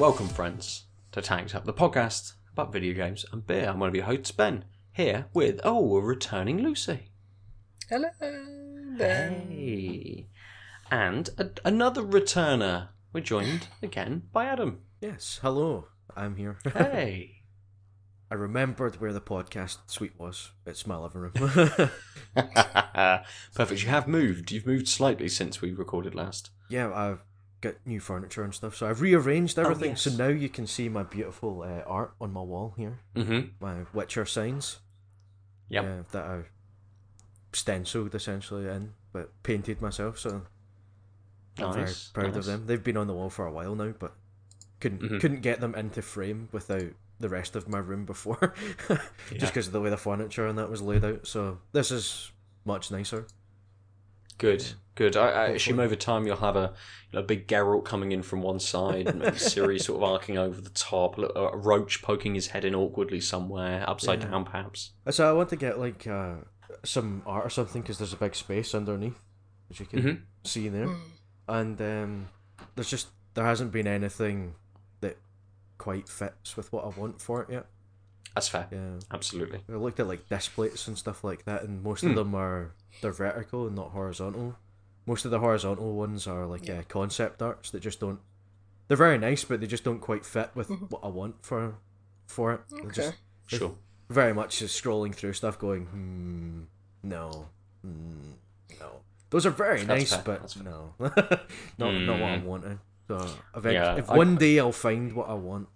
Welcome, friends, to Tanked Up, the podcast about video games and beer. I'm one of your hosts, Ben, here with, oh, a returning Lucy. Hello. Ben. Hey. And a- another returner. We're joined again by Adam. Yes, hello. I'm here. Hey. I remembered where the podcast suite was. It's my living room. Perfect. You have moved. You've moved slightly since we recorded last. yeah, I've got new furniture and stuff, so I've rearranged everything. So yes. now you can see my beautiful uh, art on my wall here. Mm-hmm. My Witcher signs. Yep. uh, that I stenciled essentially in, but painted myself. So I'm very Nice, proud nice. of them. They've been on the wall for a while now, but couldn't Mhm. couldn't get them into frame without the rest of my room before, just because of the way the furniture and that was laid out. So this is much nicer. Good, good. I, I assume over time you'll have a, you know, a big Geralt coming in from one side, and maybe Ciri sort of arcing over the top, a, roach poking his head in awkwardly somewhere, upside Yeah. down perhaps. So I want to get like uh, some art or something because there's a big space underneath, as you can Mhm. see there, Mm. and um, there's just there hasn't been anything that quite fits with what I want for it yet. That's fair. Yeah. Absolutely. I looked at like disc plates and stuff like that, and most Hmm. of them are they're vertical and not horizontal. Most of the horizontal ones are like uh, concept arts that just don't. They're very nice, but they just don't quite fit with what I want for for it. They're Okay. just Sure. very much just scrolling through stuff, going, hmm, no, hmm, no. Those are very That's nice, fair, but that's fair. no, not not what I'm Hmm. wanting. So eventually, Yeah, if I- one day I'll find what I want.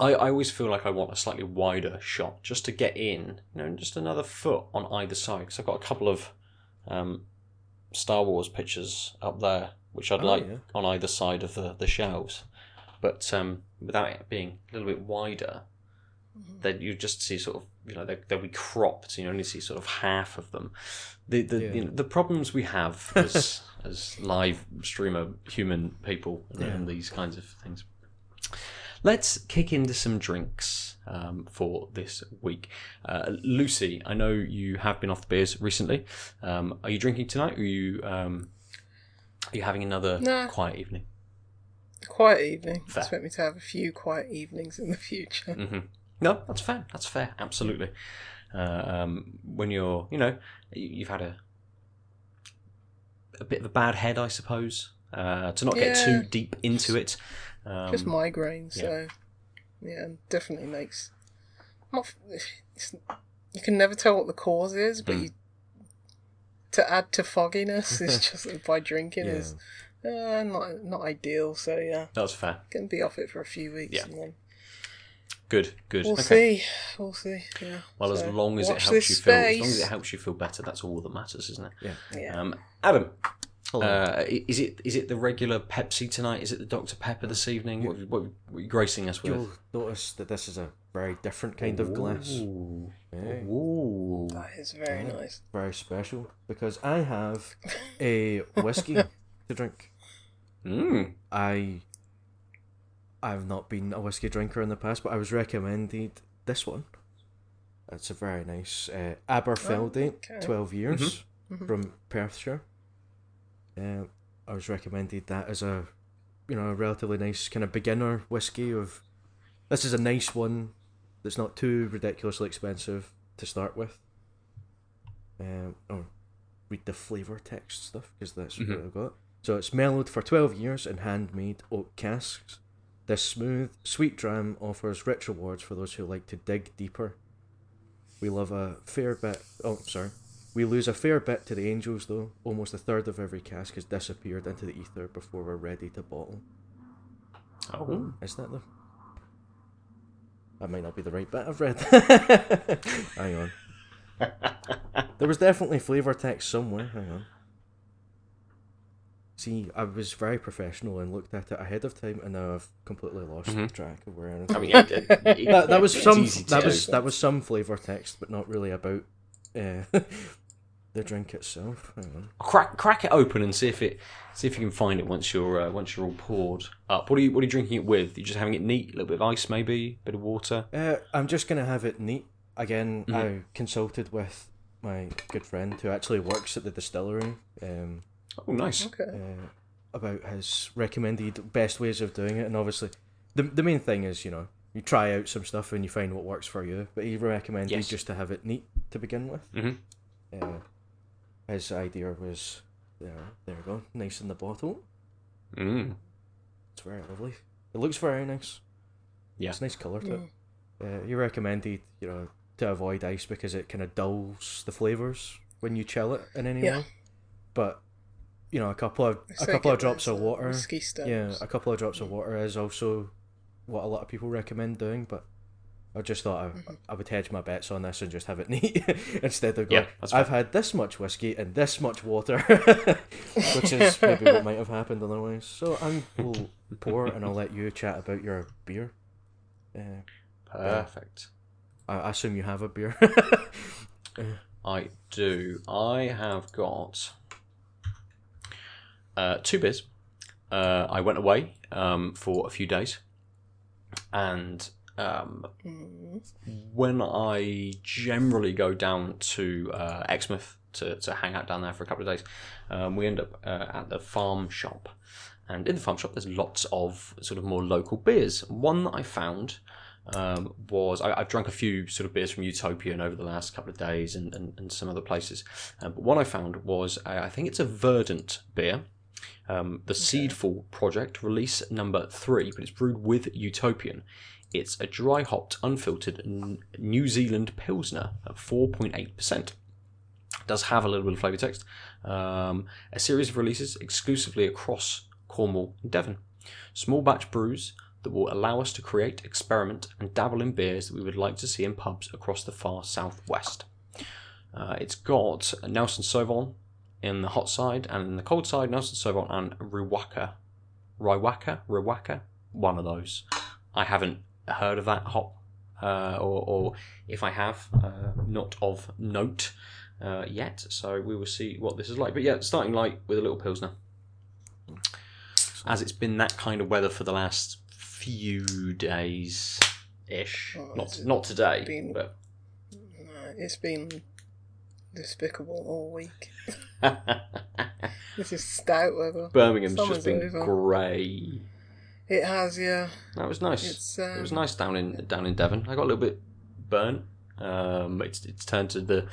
I, I always feel like I want a slightly wider shot just to get in, you know, just another foot on either side. Because I've got a couple of um, Star Wars pictures up there, which I'd Oh, like yeah. on either side of the, the shelves. But um, without it being a little bit wider, Mm-hmm. then you just see sort of, you know, they, they'll be cropped. So you only see sort of half of them. The the Yeah. you know, the problems we have as as live streamer human people and, Yeah. and these kinds of things. Let's kick into some drinks um, for this week. Uh, Lucy, I know you have been off the beers recently. Um, are you drinking tonight? Or are you um, are you having another No. quiet evening? Quiet evening. Fair. Expect me to have a few quiet evenings in the future. hmm No, that's fair. That's fair. Absolutely. Uh, um, when you're, you know, you- you've had a a bit of a bad head, I suppose. Uh, to not get too deep into it. Um, Just migraine, yeah. so yeah, definitely makes. Not, it's, you can never tell what the cause is, but Mm. you, to add to fogginess is just by drinking Yeah. is uh, not not ideal. So yeah, that's fair. can be off it for a few weeks Yeah. and then Good. Good. we'll okay. see. We'll see. Yeah. Well, So, as long as it helps you this feel, as long as it helps you feel better, that's all that matters, isn't it? Yeah. Yeah. Um, Adam. Uh, is it is it the regular Pepsi tonight? Is it the Dr Pepper this evening? What, what, what are you gracing us with? You'll notice that this is a very different kind of glass. Ooh. Ooh. that is very Yeah. nice. Very special because I have a whiskey to drink. Mm. I I've not been a whiskey drinker in the past, but I was recommended this one. It's a very nice uh, Aberfeldy, Oh, okay. twelve years Mhm. from Perthshire. Uh, I was recommended that as a you know a relatively nice kind of beginner whiskey. Of this is a nice one that's not too ridiculously expensive to start with. Um, oh, read the flavor text stuff because that's Mhm. what I've got. So it's mellowed for 12 years in handmade oak casks. This smooth, sweet dram offers rich rewards for those who like to dig deeper. We love a fair bit. Oh, sorry. We lose a fair bit to the angels, though. Almost a third of every cask has disappeared into the ether before we're ready to bottle. Oh. Is that the. That might not be the right bit I've read. Hang on. There was definitely flavour text somewhere. Hang on. See, I was very professional and looked at it ahead of time, and now I've completely lost Mhm. track of where. I mean, it, it- it- that, that was some that was that was some flavour text, but not really about uh, the drink itself. Hang on. crack crack it open and see if it see if you can find it once you're uh, once you're all poured up. What are you what are you drinking it with? You're just having it neat, a little bit of ice, maybe, a bit of water. Uh, I'm just gonna have it neat. Again, Mhm. I consulted with my good friend who actually works at the distillery. Um, Oh, nice. Okay. uh, about his recommended best ways of doing it, and obviously, the the main thing is you know you try out some stuff and you find what works for you. But he recommended Yes. just to have it neat to begin with. hmm Uh, his idea was there. There we go, nice in the bottle. Mm. It's very lovely. It looks very nice. Yeah. It's a nice colour to it. Uh, he recommended, you know, to avoid ice because it kind of dulls the flavors when you chill it in any Yeah. way. But you know, a couple of It's a like couple of drops of water. Yeah, a couple of drops of water is also what a lot of people recommend doing. But I just thought I, Mhm. I would hedge my bets on this and just have it neat instead of going. Yeah, I've had this much whiskey and this much water, which is maybe what might have happened otherwise. So I will pour and I'll let you chat about your beer. Uh, Perfect. I I assume you have a beer. I do. I have got uh, two beers. Uh, I went away um, for a few days, and um, Mm. when I generally go down to uh, Exmouth to, to hang out down there for a couple of days, um, we end up uh, at the farm shop. And in the farm shop, there's lots of sort of more local beers. One that I found um, was I, I've drunk a few sort of beers from Utopian over the last couple of days and, and, and some other places. Um, but one I found was uh, I think it's a Verdant beer. Um, the Seedful Project, release number three, but it's brewed with Utopian. It's a dry hopped, unfiltered New Zealand Pilsner at 4.8%. Does have a little bit of flavour text. Um, a series of releases exclusively across Cornwall and Devon. Small batch brews that will allow us to create, experiment, and dabble in beers that we would like to see in pubs across the far southwest. Uh, it's got Nelson Sauvin in the hot side, and in the cold side, Nelson Sauvin and Riwaka. Riwaka? Riwaka? One of those. I haven't heard of that hop, uh, or, or if I have, uh, not of note uh, yet. So we will see what this is like. But yeah, starting light with a little pilsner. As it's been that kind of weather for the last few days ish. Oh, not not today, been- but No, it's been despicable all week. This is stout weather. Birmingham's Summer's just been over. grey. It has, yeah. That was nice. It's um, it was nice down in down in Devon. I got a little bit burnt. Um, it's it's turned to the,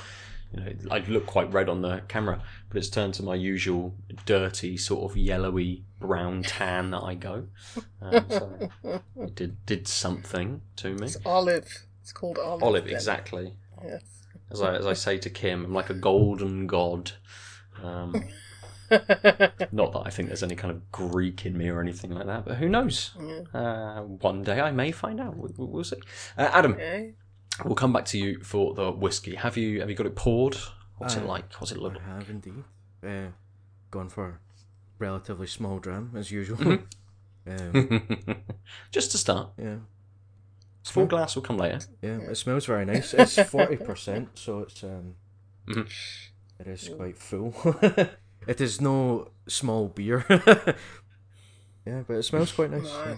you know, I look quite red on the camera, but it's turned to my usual dirty sort of yellowy brown tan that I go. Um, so it did did something to me. It's olive. It's called olive. Olive, then. exactly. Yes. As I as I say to Kim, I'm like a golden god. Not that I think there's any kind of Greek in me or anything like that, but who knows? Yeah. Uh, one day I may find out. We, we- we'll see. Uh, Adam, Okay. we'll come back to you for the whiskey. Have you have you got it poured? What's it Uh, like? What's it look I have indeed. Uh, gone for a relatively small dram as usual. Mhm. um. Just to start. yeah, Full glass will come later. yeah. It smells very nice. It's forty percent, so it's um, Mhm. it is quite full. it is no small beer. yeah, but it smells quite nice. No. yeah.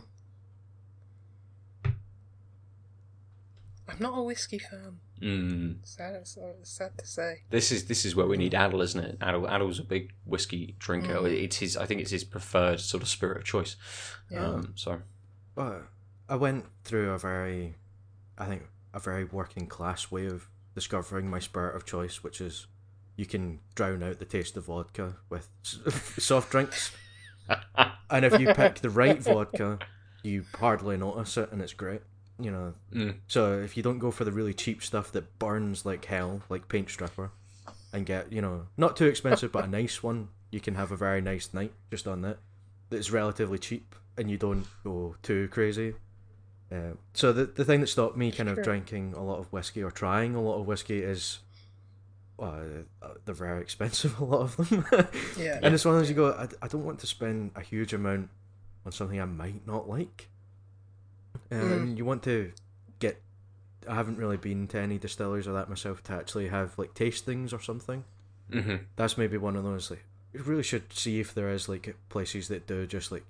I'm not a whiskey fan. Mm. Sad, sad, sad to say. This is this is where we need Adel, isn't it? Adel, Adel's a big whiskey drinker. Mm. It's his. I think it's his preferred sort of spirit of choice. Yeah. Um, so But I went through a very, I think, a very working class way of discovering my spirit of choice, which is you can drown out the taste of vodka with soft drinks. And if you pick the right vodka, you hardly notice it, and it's great. You know. Mm. So if you don't go for the really cheap stuff that burns like hell, like paint stripper, and get you know not too expensive but a nice one, you can have a very nice night just on that. That's relatively cheap, and you don't go too crazy. Uh, so the the thing that stopped me kind of Sure. drinking a lot of whiskey or trying a lot of whiskey is. Uh, they're very expensive, a lot of them. Yeah. And it's one of those you go, I, I don't want to spend a huge amount on something I might not like. Um, Mm. You want to get. I haven't really been to any distilleries or that myself to actually have like taste things or something. hmm That's maybe one of those like you really should see if there is like places that do just like,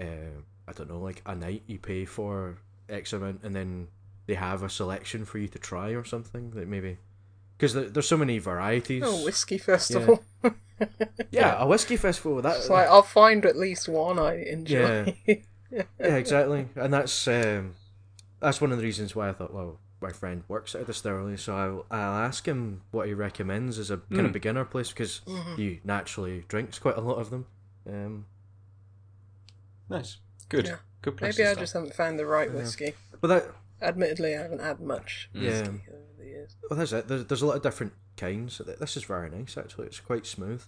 uh, I don't know, like a night you pay for X amount and then they have a selection for you to try or something that maybe because there's so many varieties. Oh, whiskey festival. yeah, a whiskey festival. That's It's like I'll find at least one I enjoy. yeah, exactly, and that's um, that's one of the reasons why I thought, well, my friend works at a distillery, so I'll, I'll ask him what he recommends as a kind of Mm. beginner place because he naturally drinks quite a lot of them. Um, Nice. Good. Yeah. Good place Maybe to I start. just haven't found the right Yeah. whiskey. but that Admittedly, I haven't had much. Yeah. whiskey over the years. well, that's it. There's, there's a lot of different kinds. This is very nice actually. It's quite smooth.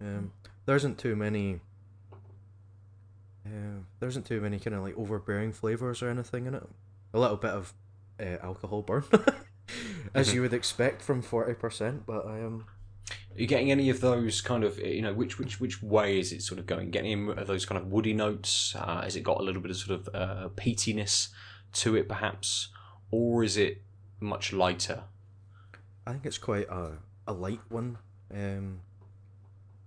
Um, there isn't too many. Uh, there isn't too many kind of like overbearing flavors or anything in it. A little bit of uh, alcohol burn, as you would expect from forty percent. But I am. Are you getting any of those kind of you know which which which way is it sort of going? Getting any those kind of woody notes? Uh, has it got a little bit of sort of uh, peatiness to it, perhaps, or is it much lighter? I think it's quite a a light one. Um,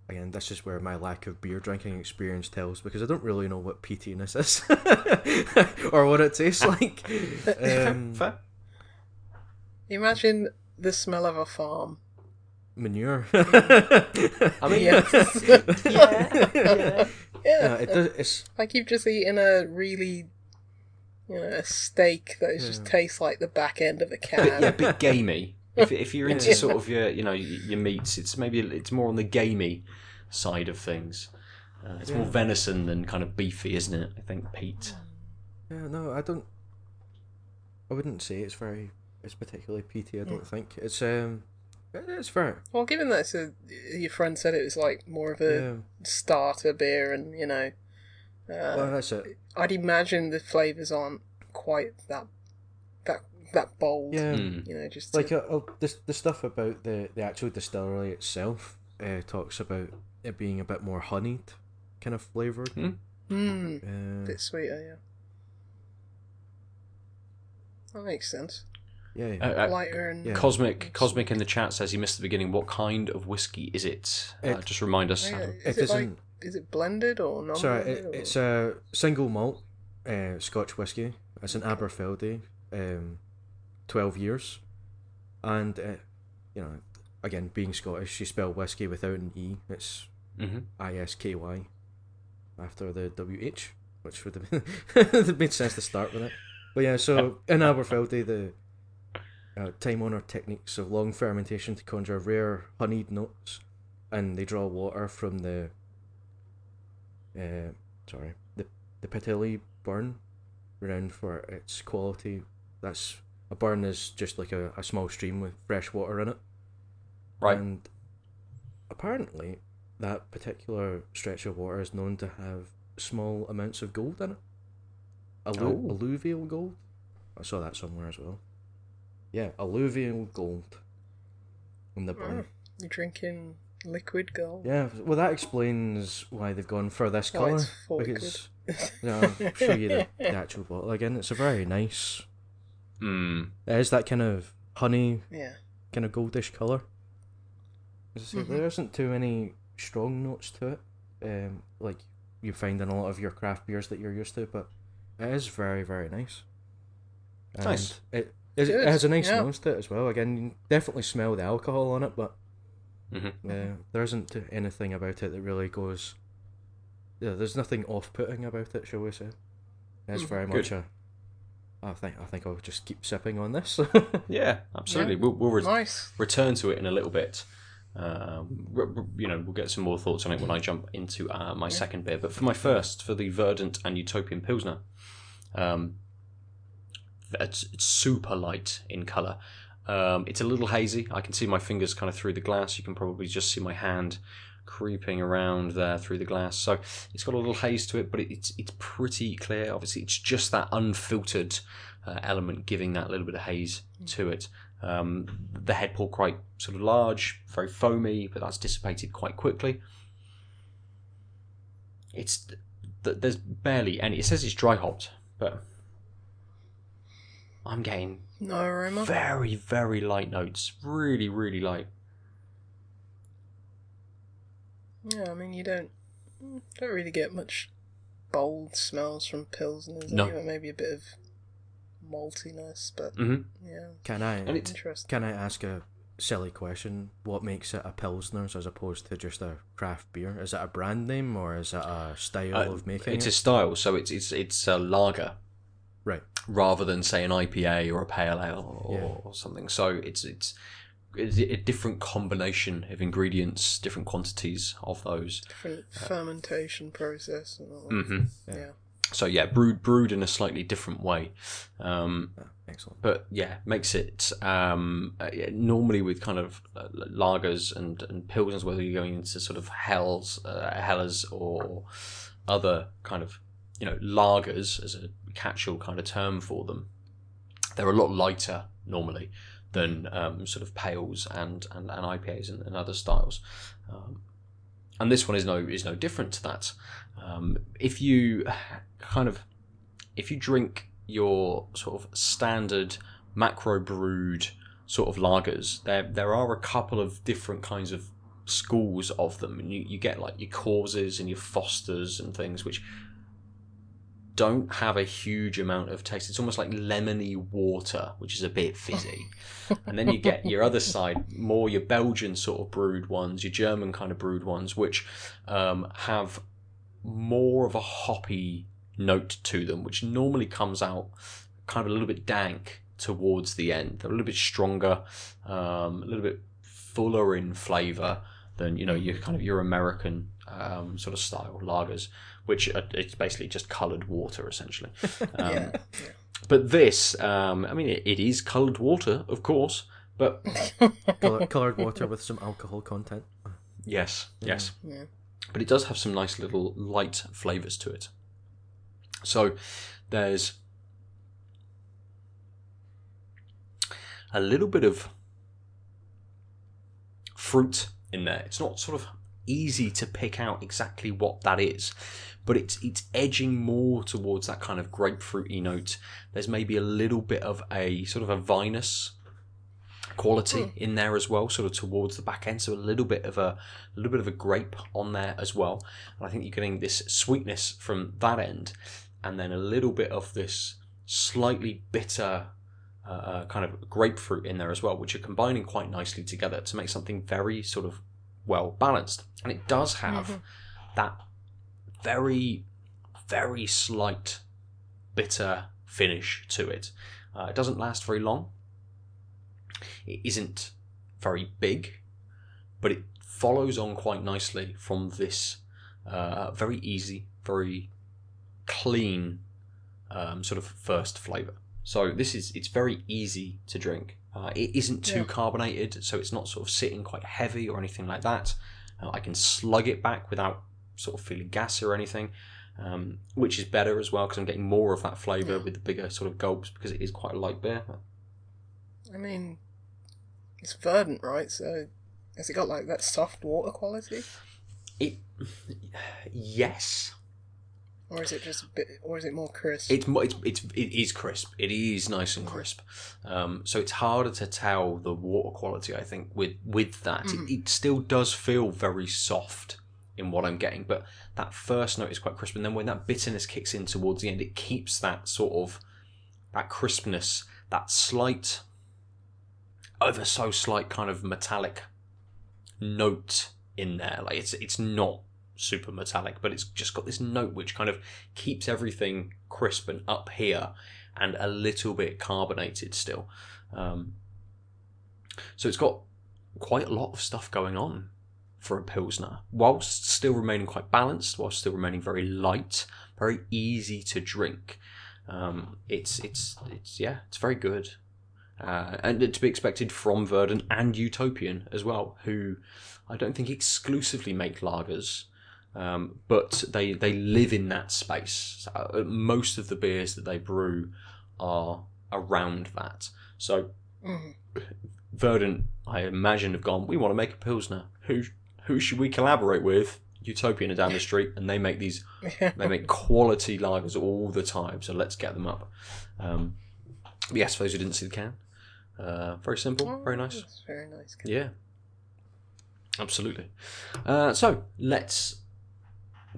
again, this is where my lack of beer drinking experience tells because I don't really know what peatiness is or what it tastes like. Um, Imagine the smell of a farm. manure. I mean, Yes. Yeah, yeah. yeah. Yeah, it does, it's Like you've just eaten a really, you know, a steak that is just Yeah. tastes like the back end of a bit, yeah, a bit gamey. If, if you're into Yeah. sort of your you know your meats, it's maybe it's more on the gamey side of things. Uh, it's more venison than kind of beefy, isn't it? I think Pete. yeah. No, I don't. I wouldn't say it's very. It's particularly peaty. I don't think it's um. It's fair. Well, given that it's a, your friend said it was like more of a Yeah. starter beer, and you know, uh, Well, that's it. I'd imagine the flavors aren't quite that that that bold. Yeah. Mm. You know, just like uh, uh, the the stuff about the the actual distillery itself uh, talks about it being a bit more honeyed, kind of flavored. Hmm. mm, Uh, bit sweeter. Yeah, that makes sense. yeah, Uh, uh, Lighter and yeah. Cosmic Cosmic in the chat says he missed the beginning. What kind of whiskey is it? Uh, It- just remind us. Yeah, Adam. is it it like isn't. Is it blended or non? Sorry, it, it's a single malt uh, Scotch whiskey. It's an Aberfeldy, um, twelve years, and uh, you know, again being Scottish, you spell whiskey without an e. It's hmm I S K Y after the W H, which would have it made sense to start with it. But yeah, so in Aberfeldy, the uh, time honoured techniques of long fermentation to conjure rare honeyed notes, and they draw water from the uh, sorry the the Pitilie burn, renowned for its quality. That's a burn is just like a, a small stream with fresh water in it. Right. And apparently, that particular stretch of water is known to have small amounts of gold in it. Allu- Oh. Alluvial gold. I saw that somewhere as well. Yeah, alluvial gold. In the burn. You're drinking liquid gold. Yeah, well, that explains why they've gone for this Why colour. it's forked. because no, I'll show you the, the actual bottle again. It's a very nice. Mm. It is that kind of honey, Yeah. kind of goldish colour. As I say, Mhm. There isn't too many strong notes to it, um, like you find in a lot of your craft beers that you're used to, but it is very, very nice. And Nice. It, it, it has a nice yeah. nose to it as well. Again, you definitely smell the alcohol on it, but hmm uh, there isn't anything about it that really goes. Yeah, there's nothing off-putting about it, shall we say? It's Mhm. very Good. much a. I think I think I'll just keep sipping on this. Yeah, absolutely. We'll, we'll re- Nice. return to it in a little bit. Um, r- r- you know, we'll get some more thoughts on it when I jump into uh, my second beer. But for my first, for the Verdant and Utopian Pilsner, um, it's, it's super light in colour. Um, it's a little hazy. I can see my fingers kind of through the glass. You can probably just see my hand creeping around there through the glass. So it's got a little haze to it, but it's it's pretty clear. Obviously, it's just that unfiltered uh, element giving that little bit of haze to it. Um, the head pull quite sort of large, very foamy, but that's dissipated quite quickly. It's th- there's barely any. It says it's dry hopped, but I'm getting No aroma. very very light notes. Really really light. Yeah, I mean you don't don't really get much bold smells from pilsners. No. Anyway. Maybe a bit of maltiness, but hmm yeah, Can I And it's interesting. can I ask a silly question? What makes it a pilsner's as opposed to just a craft beer? Is it a brand name or is it a style Uh, of making it's it? a style, so it's it's it's a lager Right. rather than say an IPA or a pale ale or, Yeah. or something. So it's it's it's a different combination of ingredients, different quantities of those. Different fermentation process and all. hmm Yeah. So yeah, brewed brewed in a slightly different way. Um, Ah, excellent. but yeah, makes it um, uh, yeah, normally with kind of uh, lagers and and pilsners, whether you're going into sort of helles, uh, hellers or other kind of you know lagers as a catch-all kind of term for them. They're a lot lighter normally than um, sort of pales and and, and IPAs and, and other styles. Um, and this one is no is no different to that. Um, if you kind of if you drink your sort of standard macro brewed sort of lagers, there there are a couple of different kinds of schools of them, and you, you get like your causes and your fosters and things which don't have a huge amount of taste. It's almost like lemony water, which is a bit fizzy. and then you get your other side, more your Belgian sort of brewed ones, your German kind of brewed ones, which um, have more of a hoppy note to them, which normally comes out kind of a little bit dank towards the end. They're a little bit stronger, um, a little bit fuller in flavour than you know your kind of your American um, sort of style lagers, which are, it's basically just coloured water essentially. Um, yeah. But this, um, I mean, it, it is coloured water, of course, but Color, colored water with some alcohol content. yes, yes. Yeah. but it does have some nice little light flavors to it. So there's a little bit of fruit in there. It's not sort of easy to pick out exactly what that is, but it's it's edging more towards that kind of grapefruity note. There's maybe a little bit of a sort of a vinous quality in there as well, sort of towards the back end. So a little bit of a, a little bit of a grape on there as well. And I think you're getting this sweetness from that end, and then a little bit of this slightly bitter uh, uh, kind of grapefruit in there as well, which are combining quite nicely together to make something very sort of well balanced. And it does have that very, very slight bitter finish to it. Uh, it doesn't last very long. It isn't very big, but it follows on quite nicely from this uh, very easy, very clean um, sort of first flavour. So this is it's very easy to drink. Uh, it isn't too Yeah. carbonated, so it's not sort of sitting quite heavy or anything like that. Uh, I can slug it back without sort of feeling gassy or anything, um, which is better as well because I'm getting more of that flavour with the bigger sort of gulps because it is quite a light beer. I mean, it's verdant, right? So has it got like that soft water quality, It, yes, or is it just a bit, or is it more crisp? it's mo- it's it's it is crisp. It is nice and crisp. Um, so it's harder to tell the water quality. I think with with that, it, it still does feel very soft in what I'm getting, but that first note is quite crisp, and then when that bitterness kicks in towards the end, it keeps that sort of that crispness, that slight, ever so slight kind of metallic note in there. Like it's it's not super metallic, but it's just got this note which kind of keeps everything crisp and up here, and a little bit carbonated still. Um, so it's got quite a lot of stuff going on for a pilsner, whilst still remaining quite balanced, whilst still remaining very light, very easy to drink. Um, it's it's it's yeah, it's very good. Uh, and to be expected from Verdant and Utopian as well, who I don't think exclusively make lagers, um, but they they live in that space. So, uh, most of the beers that they brew are around that. So Mhm. Verdant, I imagine, have gone. We want to make a pilsner. Who who should we collaborate with? Utopian are down the street, and they make these. They make quality lagers all the time. So let's get them up. Um, yes, for those who didn't see the can, uh, very simple, very nice. Very nice. Yeah, absolutely. Uh, so let's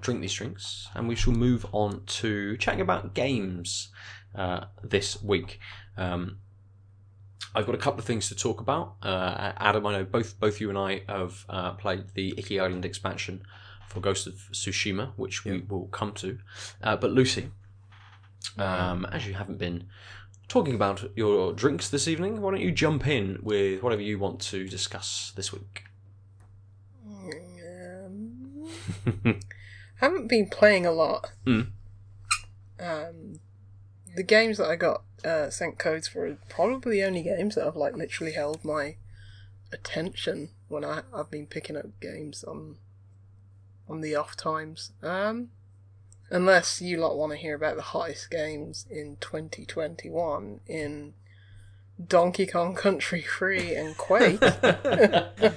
drink these drinks, and we shall move on to chatting about games. uh, this week. Um, I've got a couple of things to talk about. Uh, Adam, I know both both you and I have uh, played the Iki Island expansion for Ghost of Tsushima, which we will come to. Uh, but Lucy, um, as you haven't been talking about your drinks this evening, why don't you jump in with whatever you want to discuss this week? Um, haven't been playing a lot. Mm. Um, the games that I got uh, sent codes for probably the only games that have like literally held my attention when I I've been picking up games on on the off times. Um, unless you lot want to hear about the hottest games in 2021 in Donkey Kong Country 3 and Quake.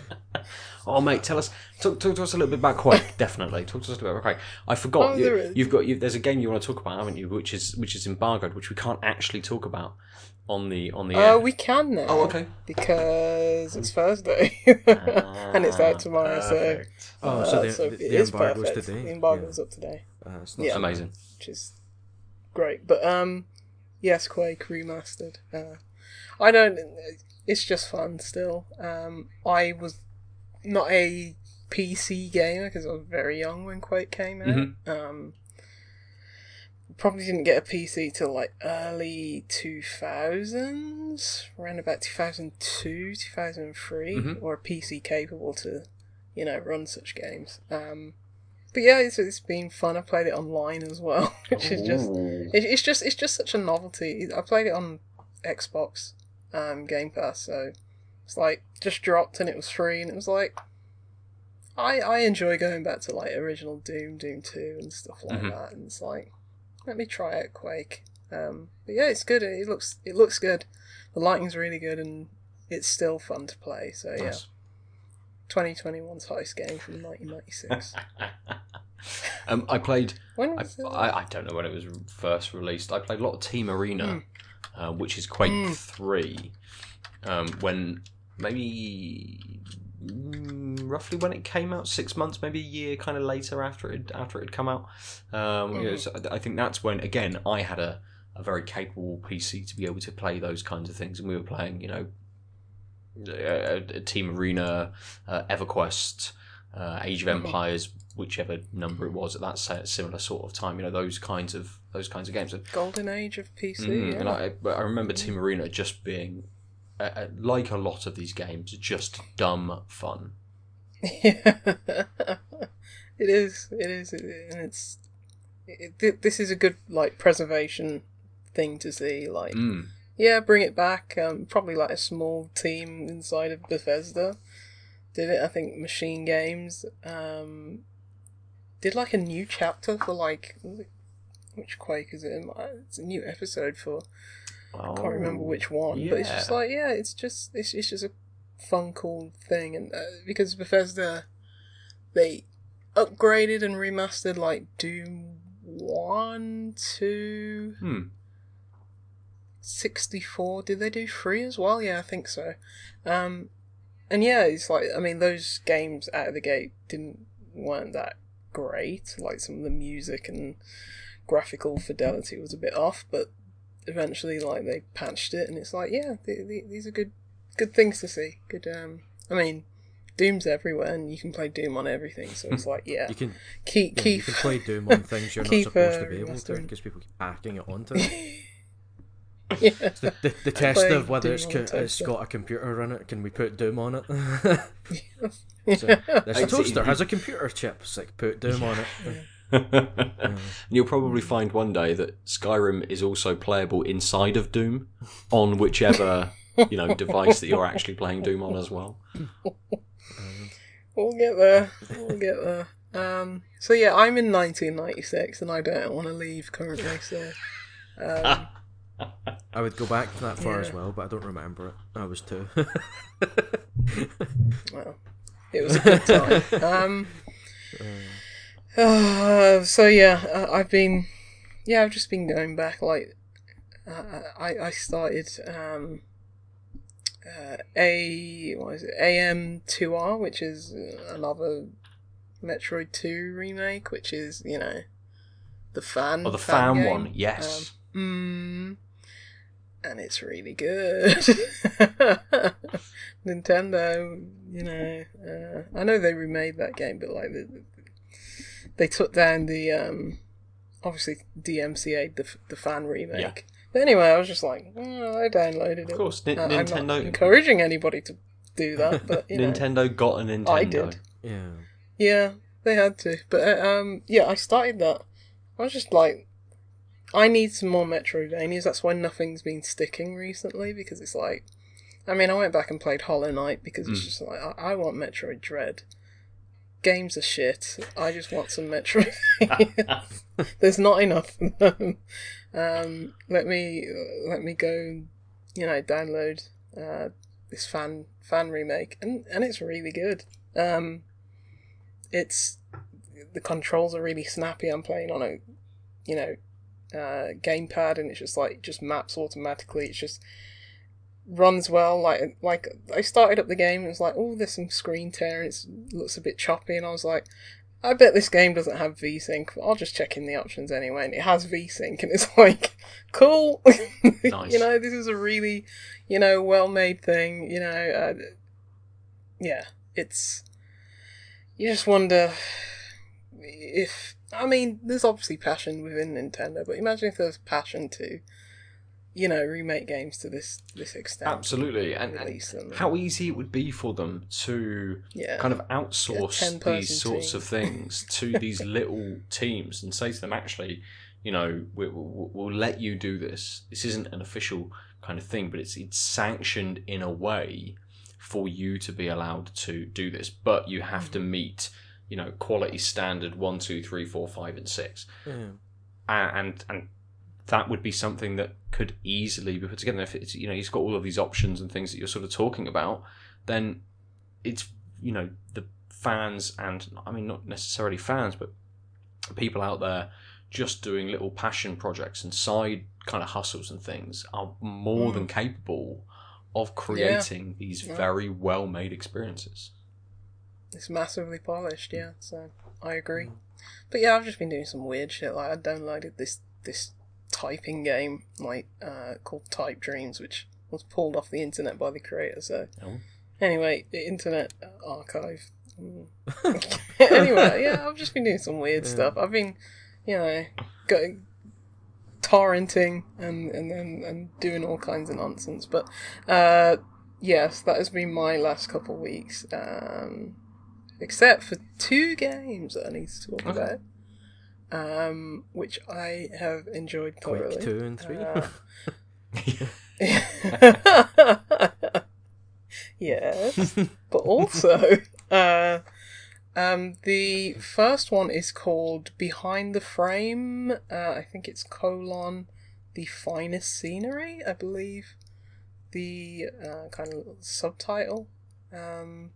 oh, mate, tell us, talk, talk to us a little bit about Quake. Definitely, talk to us a little bit about Quake. I forgot Oh, you, there is. you've got you, there's a game you want to talk about, haven't you? Which is which is embargoed, which we can't actually talk about on the on the Uh, air. we can now. Oh, okay. Because it's Thursday. and it's out tomorrow, so. Oh, so uh, the, so the, it the is embargo's today. The embargo embargo's up today, Uh, it's not Yeah. so- amazing. which is great. But, um, yes, Quake remastered. Uh, I don't. It's just fun still. Um, I was not a PC gamer because I was very young when Quake came out. Mhm. Um, probably didn't get a PC till like early 2000s, around about 2002, 2003, Mhm. or a PC capable to, you know, run such games. Um, but yeah, it's, it's been fun. I played it online as well, which is just it, it's just it's just such a novelty. I played it on Xbox um, Game Pass, so it's like just dropped and it was free, and it was like I I enjoy going back to like original Doom, Doom Two, and stuff like Mhm. that, and it's like let me try out Quake. Um, but yeah, it's good. It looks it looks good. The lighting's really good, and it's still fun to play. So yeah, 2021's hottest game from 1996. um, I played. when I, was it? I, I don't know when it was first released. I played a lot of Team Arena, uh, which is Quake Mm. 3, um, when maybe mm, roughly when it came out, six months, maybe a year kind of later after it after it had come out. Um, you know, so I think that's when again I had a, a very capable PC to be able to play those kinds of things, and we were playing, you know, a, a Team Arena, uh, EverQuest, uh, Age of Mhm. Empires, whichever number it was at that similar sort of time. You know those kinds of those kinds of games. Golden age of PC. Mhm, yeah. and I, I remember Team Arena just being, uh, like a lot of these games, just dumb fun. Yeah, it is. It is, and it's. It, this is a good like preservation thing to see. Like, Mm. yeah, bring it back. Um, probably like a small team inside of Bethesda did it. I think Machine Games um did like a new chapter for like which Quake is it? It's a new episode for I can't remember which one, but it's just Oh, like yeah, it's just it's, it's just a fun, cool thing, and uh, because Bethesda they upgraded and remastered like Doom one, two, Hmm. 64 did they do three as well yeah i think so um and yeah it's like i mean those games out of the gate didn't weren't that great like some of the music and graphical fidelity was a bit off but eventually like they patched it and it's like yeah th th these are good good things to see good um i mean doom's everywhere and you can play doom on everything so it's like yeah. You can, keep yeah, keep you can play Doom on things you're not supposed to be able to because people keep hacking it onto it. Yeah The, the, the test of whether Doom it's, co- a it's toaster. got a computer in it, can we put Doom on it? yeah. so, this It's- toaster it- has a computer chip, it's like put Doom on it. And you'll probably find one day that Skyrim is also playable inside of Doom on whichever you know device that you're actually playing Doom on as well. We'll get there. We'll get there. Um, so yeah, I'm in 1996 and I don't want to leave currently. So um, I would go back that far as well, but I don't remember it. I was two. well, it was a good time. Um, uh, so yeah, uh, I've been, yeah, I've just been going back. Like, uh, I I started um, uh, a what is it? AM2R, which is another Metroid 2 remake, which is you know the fan. Oh, the fan game. one, yes. Um, Mm, and it's really good. Nintendo, you know, uh, I know they remade that game, but like the, they took down the um, obviously DMCA the the fan remake. Yeah. But anyway, I was just like, oh, I downloaded it. Of course, Ni- Uh, I'm Nintendo. not encouraging anybody to do that, but you know, Nintendo got a Nintendo. I did. Yeah. yeah, they had to. But uh, um, yeah, I started that. I was just like, I need some more Metroidvanias. That's why nothing's been sticking recently because it's like, I mean, I went back and played Hollow Knight because it's Mm. just like I, I want Metroid Dread. Games are shit. I just want some Metroid. There's not enough of them. Um, let me let me go. You know, download uh, this fan fan remake, and and it's really good. Um, it's the controls are really snappy. I'm playing on a, you know, uh, gamepad, and it's just like just maps automatically. It's just runs well. Like like I started up the game, and it was like, oh, there's some screen tear, it looks a bit choppy, and I was like. I bet this game doesn't have VSync. I'll just check in the options anyway, and it has VSync, and it's like, cool. Nice. you know, this is a really, you know, well-made thing. You know, uh, yeah, it's. You just wonder if I mean, there's obviously passion within Nintendo, but imagine if there was passion to, you know, remake games to this this extent. Absolutely, and, and how easy it would be for them to Yeah. kind of outsource 10-person these sorts team. of things to these little teams and say to them, actually, you know, we, we'll, we'll let you do this. This isn't an official kind of thing, but it's it's sanctioned in a way for you to be allowed to do this, but you have Mm-hmm. to meet, you know, quality standard one, two, three, four, five, and six Yeah. and and that would be something that could easily be put together. If it's you know he's got all of these options and things that you're sort of talking about, then it's you know the fans and I mean not necessarily fans, but people out there just doing little passion projects and side kind of hustles and things are more Mm. than capable of creating these Yeah. very well made experiences. It's massively polished, yeah. So I agree. But yeah, I've just been doing some weird shit. Like I downloaded this this typing game, like uh, called Type Dreams, which was pulled off the internet by the creator. So Oh. anyway, the Internet Archive. Anyway, yeah, I've just been doing some weird Yeah. stuff. I've been, you know, going torrenting and and then and doing all kinds of nonsense. But uh, yes, that has been my last couple of weeks. Um, except for two games that I need to talk Okay. about, um, which I have enjoyed thoroughly. two and three. Uh, yes, but also, uh, um, the first one is called Behind the Frame. Uh, I think it's colon the finest scenery. I believe the uh, kind of subtitle. Um,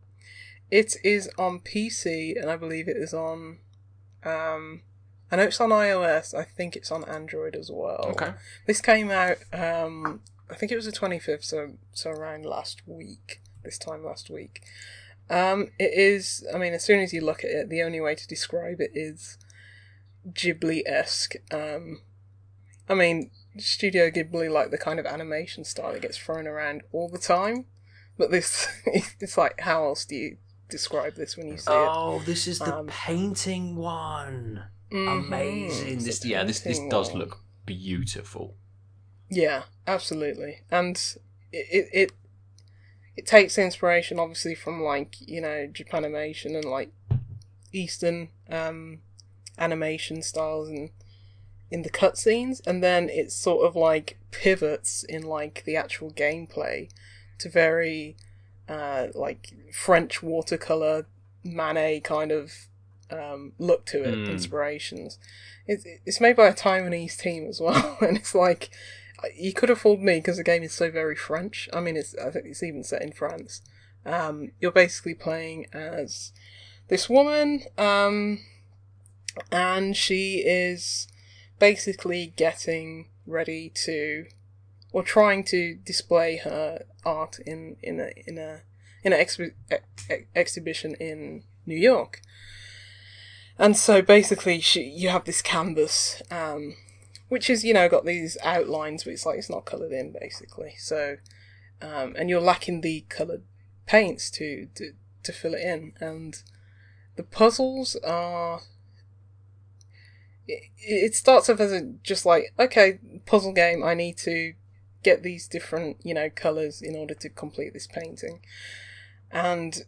it is on PC, and I believe it is on. Um, I know it's on iOS. I think it's on Android as well. okay. This came out, um, I think it was the 25th, so, so around last week, this time last week. Um, it is, I mean, as soon as you look at it, the only way to describe it is Ghibli esque. Um, I mean, Studio Ghibli, like the kind of animation style that gets thrown around all the time. But this, it's like, how else do you describe this when you see it. Oh, this is the Um, painting one. Mhm. Amazing. It's This yeah, this this does one. look beautiful. Yeah, absolutely, and it, it it it takes inspiration obviously from like you know Japanimation and like Eastern um, animation styles and in the cutscenes, and then it sort of like pivots in like the actual gameplay to very uh, like French watercolor Manet kind of um, look to it, Mm. inspirations. It's it's made by a Taiwanese team as well, and it's like you could have fooled me because the game is so very French. I mean, it's I think it's even set in France. Um, you're basically playing as this woman, um, and she is basically getting ready to, or trying to display her art in in a in a in an exhi- ex- exhibition in New York. And so basically, she, you have this canvas um, which is you know got these outlines, but it's like it's not coloured in basically. So, um, and you're lacking the coloured paints to, to to fill it in, and the puzzles are. It, it starts off as a just like okay puzzle game. I need to get these different you know colors in order to complete this painting, and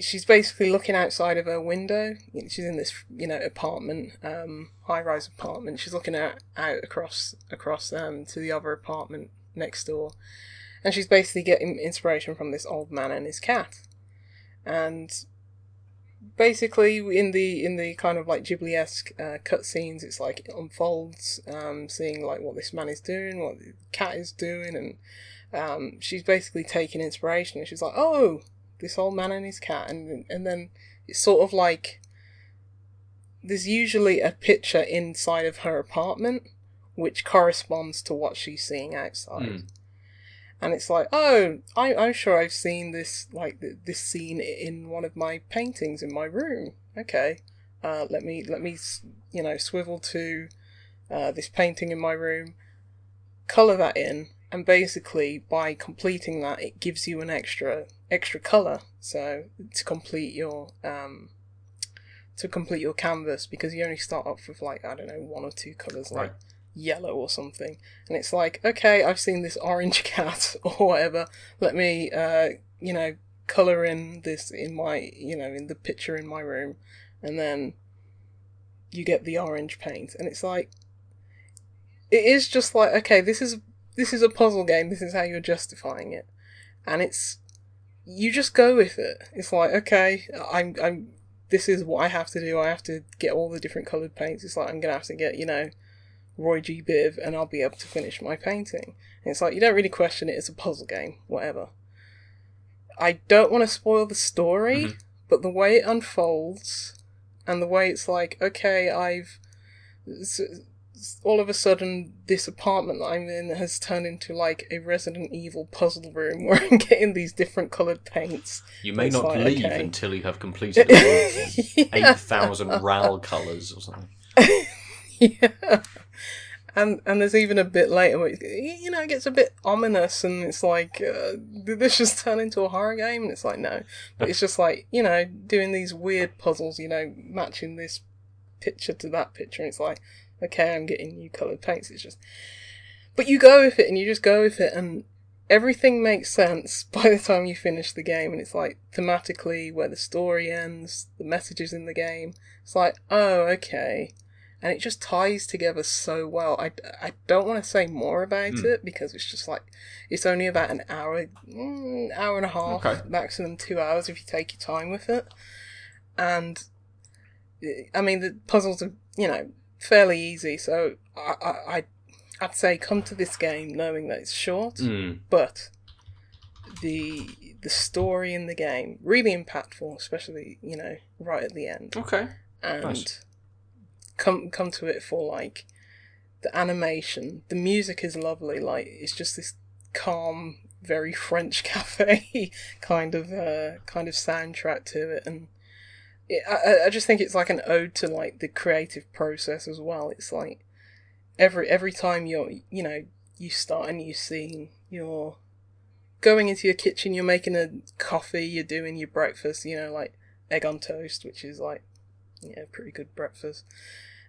she's basically looking outside of her window. She's in this, you know, apartment, um, high-rise apartment. She's looking out, out across across um, to the other apartment next door, and she's basically getting inspiration from this old man and his cat. And basically, in the in the kind of like Ghibli-esque uh, cutscenes, it's like it unfolds, um, seeing like what this man is doing, what the cat is doing, and um, she's basically taking inspiration. And she's like, "Oh, this old man and his cat, and and then it's sort of like there's usually a picture inside of her apartment which corresponds to what she's seeing outside. Mm. And it's like, oh, I, I'm sure I've seen this like this scene in one of my paintings in my room. Okay, uh, let me let me you know swivel to uh, this painting in my room, color that in, and basically by completing that, it gives you an extra extra color. So to complete your um, to complete your canvas, because you only start off with like I don't know one or two colors, like Right. Yellow or something, and it's like okay, I've seen this orange cat or whatever. Let me uh, you know color in this in my you know in the picture in my room, and then you get the orange paint, and it's like it is just like okay, this is this is a puzzle game. This is how you're justifying it, and it's you just go with it. It's like okay, I'm I'm this is what I have to do. I have to get all the different coloured paints. It's like I'm gonna have to get you know Roy G Biv, and I'll be able to finish my painting. And it's like you don't really question it. It's a puzzle game, whatever. I don't want to spoil the story, Mhm. but the way it unfolds and the way it's like, okay, I've all of a sudden this apartment that I'm in has turned into like a Resident Evil puzzle room where I'm getting these different coloured paints. You may It's not like, leave okay. until you have completed Yeah. eight thousand RAL colours or something. yeah. And and there's even a bit later where you know it gets a bit ominous and it's like uh, did this just turn into a horror game. And it's like no. But it's just like you know doing these weird puzzles you know matching this picture to that picture. And it's like okay I'm getting new coloured paints. It's just but you go with it and you just go with it. And everything makes sense by the time you finish the game. And it's like thematically where the story ends the messages in the game. It's like oh okay and it just ties together so well. I, I don't want to say more about Hmm. it because it's just like it's only about an hour, mm, hour and a half, Okay. maximum two hours if you take your time with it. And I mean the puzzles are you know fairly easy, so I I I- I'd say come to this game knowing that it's short, Mm. but the the story in the game really impactful, especially you know right at the end Okay. and Nice. Come come to it for like the animation. The music is lovely. Like it's just this calm, very French cafe kind of uh, kind of soundtrack to it, and it, I, I just think it's like an ode to like the creative process as well. It's like every every time you're you know you start a new scene, you're going into your kitchen, you're making a coffee, you're doing your breakfast, you know, like egg on toast, which is like yeah, pretty good breakfast.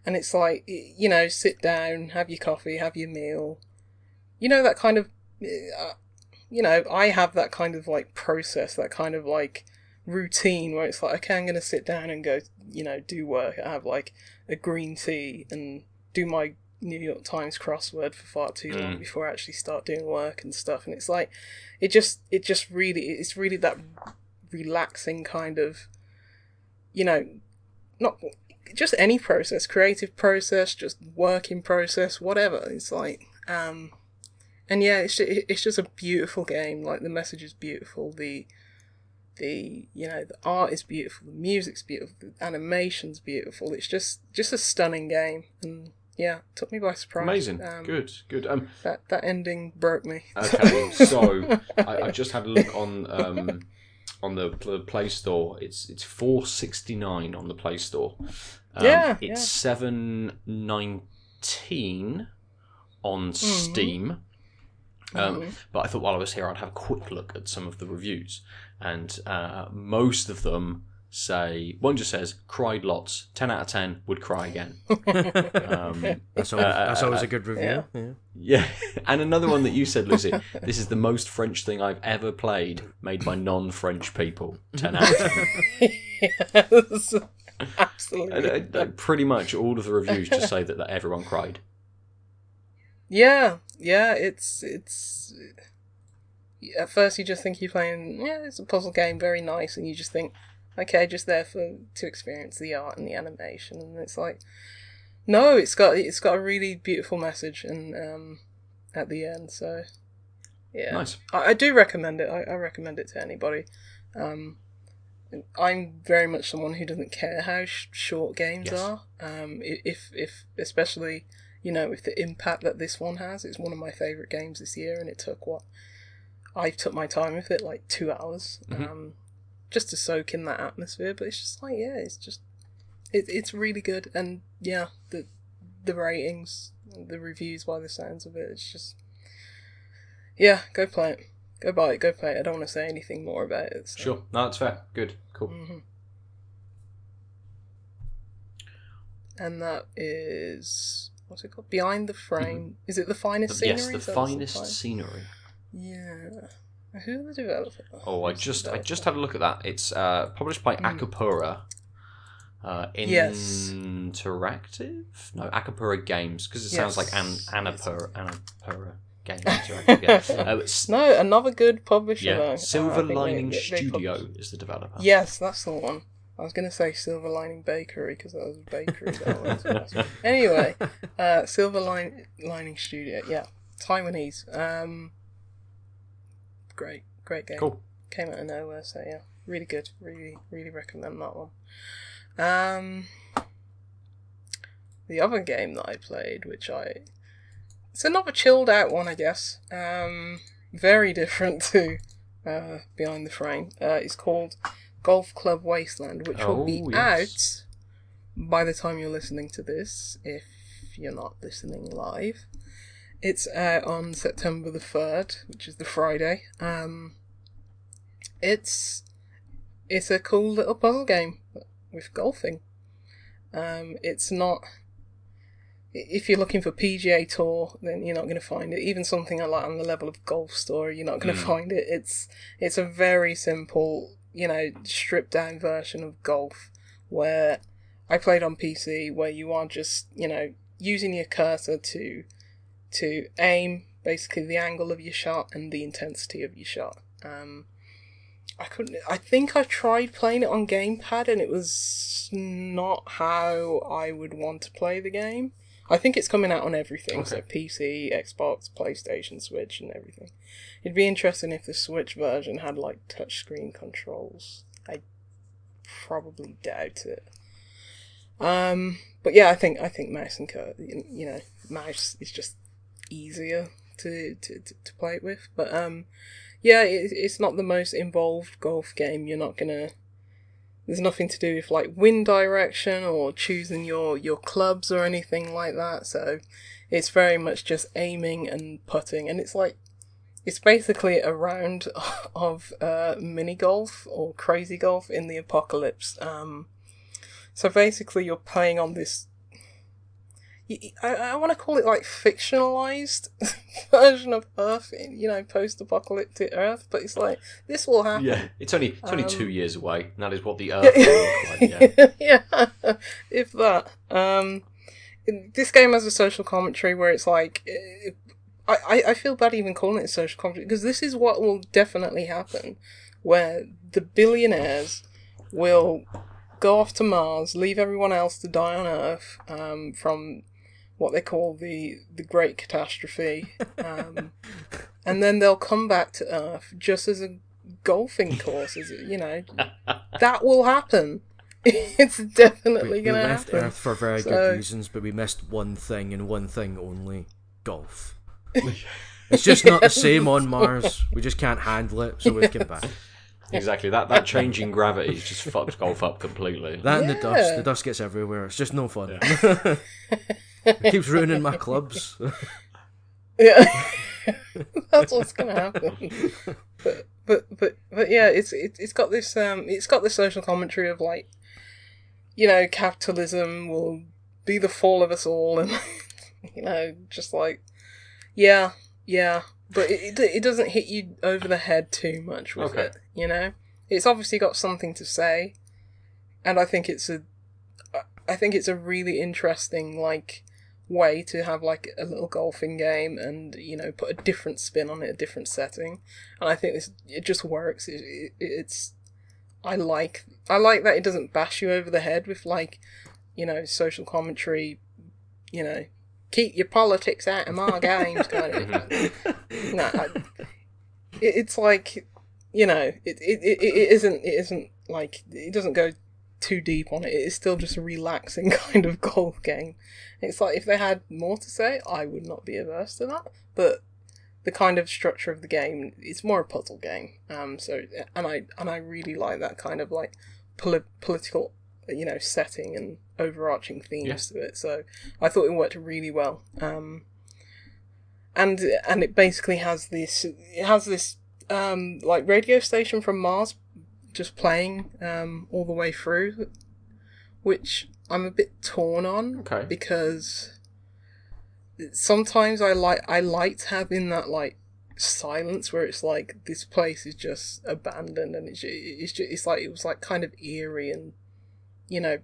And it's like, you know, sit down, have your coffee, have your meal. You know, that kind of, uh, you know, I have that kind of like process, that kind of like routine where it's like, okay, I'm going to sit down and go, you know, do work. I have like a green tea and do my New York Times crossword for far too long Mm. before I actually start doing work and stuff. And it's like, it just, it just really, it's really that relaxing kind of, you know, not just any process, creative process, just working process, whatever. It's like, um, and yeah, it's ju- it's just a beautiful game. Like the message is beautiful. The the you know the art is beautiful. The music's beautiful. The animation's beautiful. It's just just a stunning game. And yeah, took me by surprise. Amazing. Um, Good. Good. Um. That that ending broke me. Okay. So I, I just had a look on um on the, the Play Store. It's it's four sixty nine on the Play Store. Um, Yeah, It's yeah. seven nine 14 on Steam. Um, But I thought while I was here, I'd have a quick look at some of the reviews, and uh, most of them say one just says cried lots, ten out of ten would cry again. um, That's always, that's always a good review. yeah. Yeah. yeah, and another one that you said, Lucy. this is the most French thing I've ever played, made by non-French people. Ten out of ten. yes, absolutely. And, uh, pretty much all of the reviews just say that, that everyone cried. Yeah, yeah, it's it's. At first, you just think you're playing. Yeah, it's a puzzle game, very nice, and you just think, okay, just there for to experience the art and the animation, and it's like, no, it's got it's got a really beautiful message, and um, at the end, so yeah, Nice. I, I do recommend it. I, I recommend it to anybody. Um, I'm very much someone who doesn't care how sh- short games Yes. are. Um, if if especially you know with the impact that this one has, it's one of my favorite games this year, and it took what I took my time with it, like two hours, Mhm. um, just to soak in that atmosphere. But it's just like yeah, it's just it, it's really good, and yeah, the the ratings, the reviews by the sounds of it, it's just yeah, go play it. Go buy it, go play it. I don't want to say anything more about it. so- Sure, no, that's fair. Good, cool. Mhm. And that is what's it called? Behind the frame. Is it the finest scenery? yes, the Is that what's finest fin- scenery. Yeah. Who the developer? Oh, I just I just had a look at that. It's uh, published by Akupara. Uh, Hmm. Yes. Interactive? No, Akupara Games because it sounds like an Anapura Annapura Games Interactive. Yeah. Uh, No, another good publisher. yeah. though. Silver they- Lining they- they Studio publish- is the developer. Yes, that's the one. I was going to say Silver Lining Bakery because that was a bakery. that was. anyway, uh, Silver Line- Lining Studio. Yeah, Taiwanese. Um, great, great game. Cool. Came out of nowhere, so yeah, really good. Really, really recommend that one. Um, the other game that I played, which I, it's another chilled out one, I guess. Um, very different to uh, Behind the Frame. Uh, it's called Golf Club Wasteland, which will be Oh, yes. out by the time you're listening to this, if you're not listening live. It's out on September the 3rd, which is the Friday. Um, it's it's a cool little puzzle game with golfing. Um, it's not. If you're looking for PGA Tour, then you're not going to find it. Even something like on the level of Golf Story, you're not going to Mm. find it. It's it's a very simple, you know, stripped down version of golf where I played on PC, where you are just, you know, using your cursor to to aim basically the angle of your shot and the intensity of your shot. Um, I couldn't. I think I tried playing it on gamepad, and it was not how I would want to play the game. I think it's coming out on everything, so PC, Xbox, PlayStation, Switch, and everything. It'd be interesting if the Switch version had like touchscreen controls. I probably doubt it. Um, but yeah, I think I think mouse and cur- you know, mouse is just easier to, to, to, play it with. But um, yeah, it, it's not the most involved golf game. You're not gonna. There's nothing to do with like wind direction or choosing your your clubs or anything like that. So it's very much just aiming and putting, and it's like it's basically a round of uh, mini golf or crazy golf in the apocalypse. Um, so basically, you're playing on this. I, I want to call it like fictionalized version of Earth, you know, post-apocalyptic Earth. But it's like this will happen. Yeah, it's only it's only Um, two years away, and that is what the Earth will look like. Yeah. yeah, if that. Um, this game has a social commentary where it's like, I, I, I feel bad even calling it a social commentary because this is what will definitely happen, where the billionaires will go off to Mars, leave everyone else to die on Earth um, from what they call the the Great Catastrophe, um, and then they'll come back to Earth just as a golfing course, as you know, that will happen. it's definitely We, we gonna left happen. Earth for very So- good reasons, but we missed one thing and one thing only: golf. it's just not the same on Mars. We just can't handle it, so we've come back. Exactly. That that changing gravity has just fucked golf up completely. That and the dust. The dust gets everywhere. It's just no fun. It keeps ruining my clubs. Yeah, that's what's gonna happen. But but but but yeah, it's it, it's got this um it's got the social commentary of like, you know, capitalism will be the fall of us all, and you know, just like, yeah, yeah, but it it, it doesn't hit you over the head too much with Okay. it. You know, it's obviously got something to say, and I think it's a, I think it's a really interesting like way to have like a little golfing game and you know put a different spin on it, a different setting, and I think this it just works. It, it, it's I like I like that it doesn't bash you over the head with like you know social commentary, you know keep your politics out of my games kind of. no, I, it, it's like you know it, it, it, it isn't it isn't like it doesn't go too deep on it. It is still just a relaxing kind of golf game. It's like if they had more to say, I would not be averse to that. But the kind of structure of the game, it's more a puzzle game. Um, so and I and I really like that kind of like poli- political, you know, setting and overarching themes Yeah. to it. So I thought it worked really well. Um, and and it basically has this it has this um like radio station from Mars just playing um all the way through which I'm a bit torn on Okay. because sometimes I like I liked having that like silence where it's like this place is just abandoned and it's it's just, it's like it was like kind of eerie and you know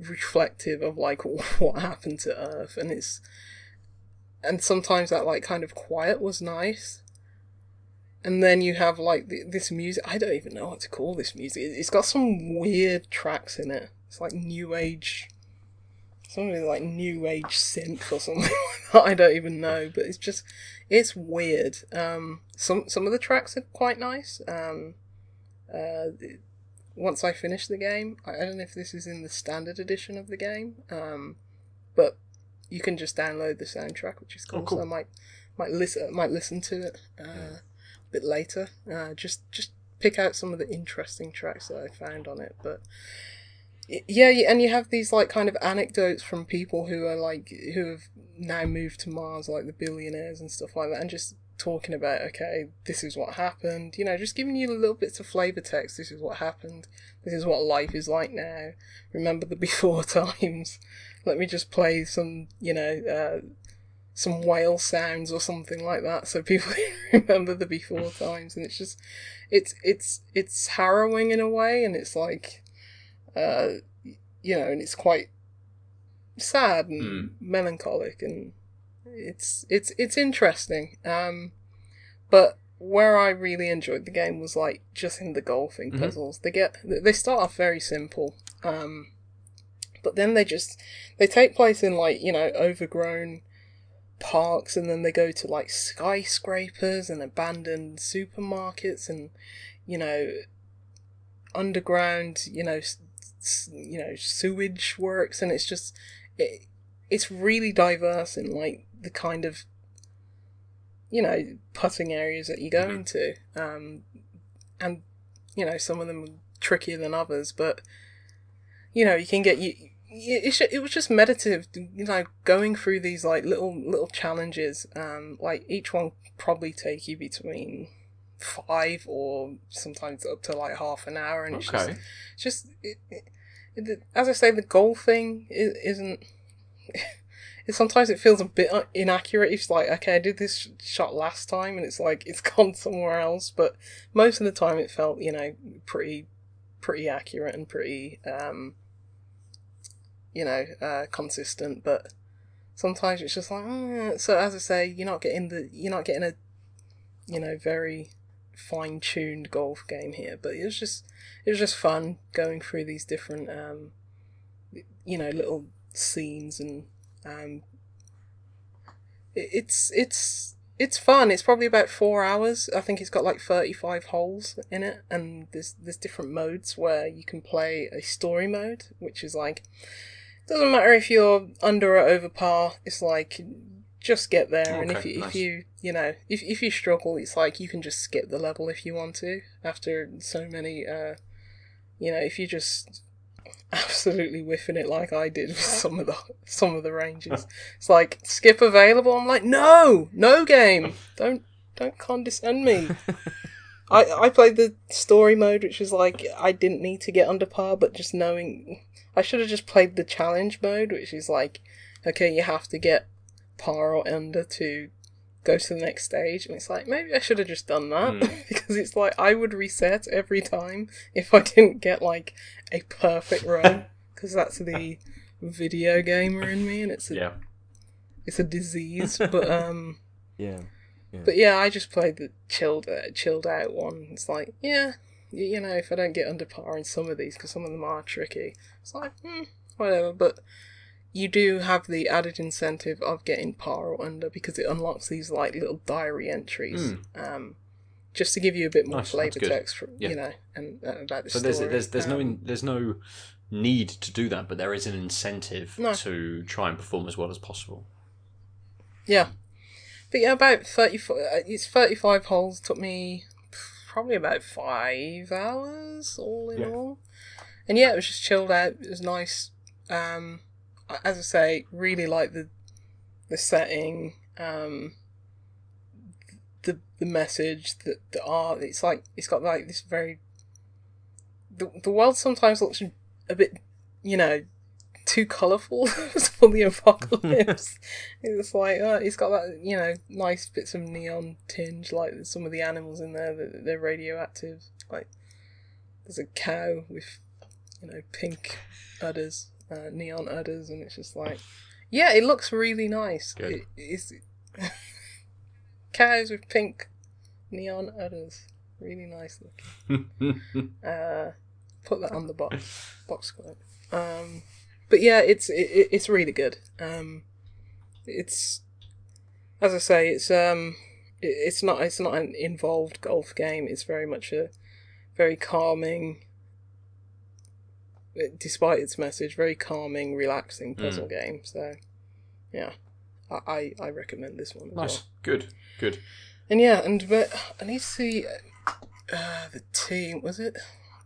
reflective of like what happened to Earth and it's and sometimes that like kind of quiet was nice and then you have like th- this music i don't even know what to call this music. It- it's got some weird tracks in it. It's like new age something like new age synth or something like that. I don't even know but it's just it's weird. Um some some of the tracks are quite nice. Um uh once i finish the game I, I don't know if this is in the standard edition of the game um but you can just download the soundtrack which is cool, Oh, cool. so i might might listen might listen to it. Uh, a bit later uh, just just pick out some of the interesting tracks that i found on it but yeah, and you have these like kind of anecdotes from people who are like who have now moved to Mars, like the billionaires and stuff like that, and just talking about okay, this is what happened. You know, just giving you little bits of flavor text. This is what happened. This is what life is like now. Remember the before times. Let me just play some, you know, uh, some whale sounds or something like that, so people remember the before times. And it's just, it's it's it's harrowing in a way, and it's like uh, you know, and it's quite sad and Mm. melancholic, and it's it's it's interesting. Um, but where I really enjoyed the game was like just in the golfing Mhm. puzzles. They get they start off very simple, um, but then they just they take place in like you know overgrown parks and then they go to like skyscrapers and abandoned supermarkets and you know underground you know s- you know sewage works and it's just it, it's really diverse in like the kind of you know putting areas that you go Mhm. into um and you know some of them are trickier than others but you know you can get you it, sh- it was just meditative you know going through these like little little challenges um like each one probably take you between five or sometimes up to like half an hour and it's just Okay. just it, it, it, as I say, the goal thing is, isn't. It, sometimes it feels a bit inaccurate. It's like, okay, I did this shot last time, and it's like it's gone somewhere else. But most of the time, it felt, you know, pretty, pretty accurate and pretty, um, you know, uh, consistent. But sometimes it's just like, mm. so as I say, you're not getting the, you're not getting a, you know, very fine-tuned golf game here. But it was just, it was just fun going through these different um you know little scenes and um it, it's it's it's fun it's probably about four hours i think it's got like 35 holes in it and there's there's different modes where you can play a story mode which is like doesn't matter if you're under or over par it's like just get there and if you, nice. if you you know if, if you struggle it's like you can just skip the level if you want to after so many uh you know if you just absolutely whiffing it like I did with some of the some of the ranges. It's like skip available. I'm like, no, no game, don't don't condescend me. I I played the story mode, which was like I didn't need to get under par, but just knowing I should have just played the challenge mode, which is like, okay, you have to get par or under to go to the next stage, and it's like maybe I should have just done that because it's like I would reset every time if I didn't get like a perfect run because that's the video gamer in me, and it's a Yeah. it's a disease. But um, Yeah. But yeah, I just played the chilled uh, chilled out one. It's like yeah, y- you know, if I don't get under par in some of these because some of them are tricky, it's like hmm, whatever. But you do have the added incentive of getting par or under because it unlocks these like little diary entries. Um, just to give you a bit more Nice, flavor text, for, Yeah. you know, and uh, about the So story. there's there's there's no Um, in, there's no need to do that, but there is an incentive No. to try and perform as well as possible. Yeah. But yeah, about 34, uh, it's 35 holes, took me probably about five hours all in Yeah. all. And yeah, it was just chilled out, it was nice. Um, as I say, really like the the setting, um, the the message, the, the art, it's like, it's got like this very, the, the world sometimes looks a bit, you know, too colourful for the apocalypse. it's like uh, it's got that you know nice bits of neon tinge, like some of the animals in there that they're radioactive. Like there's a cow with you know pink udders, uh, neon udders, and it's just like yeah, it looks really nice. It, it's cows with pink neon udders, really nice looking. Uh, put that on the box box quote. Um, but yeah, it's it, it- it's really good. Um, it's as I say, it's um, it, it's not it's not an involved golf game. It's very much a very calming, despite its message, very calming, relaxing puzzle game. So yeah, I I, I recommend this one. As nice, well. good, good. And yeah, and but I need to see uh, the team. Was it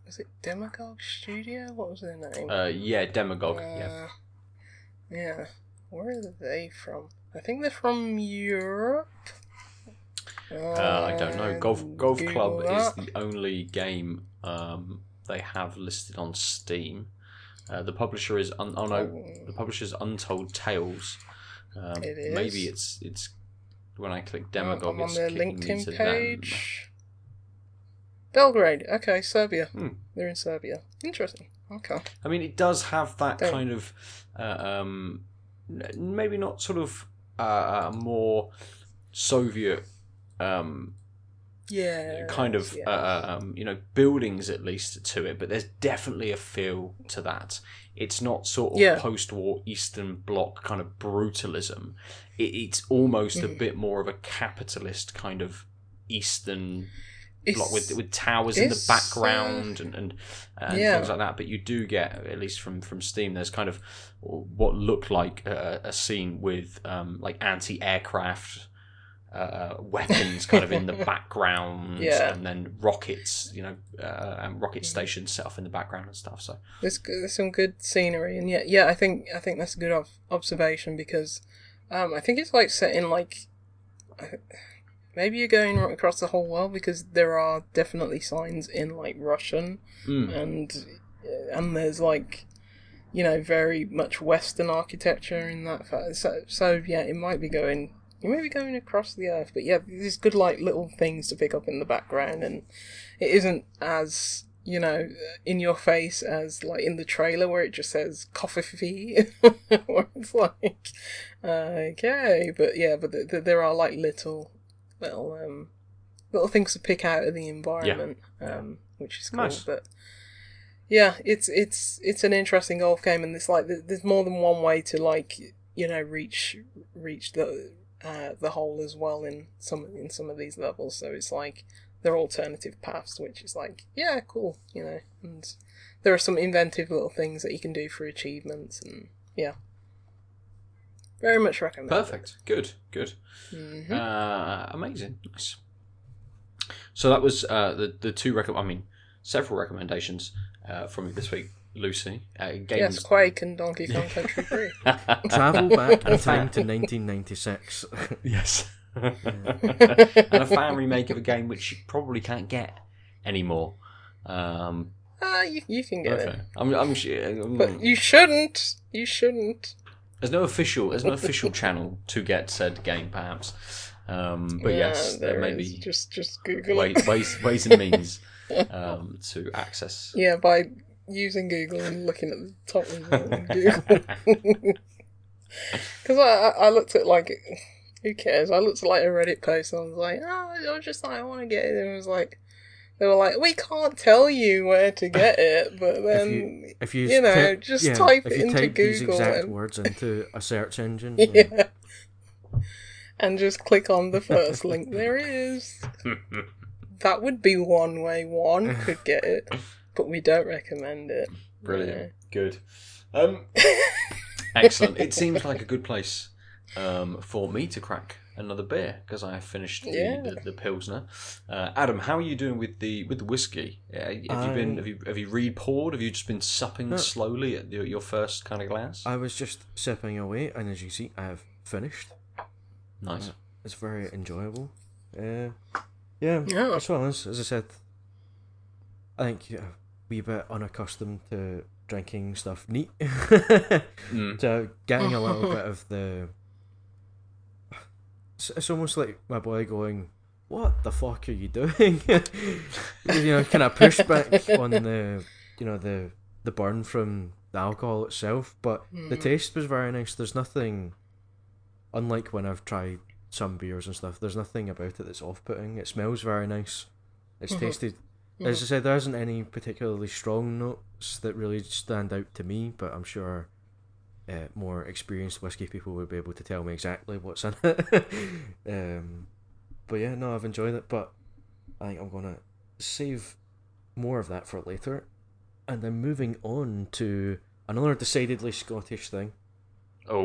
was it Demagog Studio? What was their name? Uh, yeah, Demagog. yeah, Uh, yeah. Where are they from? I think they're from Europe. uh, I don't know. Golf Golf Google Club is the only game um, they have listed on Steam. Uh, the publisher is un- oh no, the publisher's Untold Tales. Um, It is. Maybe it's it's when I click Oh, Demagog, on it's their kicking me to LinkedIn them. Belgrade. Okay, Serbia. Hmm. They're in Serbia. Interesting. Okay. I mean, it does have that Don't- kind of uh, um, maybe not sort of uh, more Soviet um, Yeah. kind of yeah. uh, um, you know buildings at least to it, but there's definitely a feel to that. It's not sort of Yeah. post-war Eastern Bloc kind of brutalism. It, it's almost Mm-hmm. a bit more of a capitalist kind of Eastern It's- block with with towers in the uh, background and and, and Yeah. things like that. But you do get at least from from Steam. There's kind of what looked like a, a scene with um, like anti-aircraft. Uh, weapons kind of in the background, Yeah. and then rockets, you know, uh, and rocket Mm-hmm. stations set off in the background and stuff. So There's, there's some good scenery, and yeah, yeah, I think I think that's a good ob- observation because um, I think it's like set in like maybe you're going right across the whole world because there are definitely signs in like Russian Mm. and and there's like you know very much Western architecture in that. So so yeah, it might be going. You may be going across the earth, but yeah, there's good like little things to pick up in the background, and it isn't as you know in your face as like in the trailer where it just says coffee fee, it's like okay, but yeah, but th- th- there are like little little um little things to pick out of the environment, um, which is cool. Nice. But yeah, it's it's it's an interesting golf game, and there's like there's more than one way to like you know reach reach the uh, the hole as well in some in some of these levels. So it's like there are alternative paths, which is like yeah, cool, you know. And there are some inventive little things that you can do for achievements, and yeah, very much recommend. perfect, good, good. hmm Uh, amazing, nice. So that was uh, the the two rec- I mean, several recommendations uh, from me this week. Lucy. Uh, games. Yes, Quake and Donkey Kong Country 3. Travel back in time to 1996. yes. and a fan remake of a game which you probably can't get anymore. Um, Ah, you, you can get okay. it. I'm, I'm, sure- But you shouldn't. You shouldn't. There's no official. There's no official channel to get said game, perhaps. Um, but Yeah, yes, there, may is. be Just, just Google ways, ways, ways and means um, to access. Yeah, by using Google and looking at the top result in Google. Because I, I I looked at like, who cares? I looked at like a Reddit post and I was like, oh, I was just like, I want to get it. And it was like, they were like, we can't tell you where to get it, but then if you, if you, you know, ty- just yeah, type if it you into type these Google exact and- words into a search engine, yeah. And just click on the first link there is. That would be one way one could get it, but we don't recommend it. Brilliant. Good. Um, excellent. It seems like a good place um, for me to crack another beer because I have finished the, Yeah. the, the pilsner. Uh, Adam, how are you doing with the with the whiskey? Uh, have you been have you have you read poured? Have you just been supping No. slowly at your, your first kind of glass? I was just sipping away, and as you see, I have finished. nice. It's very enjoyable. Uh, yeah, Yeah. as well as as I said, I think yeah, a wee bit unaccustomed to drinking stuff neat. Mm. So getting a little bit of the. It's, it's almost like my boy going, "What the fuck are you doing?" you know, kind of push back on the, you know, the the burn from the alcohol itself, but the Mm. taste was very nice. There's nothing, unlike when I've tried some beers and stuff. There's nothing about it that's off-putting. It smells very nice. It's Mhm. tasted. As I said, there isn't any particularly strong notes that really stand out to me, but I'm sure uh, more experienced whiskey people would be able to tell me exactly what's in it. um, but yeah, no, I've enjoyed it, but I think I'm gonna save more of that for later, and then moving on to another decidedly Scottish thing, Oh,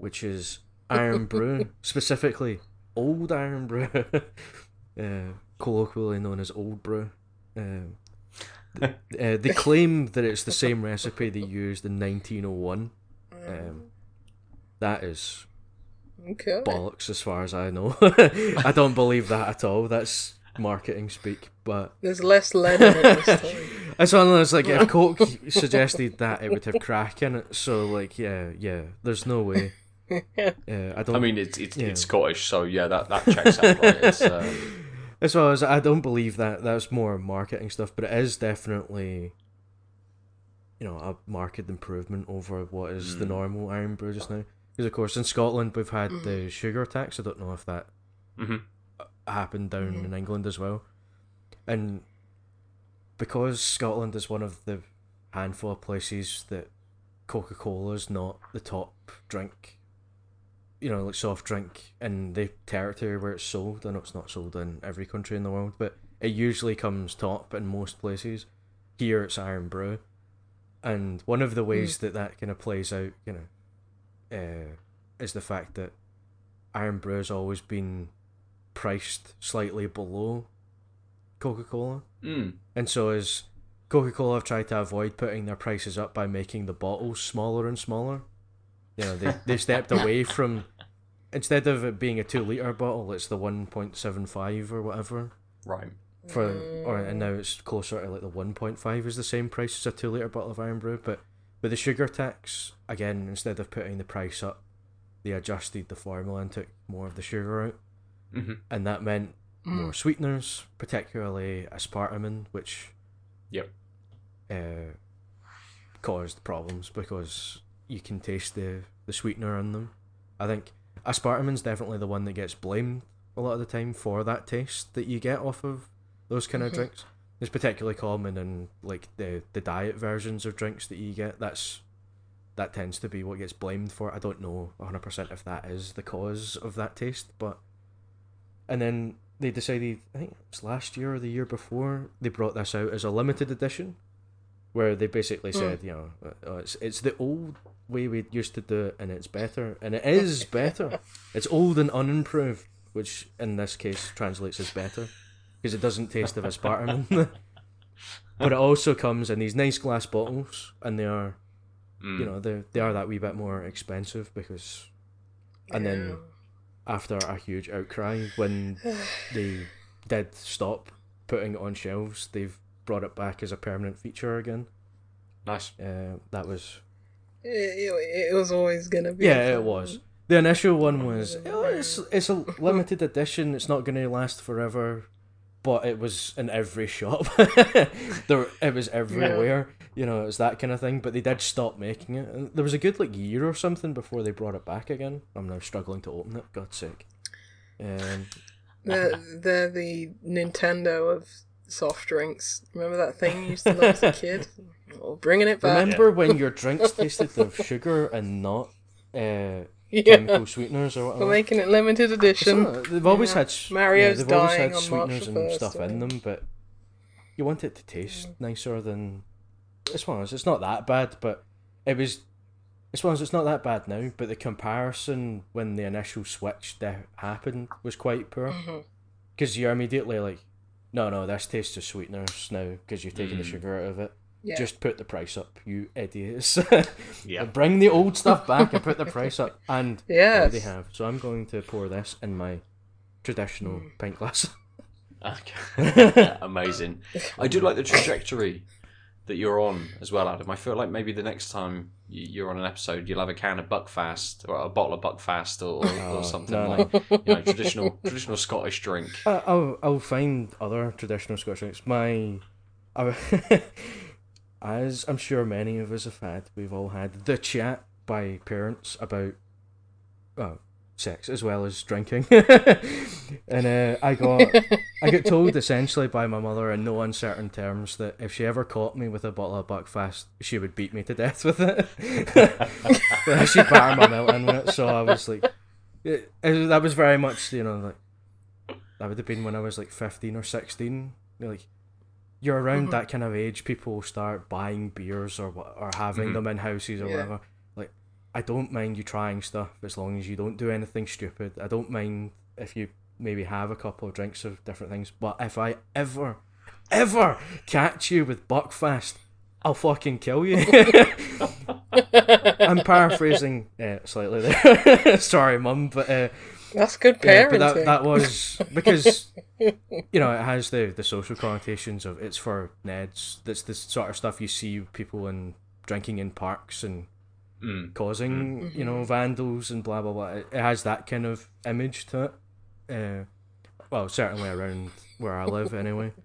which is Irn-Bru, specifically Old Irn-Bru, uh, colloquially known as Old Brew. Um, uh, they claim that it's the same recipe they used in 1901. Um, that is Okay. bollocks as far as I know. I don't believe that at all. That's marketing speak. But There's less lead in it this time. it's one of those like if Coke suggested that it would have crack in it, so like yeah, yeah, there's no way. Uh, I don't. I mean it's it's, Yeah. it's Scottish, so yeah, that that checks out. Right? It's, uh, as well as I don't believe that that's more marketing stuff, but it is definitely, you know, a market improvement over what is the Mm. normal Irn-Bru just now. Because of course in Scotland we've had the sugar tax. I don't know if that mhm. happened down Mhm. in England as well, and because Scotland is one of the handful of places that Coca Cola is not the top drink, you know, like soft drink in the territory where it's sold. I know it's not sold in every country in the world, but it usually comes top in most places. Here it's Irn-Bru, and one of the ways that that kind of plays out, you know, uh, is the fact that Irn-Bru has always been priced slightly below Coca Cola. Mm. And so as Coca Cola have tried to avoid putting their prices up by making the bottles smaller and smaller. You know, they, they stepped away from instead of it being a two litre bottle, it's the one point seven five or whatever. right. For or and now it's closer to like the one point five is the same price as a two litre bottle of Irn-Bru, but with the sugar tax, again, instead of putting the price up, they adjusted the formula and took more of the sugar out. hmm And that meant Mm. more sweeteners, particularly aspartame, which Yep. uh, caused problems because you can taste the, the sweetener in them. I think aspartame's definitely the one that gets blamed a lot of the time for that taste that you get off of those kind of Mhm. drinks. It's particularly common in like the the diet versions of drinks that you get. That's that tends to be what gets blamed for. I don't know 100% if that is the cause of that taste, but and then they decided, I think it was last year or the year before, they brought this out as a limited edition, where they basically Mm. said, you know, uh, it's it's the old way we used to do it, and it's better, and it is better. It's old and unimproved, which in this case translates as better, because it doesn't taste of aspartame. but it also comes in these nice glass bottles, and they are, Mm. you know, they they are that wee bit more expensive because, and then after a huge outcry when they did stop putting it on shelves, they've brought it back as a permanent feature again. nice. Uh, that was It, it, it was always gonna be. yeah, it was. The initial one was oh, it's it's a limited edition. It's not going to last forever, but it was in every shop. there, it was everywhere. You know, it was that kind of thing. But they did stop making it. And there was a good like year or something before they brought it back again. I'm now struggling to open it. God's sake. Um, They're, they're the Nintendo of soft drinks. Remember that thing you used to love as a kid? Well, bringing it back. remember when your drinks tasted of sugar and not uh, yeah. chemical sweeteners or whatever. We're making it limited edition. Some- they've always Yeah. had s- Mario's yeah, they've always had sweeteners and 1st, stuff in them, but you want it to taste nicer than. It's one of those. It's not that bad, but it was. It's one of those. It's not that bad now, but the comparison when the initial switch that happened was quite poor because you're immediately like, no, no, this tastes of sweeteners now because you've taken the Mm. sugar out of it. Yeah. Just put the price up, you idiots. Yeah. Bring the old stuff back and put the price up. And Yes. they have. So I'm going to pour this in my traditional Mm. pint glass. Okay. Amazing. I do like the trajectory that you're on as well, Adam. I feel like maybe the next time you're on an episode, you'll have a can of Buckfast or a bottle of Buckfast or, or, Oh, or something no, like you know traditional traditional Scottish drink. Uh, I'll I'll find other traditional Scottish drinks. My, I, as I'm sure many of us have had, we've all had the chat by parents about, oh, sex as well as drinking, and uh, I got I got told essentially by my mother in no uncertain terms that if she ever caught me with a bottle of Buckfast, she would beat me to death with it. She'd my milk with it. So I was like, it, it- that was very much you know like that would have been when I was like fifteen or sixteen. Like you're around Mhm. that kind of age, people start buying beers or or having Mhm. them in houses or Yeah. whatever. Like I don't mind you trying stuff as long as you don't do anything stupid. I don't mind if you maybe have a couple of drinks of different things. But if I ever, ever catch you with Buckfast, I'll fucking kill you. I'm paraphrasing uh, slightly there. Sorry, mum, but uh, That's good yeah, parenting. but that that was because you know it has the the social connotations of it's for Neds. That's the sort of stuff you see people in drinking in parks and Mm. causing you know vandals and blah blah blah. It, it has that kind of image to it. Uh, well, certainly around where I live, anyway.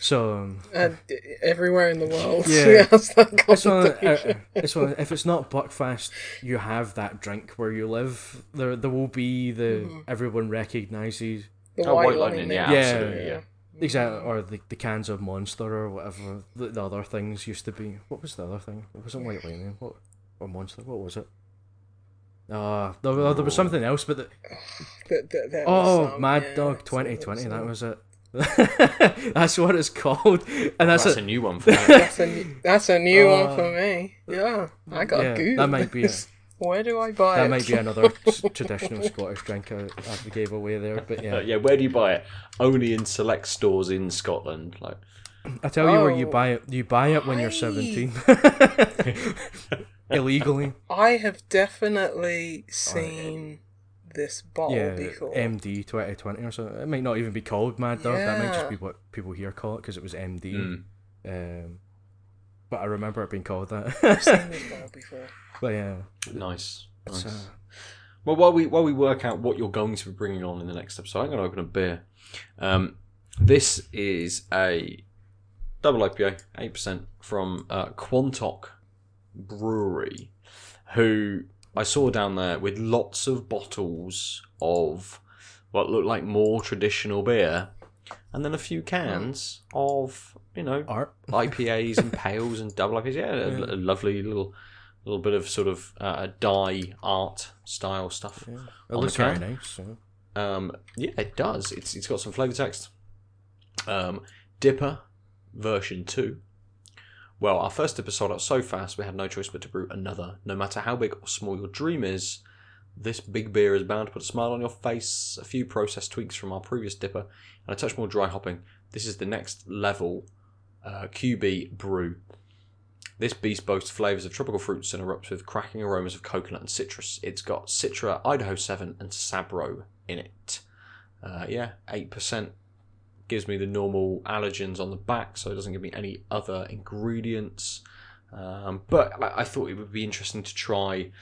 So um, and everywhere in the world. Yeah. Yes, that it's one, uh, connotation. it's one, if it's not Buckfast, you have that drink where you live. There, there will be the Mm-hmm. everyone recognizes The Oh, white, White lightning. Lightning, yeah, Yeah. absolutely, yeah. exactly, or the, the cans of Monster or whatever the, the other things used to be. What was the other thing? It wasn't White Lightning. What or Monster? What was it? Ah, there, there was something else, but the, The- the- there oh, was Mad yeah, Dog twenty twenty. That was it. that's what it's called, and that's, That's it. a new one for me. That's a new, that's a new Uh, one for me. Yeah, I got yeah, good. that might be a- Where do I buy That it? might be another traditional Scottish drink I, I gave away there, but Uh, yeah. yeah, where do you buy it? Only in select stores in Scotland. Like, I tell you where you Oh. buy it. You buy it when you're seventeen, illegally. I have definitely seen this bottle yeah, before. MD twenty twenty or something. It might not even be called Mad Dog. That might just be what people here call it because it was MD. mm. Um, but I remember it being called I've that. seen this bottle before. but yeah, nice. it's, nice. uh, Well, while we while we work out what you're going to be bringing on in the next episode, I'm going to open a beer. Um, this is a double IPA, eight percent from uh, Quantock Brewery, who I saw down there with lots of bottles of what looked like more traditional beer, and then a few cans of you know art. IPAs and pales and double IPAs. Yeah, a, Yeah. a lovely little little bit of sort of uh, dye art style stuff. Yeah. It On looks the very can. nice. So. Um, yeah, it does. It's it's got some flavor text. Um, Dipper version two. Well, our first dipper sold out so fast we had no choice but to brew another. No matter how big or small your dream is, this big beer is bound to put a smile on your face. A few process tweaks from our previous dipper and a touch more dry hopping. This is the next level uh, QB Brew. This beast boasts flavors of tropical fruits and erupts with cracking aromas of coconut and citrus. It's got Citra, Idaho 7, and Sabro in it. Uh, yeah, 8%. Gives me the normal allergens on the back, so it doesn't give me any other ingredients. Um, but I, I thought it would be interesting to try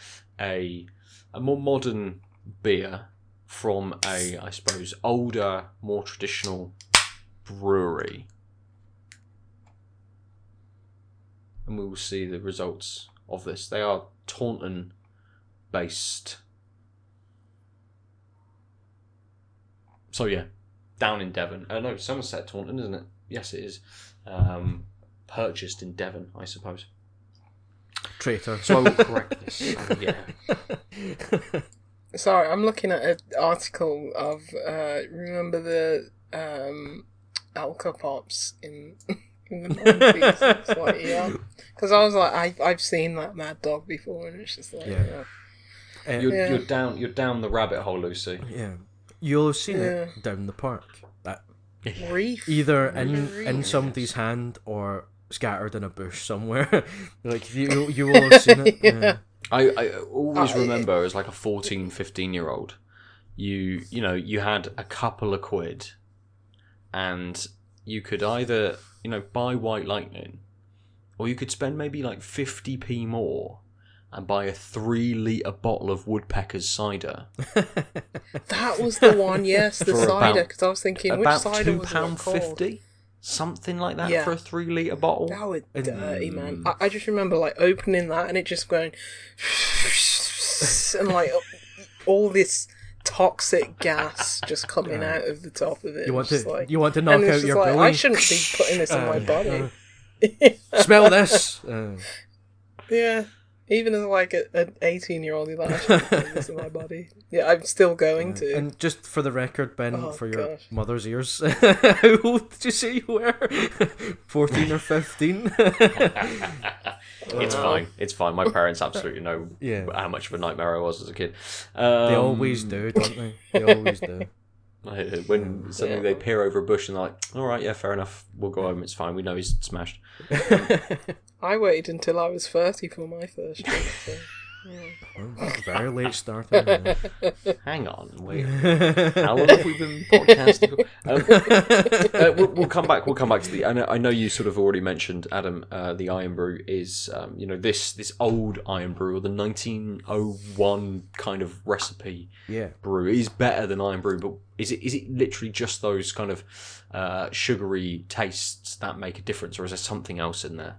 a a more modern beer from a, I suppose, older, more traditional brewery. And we will see the results of this. They are Taunton based. So, yeah, down in Devon. Oh no, Somerset Taunton, isn't it? Yes, it is. Um, purchased in Devon, I suppose. Traitor. So I will correct this. Um, yeah. Sorry, I'm looking at an article of uh, remember the um, alcopops in in the nineties. It's like yeah, because I was like I I've seen that Mad Dog before, and it's just like Yeah. yeah. Uh, You're, Yeah. you're down. You're down the rabbit hole, Lucy. yeah. You'll have seen Yeah. it down the park. That reef. either in Reef. in somebody's hand or scattered in a bush somewhere. like you you will have seen it. Yeah. yeah. I, I always Oh, remember as like a 14, 15 year old, you you know you had a couple of quid, and you could either you know buy White Lightning, or you could spend maybe like fifty p more, and buy a three liter bottle of Woodpecker's cider That was the one, yes, the cider. Because I was thinking, which cider two was pound it called? fifty, something like that Yeah. for a three liter bottle. That was dirty, man. I, I just remember like opening that and it just going, and like all this toxic gas just coming out of the top of it. You want to like, you want to knock it's out just your like, belly. I shouldn't be putting this in my Uh, body. Smell this. Uh, yeah, even as like a, an eighteen-year-old, you're like, I shouldn't this in my body. Yeah, I'm still going to. and just for the record, Ben, Oh, for your gosh. mother's ears, how old did you say you were? Fourteen or fifteen? It's fine. It's fine. My parents absolutely know Yeah. how much of a nightmare I was as a kid. Um, they always do, don't they? They always do. When suddenly they peer over a bush and they're like, all right, yeah, fair enough. We'll go home. It's fine. We know he's smashed. I waited until I was thirty for my first drink. So. Well, very late starter. Hang on. Wait. How long have we been podcasting? Um, uh, we'll, we'll come back. We'll come back to the. I know, I know you sort of already mentioned Adam. Uh, the Irn-Bru is, um, you know, this this old Irn-Bru or the 1901 kind of recipe yeah. brew is better than Irn-Bru, but is it is it literally just those kind of uh, sugary tastes that make a difference, or is there something else in there?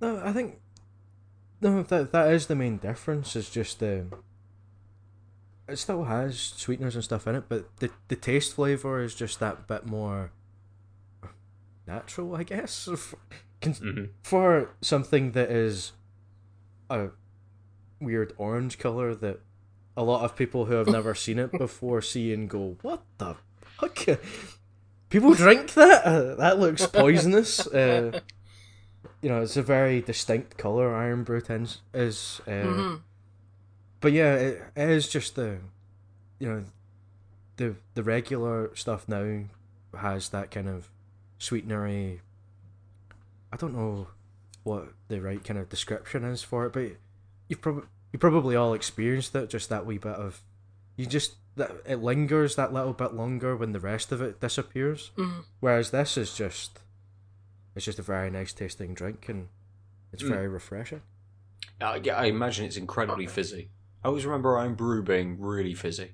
No, I think no, that that is the main difference. Is just it still has sweeteners and stuff in it, but the the taste flavor is just that bit more natural, I guess. For, Mhm. for something that is a weird orange color that a lot of people who have never seen it before see and go, "What the fuck?" People drink that. Uh, that looks poisonous. Uh, you know, it's a very distinct color. Irn-Bru tends is, uh, Mhm. but yeah, it, it is just the, you know, the the regular stuff now has that kind of sweetenery. I don't know what the right kind of description is for it, but you've probably you probably all experienced it. Just that wee bit of, you just that it lingers that little bit longer when the rest of it disappears. Mhm. Whereas this is just, it's just a very nice tasting drink and it's Mm. very refreshing. Uh, yeah, I imagine it's incredibly fizzy. I always remember Irn-Bru being really fizzy.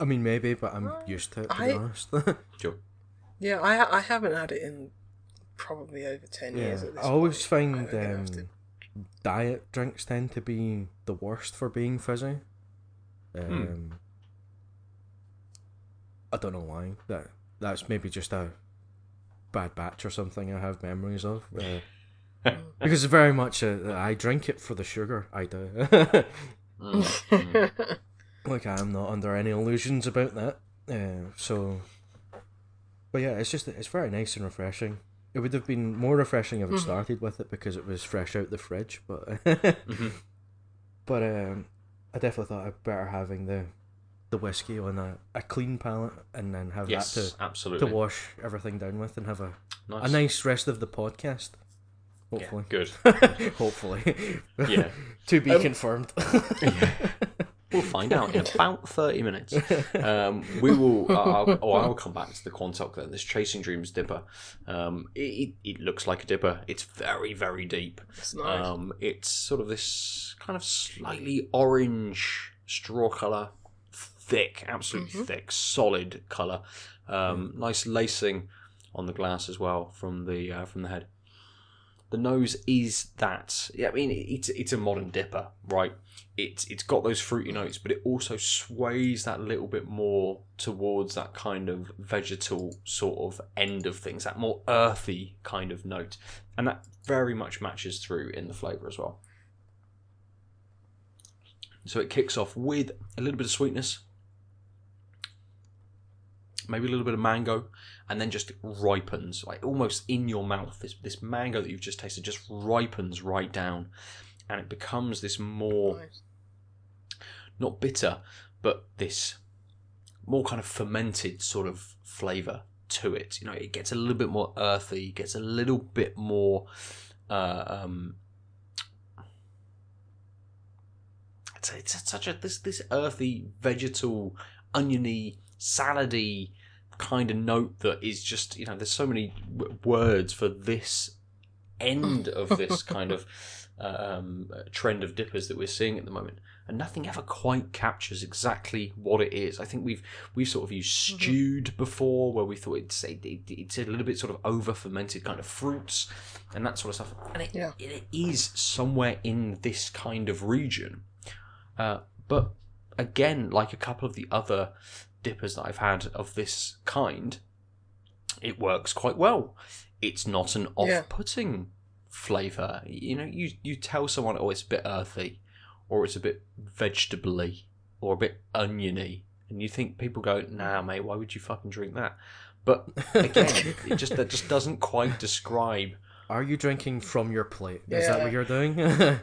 I mean, maybe, but I'm used to it. To I- be honest. Sure. Yeah, I I haven't had it in probably over ten yeah, years. At this I always point. find I'm gonna have um, diet drinks tend to be the worst for being fizzy. Hmm. Um, I don't know why. That that's maybe just a bad batch or something. I have memories of. Uh, because it's very much a, I drink it for the sugar. I do. Mm, mm. like I'm not under any illusions about that. Uh, so, but yeah, it's just it's very nice and refreshing. It would have been more refreshing if it Mhm. started with it because it was fresh out the fridge. But Mhm. but um, I definitely thought I'd better having the the whiskey on a, a clean palate and then have Yes, that to, absolutely. to wash everything down with and have a, nice. a nice rest of the podcast. Yeah, Hopefully. good. Hopefully. Yeah. to be Um, confirmed. We'll find out in about 30 minutes. Um, we will. Uh, I'll, oh, I'll come back to the Quantock then. This Chasing Dreams dipper. Um, it, it, it looks like a dipper. It's very, very deep. It's nice. Um, it's sort of this kind of slightly orange straw colour. Thick, absolutely Mhm. thick, solid colour. Um, Nice lacing on the glass as well from the uh, from the head. The nose is that. Yeah, I mean, it's it's a modern dipper, right? It's it's got those fruity notes, but it also sways that little bit more towards that kind of vegetal sort of end of things, that more earthy kind of note, and that very much matches through in the flavour as well. So it kicks off with a little bit of sweetness, maybe a little bit of mango, and then just ripens, like almost in your mouth. This this mango that you've just tasted just ripens right down, and it becomes this more Nice. not bitter, but this more kind of fermented sort of flavour to it. You know, it gets a little bit more earthy, gets a little bit more. Uh, um, it's, it's such a this this earthy, vegetal, oniony, salady kind of note that is just you know. There's so many w- words for this end of this kind of um, trend of dippers that we're seeing at the moment, and nothing ever quite captures exactly what it is. I think we've we've sort of used stewed before, where we thought it's it, it, it's a little bit sort of over fermented kind of fruits and that sort of stuff, and it, Yeah. it is somewhere in this kind of region. Uh, but again, like a couple of the other dippers that I've had of this kind, it works quite well. It's not an off-putting flavour. You know, you you tell someone, oh, it's a bit earthy, or it's a bit vegetably, or a bit oniony, and you think people go, nah, mate, why would you fucking drink that? But again, it just that just doesn't quite describe. Are you drinking from your plate? Is that what you're doing?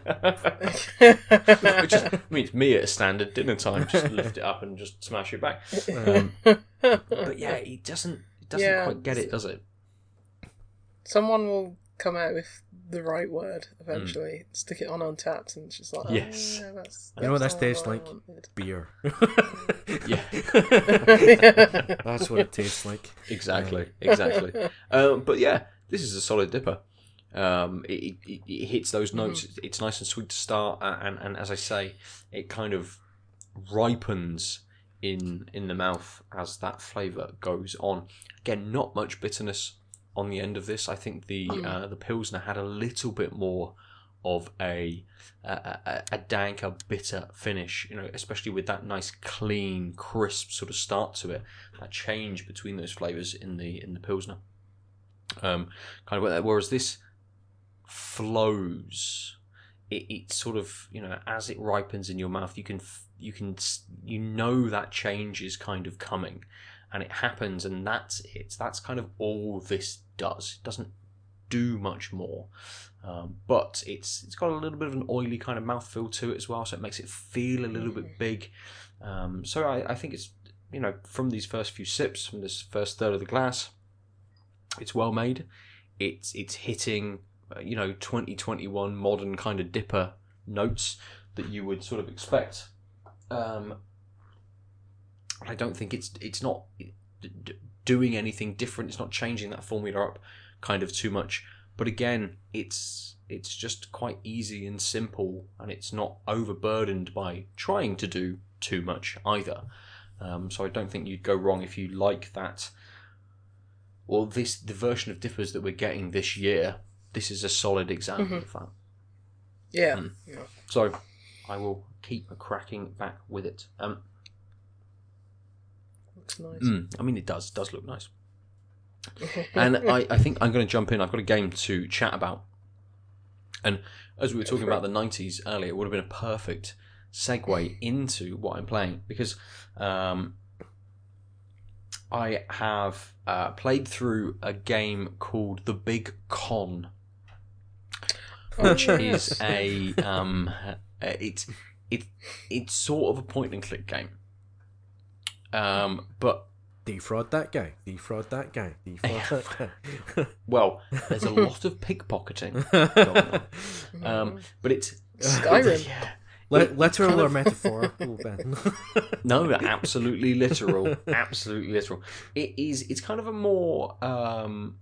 It just I mean, it's me at a standard dinner time. Just lift it up and just smash it back. Um, but yeah, it doesn't. It doesn't Yeah. quite get it, does it? Someone will come out with the right word eventually. Stick it on Untappd, and it's just like, oh, Yes. yeah, that's, You know what that's this tastes like? wanted. Beer. Yeah, That's what it tastes like. exactly, exactly. Um, but yeah, this is a solid dipper. Um, it, it, it hits those notes. It's nice and sweet to start, a- and, and as I say, it kind of ripens in in the mouth as that flavour goes on. Again, not much bitterness on the end of this. I think the uh, the pilsner had a little bit more of a a, a, a danker, bitter finish. You know, especially with that nice, clean, crisp sort of start to it. That change between those flavours in the in the pilsner. Um, kind of whereas this flows. It, it sort of you know as it ripens in your mouth, you can you can you know that change is kind of coming, and it happens, and that's it. That's kind of all this does. It doesn't do much more, um, but it's it's got a little bit of an oily kind of mouthfeel to it as well, so it makes it feel a little bit big. Um, so I, I think it's you know from these first few sips, from this first third of the glass, it's well made. It's it's hitting you know 2021 modern kind of dipper notes that you would sort of expect. Um, I don't think it's it's not doing anything different. It's not changing that formula up kind of too much. But again, it's it's just quite easy and simple, and it's not overburdened by trying to do too much either. Um, so I don't think you'd go wrong if you like that. Well, this the version of dippers that we're getting this year. This is a solid example of that. Yeah. Mm. yeah. So I will keep cracking back with it. Um, Looks nice. mm, I mean, it does does look nice. and I, I think I'm going to jump in. I've got a game to chat about. And as we were talking about the 90s earlier, it would have been a perfect segue into what I'm playing because um, I have uh, played through a game called The Big Con, which Oh, is a um, uh, it's it it's sort of a point and click game. Um, but Defraud that guy. Defraud that guy. Defraud that guy. well, there's a lot of pickpocketing going on. Um, but it's Skyrim. Yeah. Li- literal or metaphorical, Ben? No, absolutely literal. absolutely literal. It is. It's kind of a more um,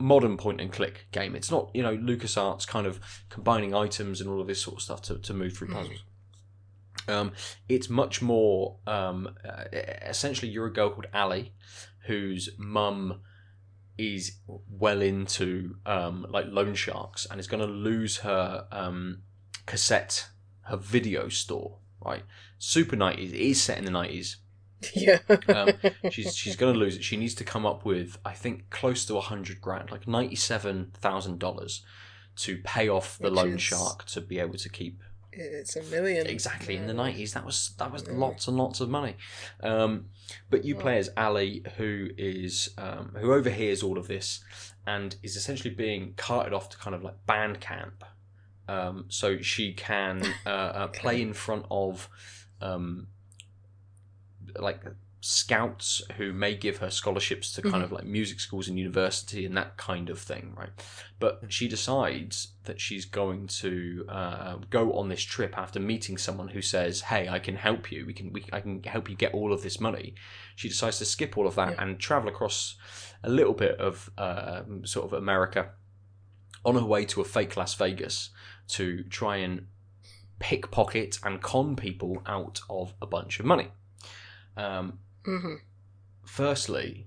modern point and click game. It's not you know LucasArts kind of combining items and all of this sort of stuff to, to move through puzzles. Um, it's much more um, uh, essentially you're a girl called Ali, whose mum is well into um, like loan sharks and is going to lose her um, cassette, her video store. Right, Super Nineties it is set in the nineties. yeah. Um, she's she's going to lose it. She needs to come up with I think close to a hundred grand, like ninety seven thousand dollars, to pay off the Which loan is- shark to be able to keep it's a million. exactly in the nineties. That was that was Yeah. lots and lots of money. Um, but you play as Ali, who is um, who overhears all of this and is essentially being carted off to kind of like band camp, um, so she can uh, uh, play in front of um, like scouts who may give her scholarships to kind of like music schools and university and that kind of thing, right? But she decides that she's going to uh, go on this trip after meeting someone who says, "Hey, I can help you. We can, we, I can help you get all of this money." She decides to skip all of that Yeah. and travel across a little bit of uh, sort of America on her way to a fake Las Vegas to try and pickpocket and con people out of a bunch of money. Um, hmm firstly,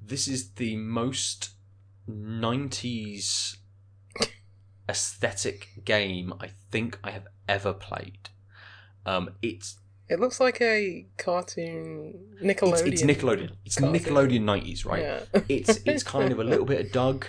this is the most 90s aesthetic game I think I have ever played. Um, it's, It looks like a cartoon Nickelodeon. it's it's Nickelodeon. It's cartoon. Nickelodeon 90s, right? Yeah. It's it's kind of a little bit of Doug.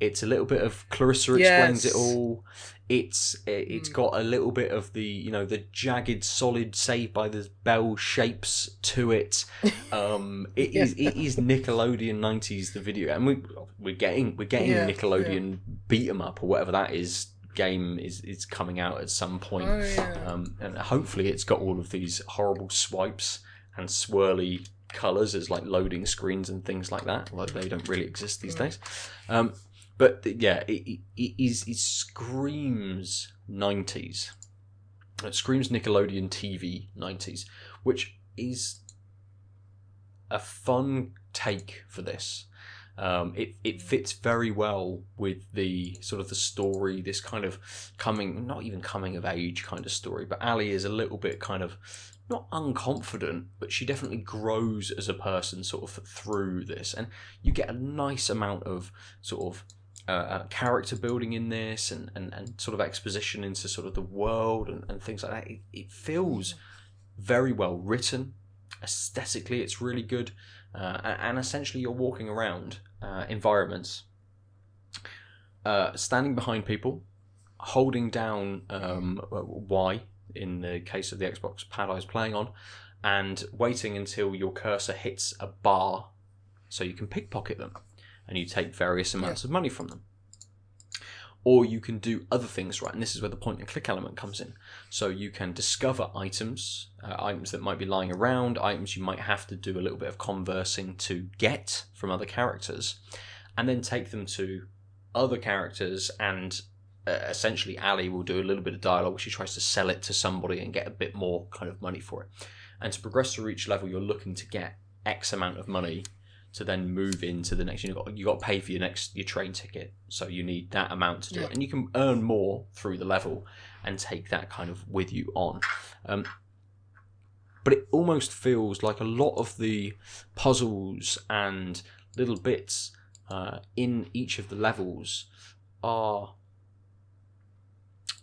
It's a little bit of Clarissa explains Yes. it all. It's it's Mm. got a little bit of the you know the jagged, solid, Saved by the Bell shapes to it. Um, it is it is Nickelodeon nineties the video, and we we're getting we're getting Yeah, Nickelodeon beat 'em up or whatever that is game is is coming out at some point. Oh yeah. Um, and hopefully it's got all of these horrible swipes and swirly colours as like loading screens and things like that. Like they don't really exist these days. Um, but yeah, it, it, it screams nineties. It screams Nickelodeon TV nineties, which is a fun take for this. Um, it it fits very well with the sort of the story, this kind of coming, not even coming of age kind of story, but Ali is a little bit kind of not unconfident, but she definitely grows as a person sort of through this, and you get a nice amount of sort of uh, uh, character building in this, and, and, and sort of exposition into sort of the world and, and things like that. It, it feels very well written, aesthetically, it's really good, uh, and, essentially you're walking around uh, environments, uh, standing behind people, holding down um, Y in the case of the Xbox pad I was playing on, and waiting until your cursor hits a bar so you can pickpocket them and you take various amounts of money from them. Or you can do other things, right? And this is where the point and click element comes in. So you can discover items, uh, items that might be lying around, items you might have to do a little bit of conversing to get from other characters, and then take them to other characters and uh, essentially Ali will do a little bit of dialogue. She tries to sell it to somebody and get a bit more kind of money for it. And to progress through each level, you're looking to get X amount of money to then move into the next. You got you got to pay for your next your train ticket, so you need that amount to do Yeah. it, and you can earn more through the level and take that kind of with you on. Um, but it almost feels like a lot of the puzzles and little bits uh, in each of the levels are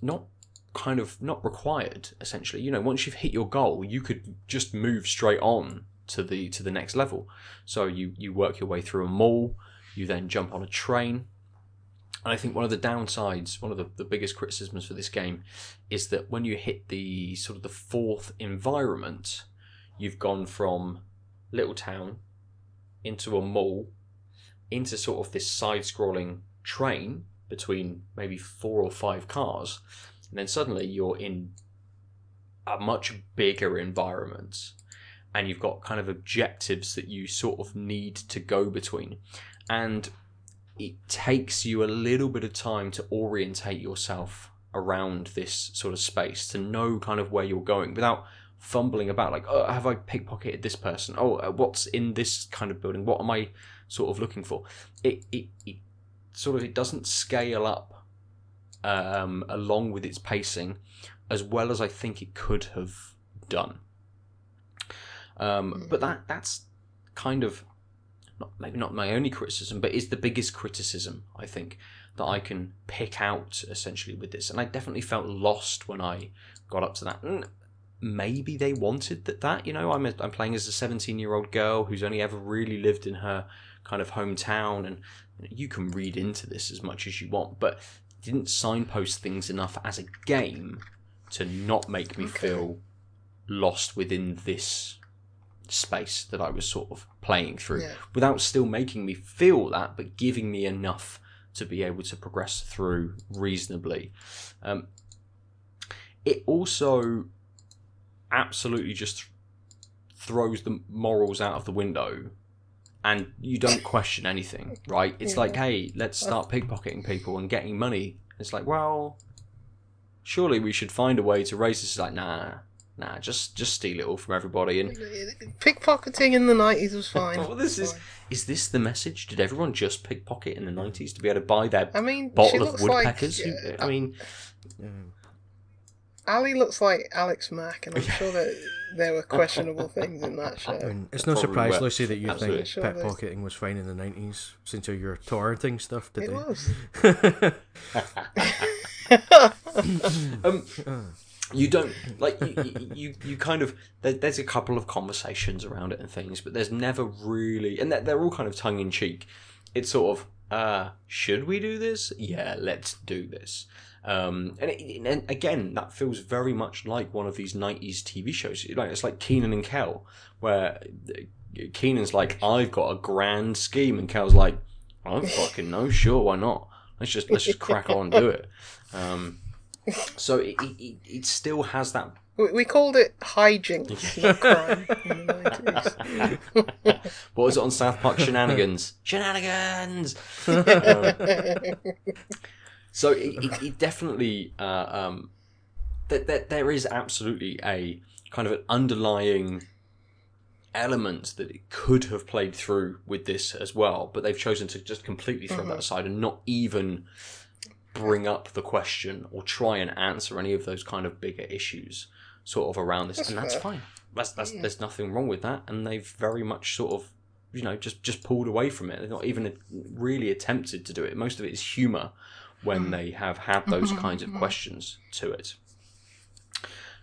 not kind of not required essentially you know once you've hit your goal you could just move straight on to the to the next level. So you you work your way through a mall you then jump on a train. And i think one of the downsides one of the, the biggest criticisms for this game is that when you hit the sort of the fourth environment you've gone from little town into a mall into sort of this side scrolling train between maybe four or five cars. And then suddenly you're in a much bigger environment and you've got kind of objectives that you sort of need to go between. And it takes you a little bit of time to orientate yourself around this sort of space to know kind of where you're going without fumbling about like oh have i pickpocketed this person? Oh uh, what's in this kind of building? What am i sort of looking for? It it, it sort of it doesn't scale up um, along with its pacing as well as i think it could have done um, but that that's kind of not, maybe not my only criticism, but is the biggest criticism I think that I can pick out essentially with this. And I definitely felt lost when I got up to that. And maybe they wanted that. That you know, I'm a, I'm playing as a 17 year old girl who's only ever really lived in her kind of hometown, and you can read into this as much as you want, but didn't signpost things enough as a game to not make me Okay. feel lost within this space that I was sort of playing through Yeah. without still making me feel that, but giving me enough to be able to progress through reasonably. Um, it also absolutely just throws the morals out of the window and you don't question anything, right? It's Yeah. like, hey, let's start pickpocketing people and getting money. It's like, well, surely we should find a way to raise this. It's like, nah, nah, just just steal it all from everybody. And Pickpocketing in the nineties was fine. well, this is Fine. is this the message? Did everyone just pickpocket in the nineties to be able to buy their I mean, she bottle of looks woodpeckers? like. Who- uh, I mean, Yeah. Ali looks like Alex Mack, and I'm sure that there were questionable things in that I show. mean, it's no surprise, were. Lucy, that you Absolutely. think Sure pickpocketing was fine in the 90s since of your torrenting stuff It today. was. um, you don't like you, you, you, kind of there, there's a couple of conversations around it and things, but there's never really, and they're, all kind of tongue in cheek. It's sort of, uh, should we do this? Yeah, let's do this. Um, and, it, and again, that feels very much like one of these '90s TV shows. Like it's like Kenan and Kel, where Kenan's like, "I've got a grand scheme," and Kel's like, "I don't fucking know. Sure, why not? Let's just let's just crack on do it." Um, so it, it, it- still has that We, we called it hijinks, not crime, in the 90s. what was it on South Park? Shenanigans. Shenanigans. Um, so it, it, it definitely uh, um, that that there is absolutely a kind of an underlying element that it could have played through with this as well, but they've chosen to just completely throw that aside and not even bring up the question or try and answer any of those kind of bigger issues sort of around this, That's and that's fine. That's that's there's nothing wrong with that, and they've very much sort of you know just just pulled away from it. They're not even really attempted to do it. Most of it is humour when they have had those kinds of questions to it.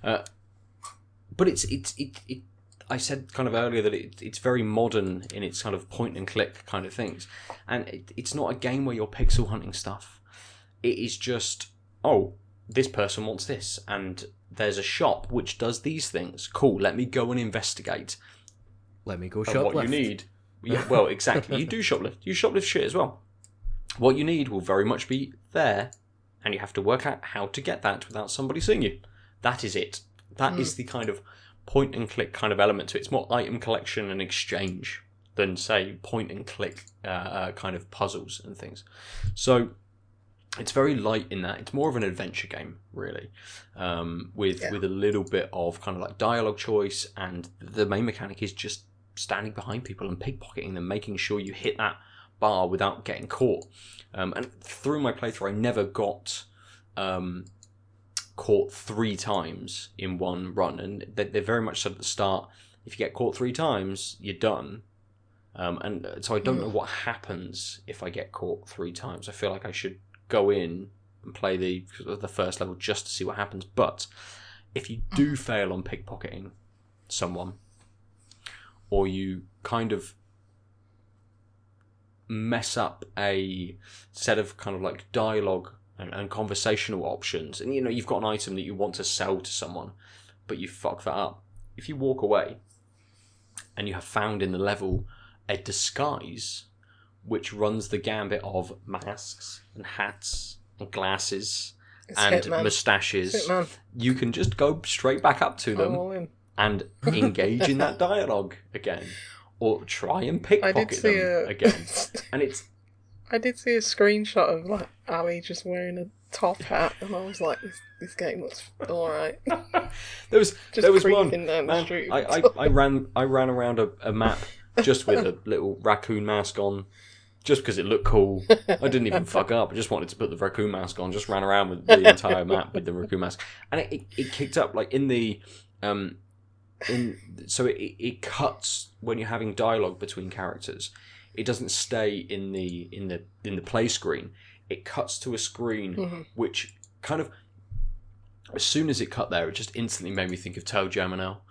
Uh, but it's it's it, it I said kind of earlier that it, it's very modern in its kind of point and click kind of things, and it, it's not a game where you're pixel hunting stuff. It is just oh this person wants this, and there's a shop which does these things. Cool, let me go and investigate Let me go and shoplift. what you need. Yeah, well, exactly. You do shoplift. You shoplift shit as well. What you need will very much be there, and you have to work out how to get that without somebody seeing you. That is it. That is the kind of point and click kind of element to it. It's more item collection and exchange than say point and click uh, uh, kind of puzzles and things. So it's very light in that. It's more of an adventure game, really, um, with Yeah. with a little bit of kind of like dialogue choice, and the main mechanic is just standing behind people and pickpocketing them, making sure you hit that bar without getting caught. Um, and through my playthrough, I never got um, caught three times in one run, and they- they're very much said at the start. If you get caught three times, you're done. Um, and so I don't know what happens if I get caught three times. I feel like I should go in and play the the first level just to see what happens. But if you do fail on pickpocketing someone, or you kind of mess up a set of kind of like dialogue and, and conversational options, and you know you've got an item that you want to sell to someone, but you fuck that up. If you walk away and you have found in the level a disguise which runs the gambit of masks and hats and glasses It's and Hitman. moustaches, Hitman. you can just go straight back up to them I'm all in. and engage in that dialogue again, or try and pickpocket them a again. And it's I did see a screenshot of like Ali just wearing a top hat, and I was like, "This, this game looks all right." there was Just there was one down the man, street. I, I, I ran I ran around a, a map just with a little raccoon mask on, just because it looked cool. I didn't even fuck up. I just wanted to put the raccoon mask on. Just ran around with the entire map with the raccoon mask, and it, it, it kicked up like in the um in so it, it cuts when you're having dialogue between characters. It doesn't stay in the in the in the play screen. It cuts to a screen Mhm. which kind of as soon as it cut there, it just instantly made me think of ToeJam and Earl.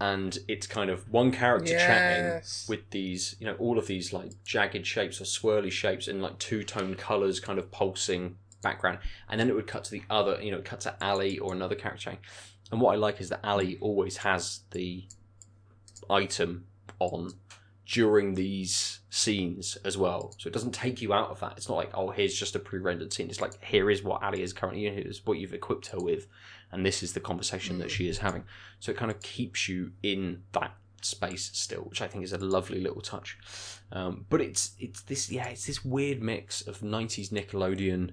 And it's kind of one character chatting with these, you know, all of these like jagged shapes or swirly shapes in like two tone colors, kind of pulsing background. And then it would cut to the other, you know, cut to Ali or another character chatting. And what I like is that Ali always has the item on during these scenes as well. So it doesn't take you out of that. It's not like, oh, here's just a pre-rendered scene. It's like, here is what Ali is currently, here's what you've equipped her with, and this is the conversation that she is having. So it kind of keeps you in that space still, which I think is a lovely little touch. Um, but it's it's this yeah, it's this weird mix of '90s Nickelodeon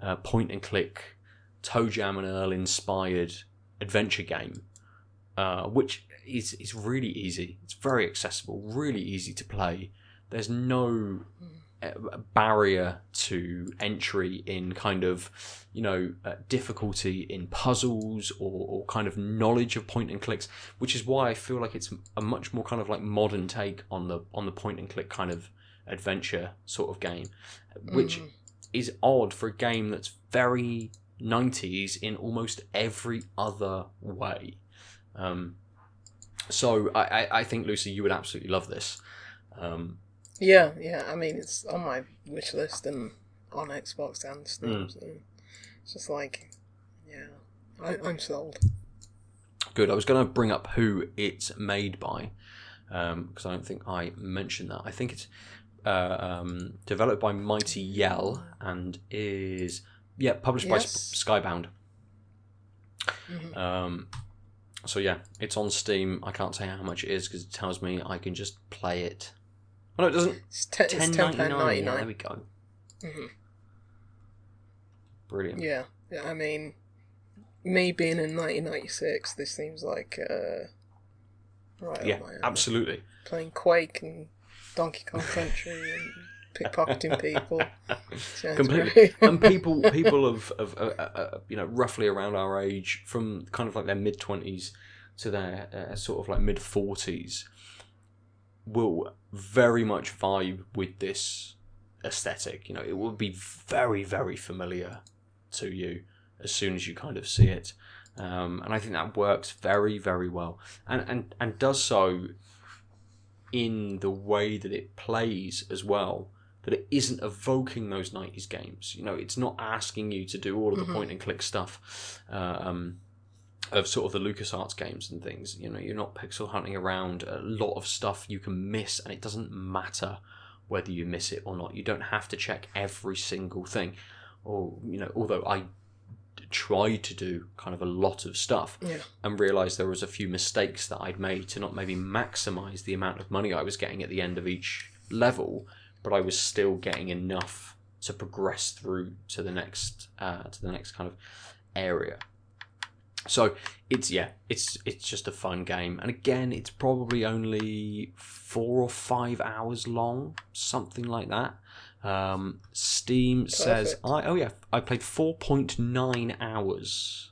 uh, point and click, ToeJam and Earl inspired adventure game, uh, which is is really easy. It's very accessible, really easy to play. There's no uh, barrier to entry in kind of you know uh, difficulty in puzzles or, or kind of knowledge of point and clicks which is why i feel like it's a much more kind of like modern take on the on the point and click kind of adventure sort of game which Mhm. is odd for a game that's very 90s in almost every other way um, so I, I, I think lucy you would absolutely love this um, Yeah, yeah. I mean, it's on my wish list and on Xbox and Steam. Mm. So it's just like, yeah, I, I'm sold. Good. I was going to bring up who it's made by because I don't think I mentioned that. I think it's uh, um, developed by Mighty Yell and is yeah published by Sp- Skybound. Mhm. Um, so yeah, it's on Steam. I can't say how much it is because it tells me I can just play it. Oh no, it doesn't. It's, te- it's Ten ten ninety pound nine. Yeah, there we go. Mhm. Brilliant. Yeah, yeah. I mean, me being in 1996, this seems like uh, right Yeah, my absolutely. Playing Quake and Donkey Kong Country and pickpocketing people. Sounds completely and people people of, of uh, uh, uh, you know roughly around our age from kind of like their mid 20s to their uh, sort of like mid 40s will very much vibe with this aesthetic you know it will be very very familiar to you as soon as you kind of see it um, and I think that works very very well and and and does so in the way that it plays as well that it isn't evoking those 90s games. You know, it's not asking you to do all of the Mhm. point and click stuff uh, um, of sort of the LucasArts games and things. You know, you're not pixel hunting around a lot of stuff you can miss, and it doesn't matter whether you miss it or not. You don't have to check every single thing. Or, you know, although I tried to do kind of a lot of stuff Yeah. and realized there was a few mistakes that I'd made to not maybe maximize the amount of money I was getting at the end of each level, but I was still getting enough to progress through to the next uh, to the next kind of area. So it's yeah, it's it's just a fun game, and again, it's probably only four or five hours long, something like that. Um, Steam says I oh yeah, I played four point nine hours.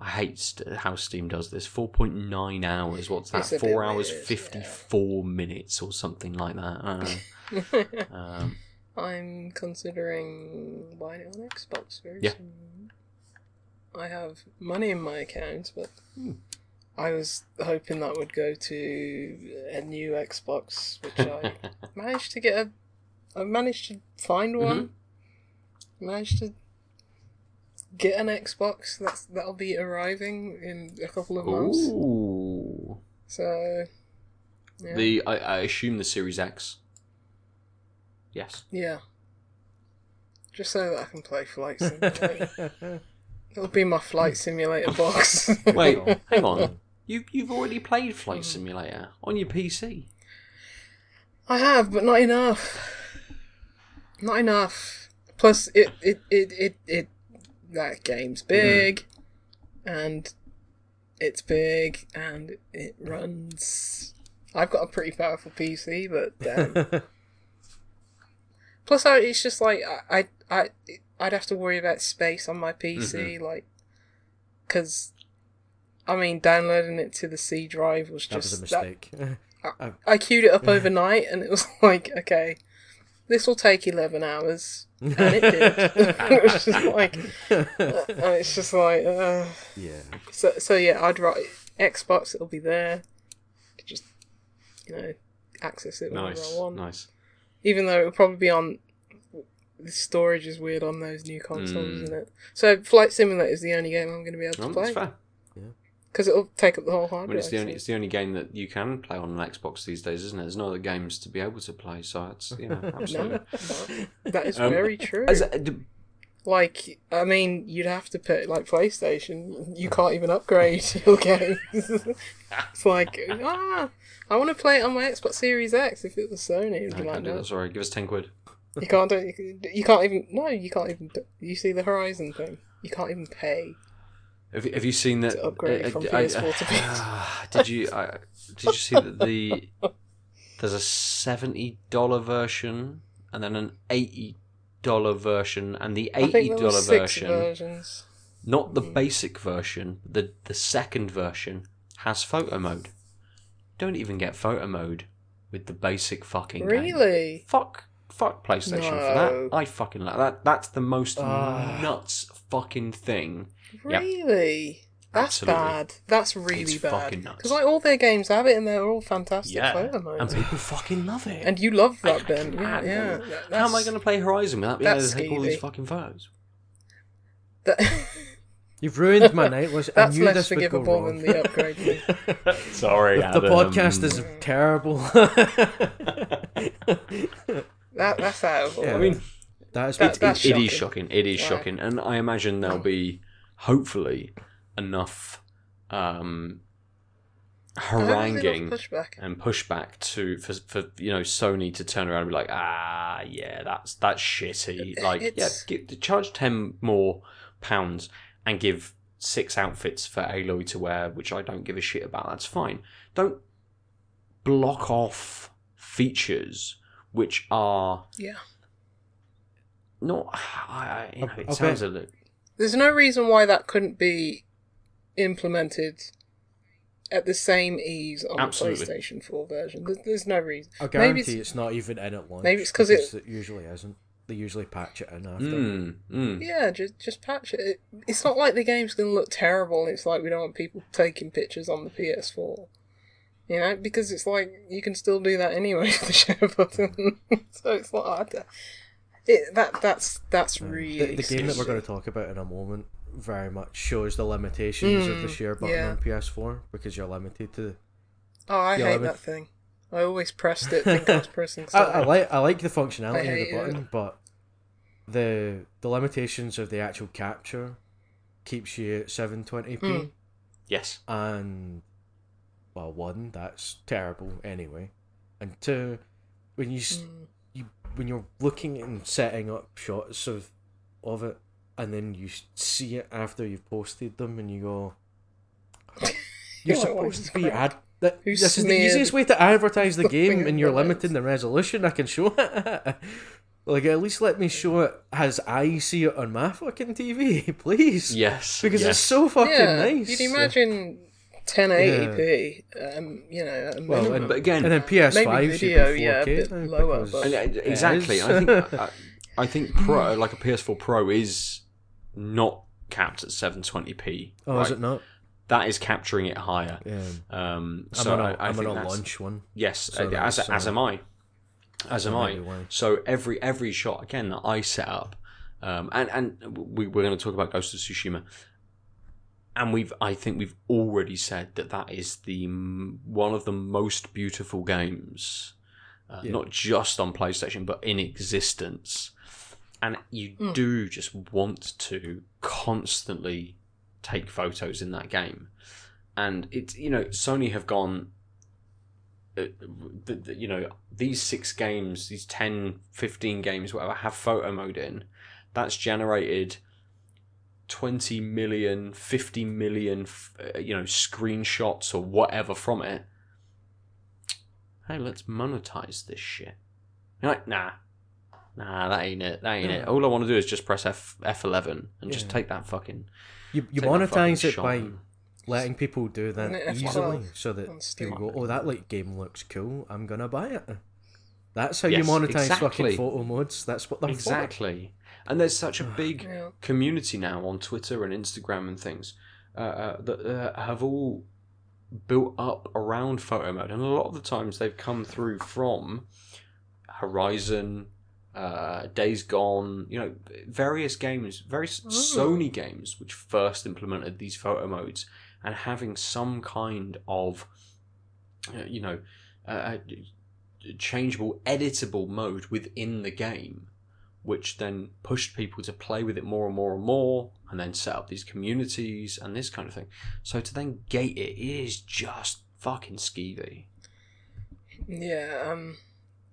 I hate st- how Steam does this. Four point nine hours. What's that? Four hours fifty four minutes or something like that. I don't know. um, I'm considering buying it on Xbox very Yeah. soon. I have money in my account, but Hmm. I was hoping that would go to a new Xbox, which I managed to get a. I managed to find Mm-hmm. one. Managed to get an Xbox. That's that'll be arriving in a couple of months. Ooh. So, yeah. The I, I assume the Series X. Yes. yeah. Just so that I can play flights. It'll be my flight simulator box. Wait, hang on. You you've already played Flight Simulator on your PC. I have, but not enough. Not enough. Plus, it it it it, it that game's mm-hmm. big, and it's big, and it runs. I've got a pretty powerful PC, but damn. Plus, I, it's just like I, I I I'd have to worry about space on my PC, like, because I mean, downloading it to the C drive was that just was a mistake. I queued it up overnight, and it was like, okay, this will take eleven hours, and it did. it was just like, uh, and it's just like, uh, yeah. so so yeah, I'd write Xbox. It'll be there. Just you know, access it whenever Nice, I want. nice. Even though it'll probably be on. The storage is weird on those new consoles, Mm. isn't it? So Flight Simulator is the only game I'm going to be able to Oh, that's play fair. because it'll take up the whole hard I mean, it's the only it's the only game that you can play on an Xbox these days, isn't it? There's no other games to be able to play, so it's you know absolutely. No, no, that is Um, very true. As a- d- Like, I mean, you'd have to put like PlayStation. You can't even upgrade your games. it's like, ah, I want to play it on my Xbox Series X. If it was Sony, it'd I be like, can't do no, that. Sorry, give us ten quid. You can't do. You, can- you can't even. No, you can't even. You see the Horizon thing. You can't even pay. Have, you- have you seen that? Upgrade uh, from I- PS4 to PS5. did you? I, did you see that the there's a seventy dollar version and then an eighty dollar version, and the eighty dollar version, versions. not the Mm. basic version, the the second version has photo mode. Don't even get photo mode with the basic fucking game. Really? Fuck, fuck PlayStation for that. I fucking like that. That's the most Ah. nuts fucking thing. Yep. Really? That's Absolutely. bad. That's really It's bad. fucking nuts. Because like all their games have it, and they're all fantastic Yeah, photo modes. and people fucking love it. And you love that, I Ben. can Yeah, yeah. How am I going to play Horizon without being able to take all these fucking photos? that- You've ruined my night. Listen, I That's knew less this would go forgivable wrong. than the upgrade. Sorry, The, the podcast is terrible. That that's out of Yeah. I mean, that is That- it, that's it is shocking. It is Right. shocking, and I imagine there'll be hopefully enough um, How is it not haranguing pushback. and pushback to for, for you know Sony to turn around and be like, ah, yeah, that's that's shitty. Like, yeah, It's- give, charge ten more pounds and give six outfits for Aloy to wear, which I don't give a shit about. That's fine. Don't block off features which are Yeah. not. I, I, you know, it I'll sounds bet- a little. There's no reason why that couldn't be implemented at the same ease on Absolutely. the PlayStation 4 version. There's, there's no reason. I Maybe guarantee it's- it's, not even in at launch. maybe it's because it- it usually isn't. They usually patch it in after. Mm, mm. Yeah, just just patch it. it. It's not like the game's going to look terrible. It's like we don't want people taking pictures on the PS4. You know, because it's like you can still do that anyway with the share button. so it's like I don't- it, that that's that's really The, the game that we're going to talk about in a moment very much shows the limitations of the Mm, share button yeah. on PS4 because you're limited to. Oh, I hate I mean- that thing. I always pressed it, think I was pressing I, I like I like the functionality of hate the it. button, but the the limitations of the actual capture keeps you at 720p, Mm. Yes. and well, one that's terrible anyway, and two, when you mm. you when you're looking and setting up shots of of it, and then you see it after you've posted them, and you go, "You're supposed to be ad." That, Who this is the easiest way to advertise the the game, and you're the limiting the resolution. I can show it. like at least let me show it as I see it on my fucking TV, please. Yes. Because yes. it's so fucking yeah, nice. you'd imagine 1080p. Um, you know, a Well, and, But again- and then PS5 Maybe should video, be 4K yeah, a bit now lower, but- And, uh, exactly. I think I, I think Pro like a PS4 Pro is not capped at 720p. oh, right? is it not? That is capturing it higher. Yeah. Um, I'm so on a, I, I I'm think on a launch one. Yes, So uh, as, was, as uh, am I. As am I. might be why. So every every shot again that I set up, um, and and we, we're going to talk about Ghost of Tsushima, and we've I think we've already said that that is the one of the most beautiful games, uh, Yeah. not just on PlayStation but in existence. and you Mm. do just want to constantly take photos in that game. And it's you know Sony have gone. Uh, the, the, you know these six games, these 10, 15 games, whatever, have photo mode in. That's generated 20 million, 50 million, uh, you know, screenshots or whatever from it. Hey, let's monetize this shit. You're like, nah, nah, that ain't it. That ain't it. All I want to do is just press F F11 and just take that fucking. You you take fucking monetize it shot by and- letting people do that F12 easily, so that people go, "Oh, that like game looks cool. I'm gonna buy it." That's how Yes, you monetize exactly. fucking photo modes. That's what they're for. Exactly. And there's such a big Yeah. community now on Twitter and Instagram and things uh, uh, that uh, have all built up around photo mode, and a lot of the times they've come through from Horizon, uh, Days Gone, you know, various games, various Sony games which first implemented these photo modes, and having some kind of, uh, you know, uh, changeable, editable mode within the game which then pushed people to play with it more and more and more, and then set up these communities and this kind of thing. So to then gate it is just fucking skeevy. Yeah, um,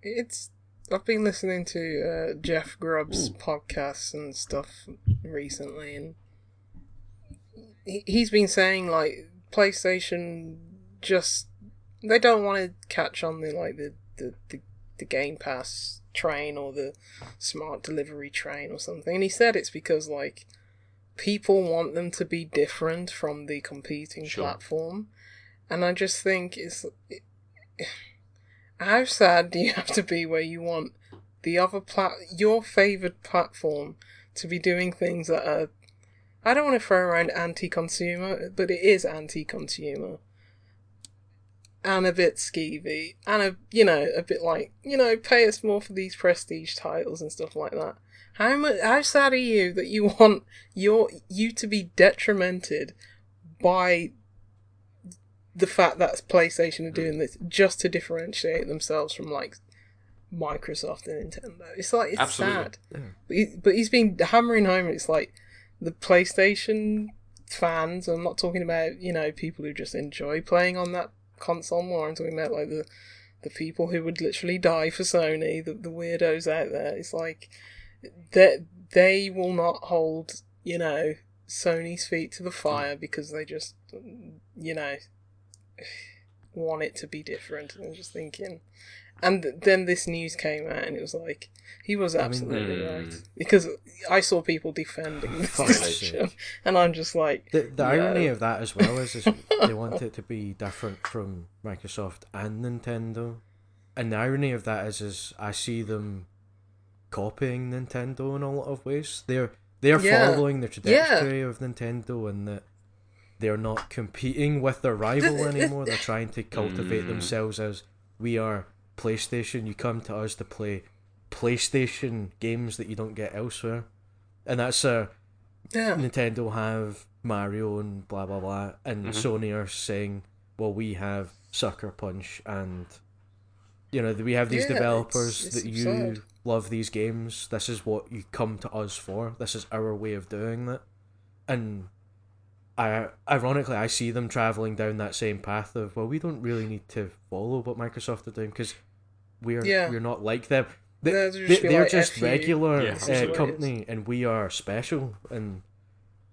it's. I've been listening to uh, Jeff Grubb's Ooh. podcasts and stuff recently, and he, he's been saying like PlayStation just they don't want to catch on the like the, the the the Game Pass train or the smart delivery train or something, and he said it's because like people want them to be different from the competing Sure. platform, and I just think it's. It, how sad do you have to be where you want the other plat your favored platform to be doing things that are I don't want to throw around anti-consumer, but it is anti-consumer. And a bit skeevy, and a you know a bit like you know pay us more for these prestige titles and stuff like that. How much? How sad are you that you want your you to be detrimented by the fact that PlayStation are doing this just to differentiate themselves from like Microsoft and Nintendo. It's like it's Absolutely. sad, but, he, but he's been hammering home. It's like the PlayStation fans. I'm not talking about you know people who just enjoy playing on that console more. I'm talking about like the the people who would literally die for Sony, the the weirdos out there. It's like that they will not hold you know Sony's feet to the hmm. fire because they just you know want it to be different. And I'm just thinking. And then this news came out, and it was like he was mean- absolutely Mm. right because I saw people defending this decision, and I'm just like, The, the irony of that as well is, is they want it to be different from Microsoft and Nintendo, and the irony of that is, is I see them copying Nintendo in a lot of ways. They're they're Yeah. following the trajectory of Nintendo, and that they're not competing with their rival anymore. They're trying to cultivate Mm. themselves as we are PlayStation. You come to us to play PlayStation games that you don't get elsewhere, and that's a yeah, Nintendo have Mario and blah blah blah, and Mhm. Sony are saying, well, we have Sucker Punch, and you know we have these Yeah, developers it's- it's that you absurd. love these games. This is what you come to us for. This is our way of doing that, and. I, ironically, I see them traveling down that same path of well, we don't really need to follow what Microsoft are doing because we're Yeah. we're not like them. They, they're just, they're like, just regular Yeah, uh, company, and we are special, and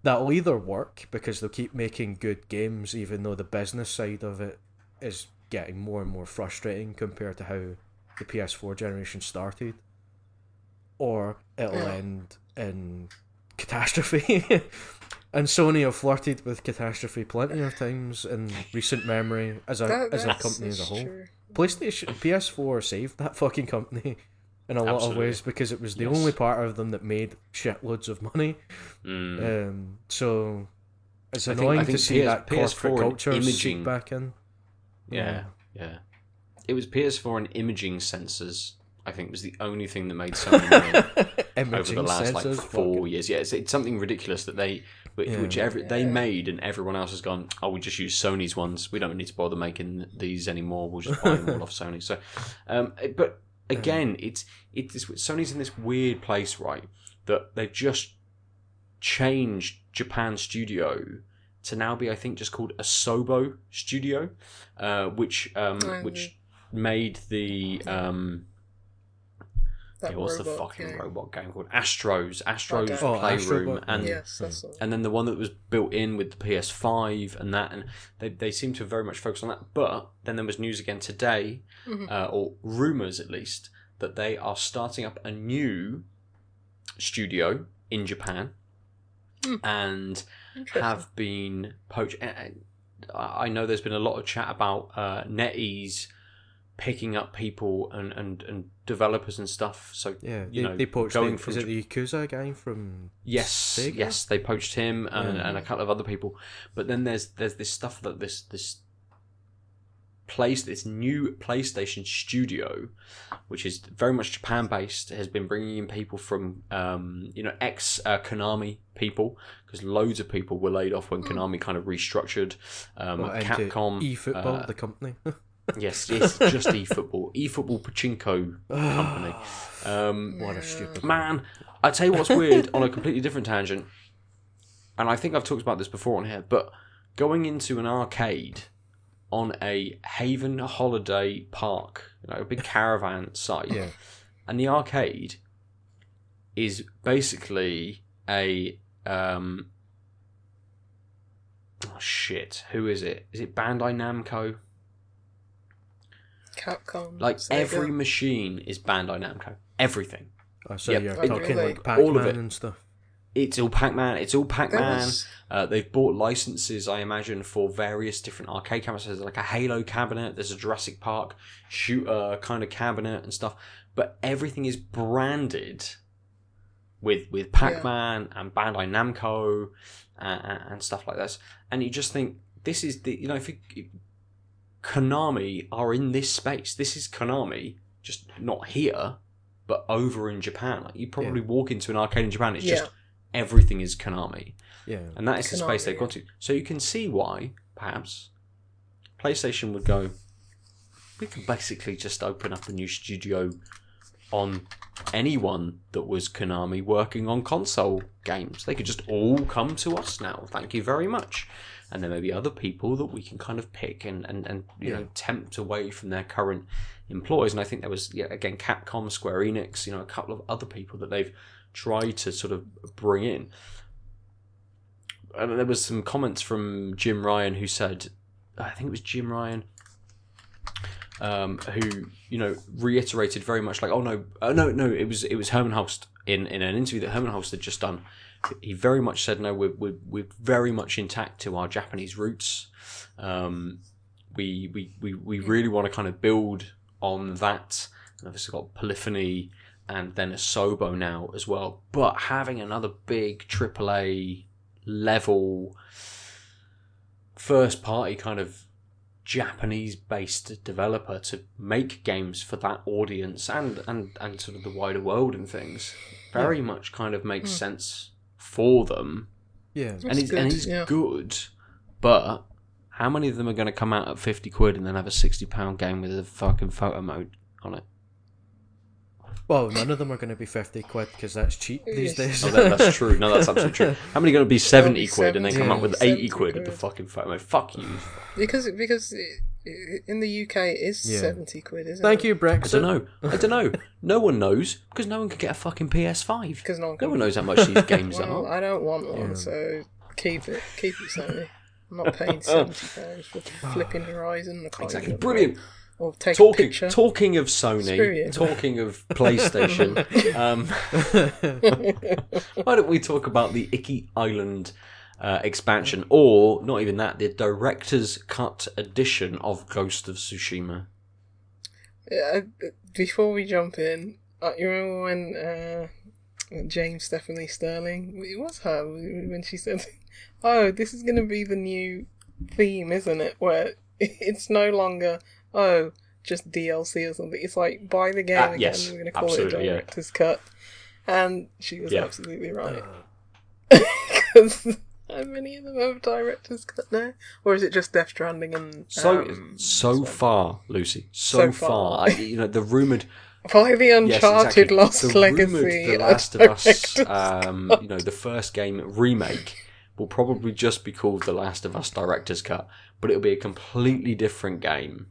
that'll either work because they'll keep making good games, even though the business side of it is getting more and more frustrating compared to how the PS4 generation started, or it'll Yeah. end in catastrophe. and Sony have flirted with catastrophe plenty of times in recent memory as a That- as a company as a whole. true. PlayStation PS4 saved that fucking company in a lot of ways because it was the Yes. only part of them that made shitloads of money. Mm. Um, so it's I think- annoying I think to see PS that corporate PS4 and culture imaging- seep back in. Yeah, yeah. It was PS4 and imaging sensors. I think was the only thing that made Sony money over the last like four fucking- years. Yeah, it's, it's something ridiculous that they, which, Yeah. which every, they made, and everyone else has gone. Oh, we just use Sony's ones. We don't need to bother making these anymore. We'll just buy them all off Sony. So, um, but again, it's it's Sony's in this weird place, right? That they've just changed Japan Studio to now be, I think, just called Asobi Studio, uh, which um, Oh, which made the um, That yeah, what's the fucking game. robot game called? Astros, Astros Okay. Oh, Playroom, Astrobot, and yes, that's the and then the one that was built in with the PS5 and that, and they, they seem to have very much focus on that. But then there was news again today, Mhm. uh, or rumors at least, that they are starting up a new studio in Japan, Hmm. and have been poached. and- and I I know there's been a lot of chat about uh, NetEase picking up people and, and, and developers and stuff. So Yeah, you they, know, they poached going the, from is it the Yakuza guy from Yes, Sega? yes, they poached him and, Yeah. and a couple of other people. But then there's there's this stuff that this this place this new PlayStation studio, which is very much Japan based, has been bringing in people from um, you know ex uh, Konami people because loads of people were laid off when Konami kind of restructured. Um, Well, Capcom, eFootball, uh, the company. yes, it's just eFootball, eFootball Pachinko company. Um, what a stupid Man, I tell you what's weird on a completely different tangent, and I think I've talked about this before on here, but going into an arcade on a Haven holiday park, you know, a big caravan site, Yeah, and the arcade is basically a um oh shit, who is it? Is it Bandai Namco? Capcom. Like Sega. every machine is Bandai Namco. Everything. oh, so Yep. you're Oh, talking really? like Pac All of it. and stuff. It's all Pac-Man. It's all Pac-Man. was- Uh, they've bought licenses, I imagine, for various different arcade cabinets. There's like a Halo cabinet. There's a Jurassic Park shooter kind of cabinet and stuff. But everything is branded with with Pac-Man and Bandai Namco and, and stuff like this. And you just think this is the you know if, you, if Konami are in this space, this is Konami just not here, but over in Japan. Like you probably walk into an arcade in Japan, it's Yeah. just everything is Konami. Yeah, And that is the space they've yeah. gone to. So you can see why, perhaps, PlayStation would go, we could basically just open up a new studio on anyone that was Konami working on console games. They could just all come to us now. Thank you very much. And there may be other people that we can kind of pick and, and, and you Yeah. know tempt away from their current employers. And I think there was yeah, again Capcom, Square Enix, you know, a couple of other people that they've tried to sort of bring in and there was some comments from Jim Ryan who said, I think it was Jim Ryan, um, who you know reiterated very much like, oh no, oh no, no, it was it was Hermen Hulst in in an interview that Hermen Hulst had just done. He very much said, no, we're we're, we're very much intact to our Japanese roots. Um, we we we we really want to kind of build on that. And obviously got Polyphony and then Asobi now as well. But having another big AAA level first party kind of Japanese based developer to make games for that audience and, and, and sort of the wider world and things very much kind of makes sense for them. yeah. and That's it's, and good, it's yeah. good, but how many of them are going to come out at 50 quid and then have a 60 pound game with a fucking photo mode on it? Well, none of them are going to be fifty quid because that's cheap oh, these days. Oh, that, that's true. No, that's absolutely true. How many are going to be 70 be quid and then come 70, up with 80 quid at the quid. fucking photo mode? Fuck you. because because it, it, in the UK it is Yeah. seventy quid, isn't it? Thank it? you, I Brexit. don't know. I don't know. No one knows because no one can get a fucking PS5. Because no one, No can- one knows how much these games Well, are. I don't want one, Yeah. so keep it, keep it, Sony. I'm not paying seventy pounds for flipping Horizon. I can't Exactly. even- Brilliant. Or take a Talking picture. talking of Screw Sony, you. talking of PlayStation, um, why don't we talk about the Iki Island uh, expansion, or not even that, the director's cut edition of Ghost of Tsushima? Uh, before we jump in, uh, you remember when uh, James Stephanie Sterling? It was her when she said, "Oh, this is going to be the new theme, isn't it? Where it's no longer oh just DLC or something. It's like buy the game Ah, again. yes, we're going to call it a director's cut." And she was Yeah. absolutely right. Because how many of them have director's cut now, or is it just Death Stranding and So um, so one? far, Lucy, so, So far. I, you know the rumored By the Yes, Uncharted exactly. Lost the Legacy. Rumored The Last of Us, um, you know, the first game remake will probably just be called The Last of Us Director's Cut, but it'll be a completely different game.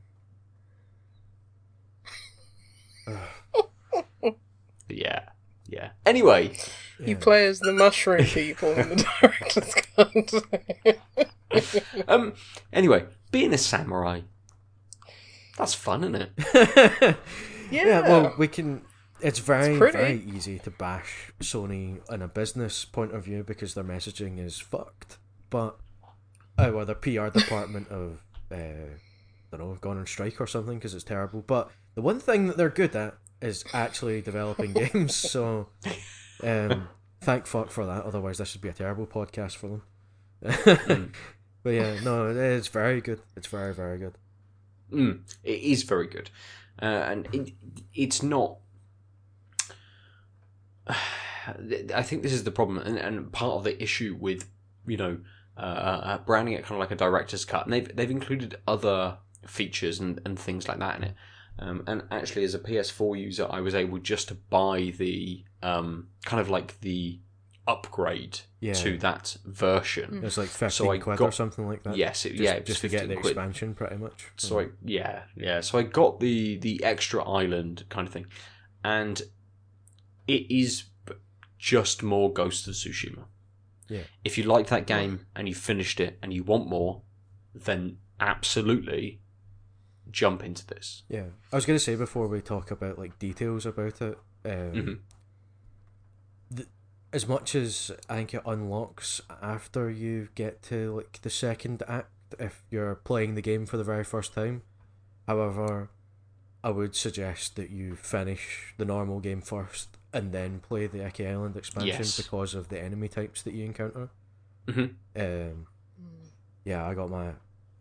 yeah, yeah. Anyway, You play as the mushroom people in the director's cut. um, anyway, being a samurai, that's fun, isn't it? yeah. Yeah, well, we can. It's very, pretty. very easy to bash Sony in a business point of view because their messaging is fucked. But, oh, well, their PR department of, uh, I don't know, gone on strike or something because it's terrible. But the one thing that they're good at is actually developing games. So, um, thank fuck for that. Otherwise, this would be a terrible podcast for them. but yeah, no, it's very good. It's very, very good. Mm, it is very good, uh, and it, it's not. I think this is the problem, and, and part of the issue with you know uh, uh, branding it kind of like a director's cut, and they've they've included other features and, and things like that in it. Um, and actually, as a PS4 user, I was able just to buy the um, kind of like the upgrade Yeah. to that version. It's like 15 So I quid or something like that. Yes, it, Just, yeah, was just to get the quid. expansion, pretty much. So I yeah yeah so I got the the extra island kind of thing, and it is just more Ghost of Tsushima. Yeah. If you like that game and you finished it and you want more, then absolutely jump into this. Yeah, I was gonna say before we talk about like details about it, um, Mhm. th- as much as I think it unlocks after you get to like the second act, if you're playing the game for the very first time. However, I would suggest that you finish the normal game first and then play the Iki Island expansion Yes. because of the enemy types that you encounter. Mhm. Um, yeah, I got my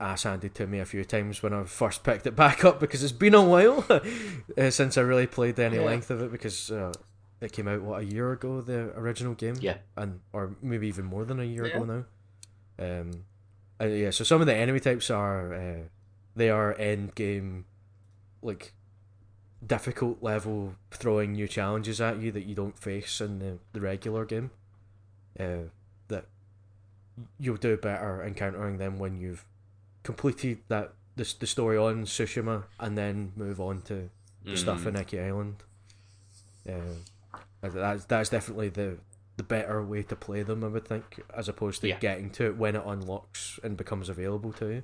ass handed to me a few times when I first picked it back up because it's been a while uh, since I really played any Yeah. length of it because uh, it came out what a year ago the original game Yeah. and or maybe even more than a year Yeah. ago now. Um, uh, yeah, so some of the enemy types are uh, they are end game like difficult level throwing new challenges at you that you don't face in the, the regular game. Uh, that you'll do better encountering them when you've completed that the, the story on Tsushima and then move on to the stuff Mm. in Iki Island. Uh, that's that's definitely the the better way to play them, I would think, as opposed to Yeah. getting to it when it unlocks and becomes available to you.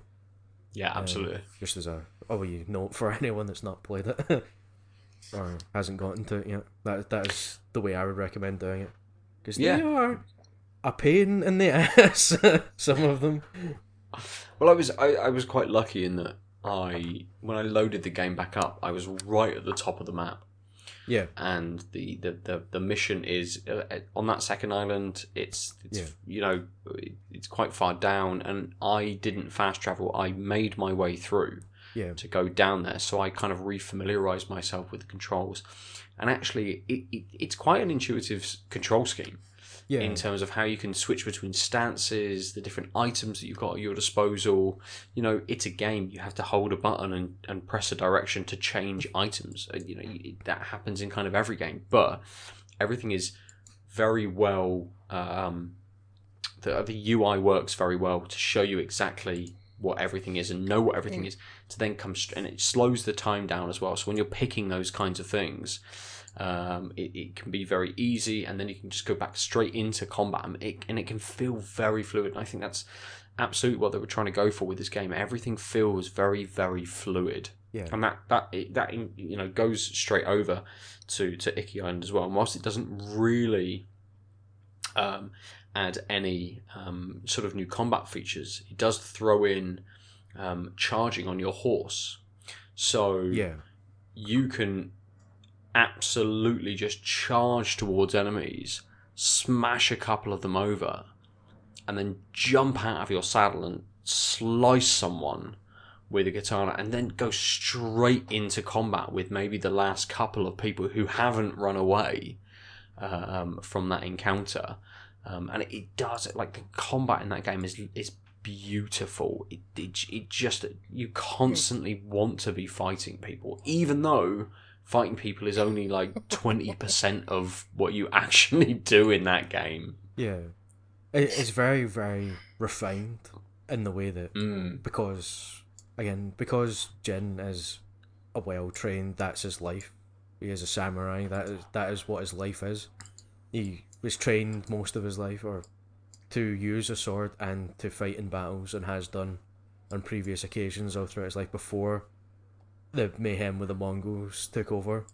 Yeah, Um, absolutely. just as a oh wee note for anyone that's not played it or hasn't gotten to it yet. That that is the way I would recommend doing it because they are a pain in the ass. Some of them. Well, I was I, I was quite lucky in that I when I loaded the game back up, I was right at the top of the map. Yeah. and the the, the, the mission is uh, on that second island. It's, it's Yeah. you know it's quite far down, and I didn't fast travel. I made my way through Yeah. to go down there, so I kind of refamiliarized myself with the controls. And actually, it, it, it's quite an intuitive control scheme Yeah. in terms of how you can switch between stances, the different items that you've got at your disposal. You know, it's a game. You have to hold a button and, and press a direction to change items. You know, that happens in kind of every game, but everything is very well. Um, the, the UI works very well to show you exactly what everything is and know what everything is to then come st- and it slows the time down as well. So when you're picking those kinds of things, um, it, it can be very easy, and then you can just go back straight into combat, and it, and it can feel very fluid. And I think that's absolutely what they were trying to go for with this game. Everything feels very, very fluid, Yeah. and that that that you know goes straight over to to Iki Island as well. And whilst it doesn't really um, add any um, sort of new combat features, it does throw in um, charging on your horse. So Yeah. you can absolutely just charge towards enemies, smash a couple of them over, and then jump out of your saddle and slice someone with a katana, and then go straight into combat with maybe the last couple of people who haven't run away uh, um, from that encounter. Um, and it, it does like the combat in that game is is beautiful. It, it it just you constantly want to be fighting people, even though fighting people is only like twenty percent of what you actually do in that game. Yeah, it's very very refined in the way that Mm. because again because Jin is a well trained that's his life. He is a samurai. That is that is what his life is. He was trained most of his life or to use a sword and to fight in battles and has done on previous occasions all throughout his life before the mayhem with the Mongols took over.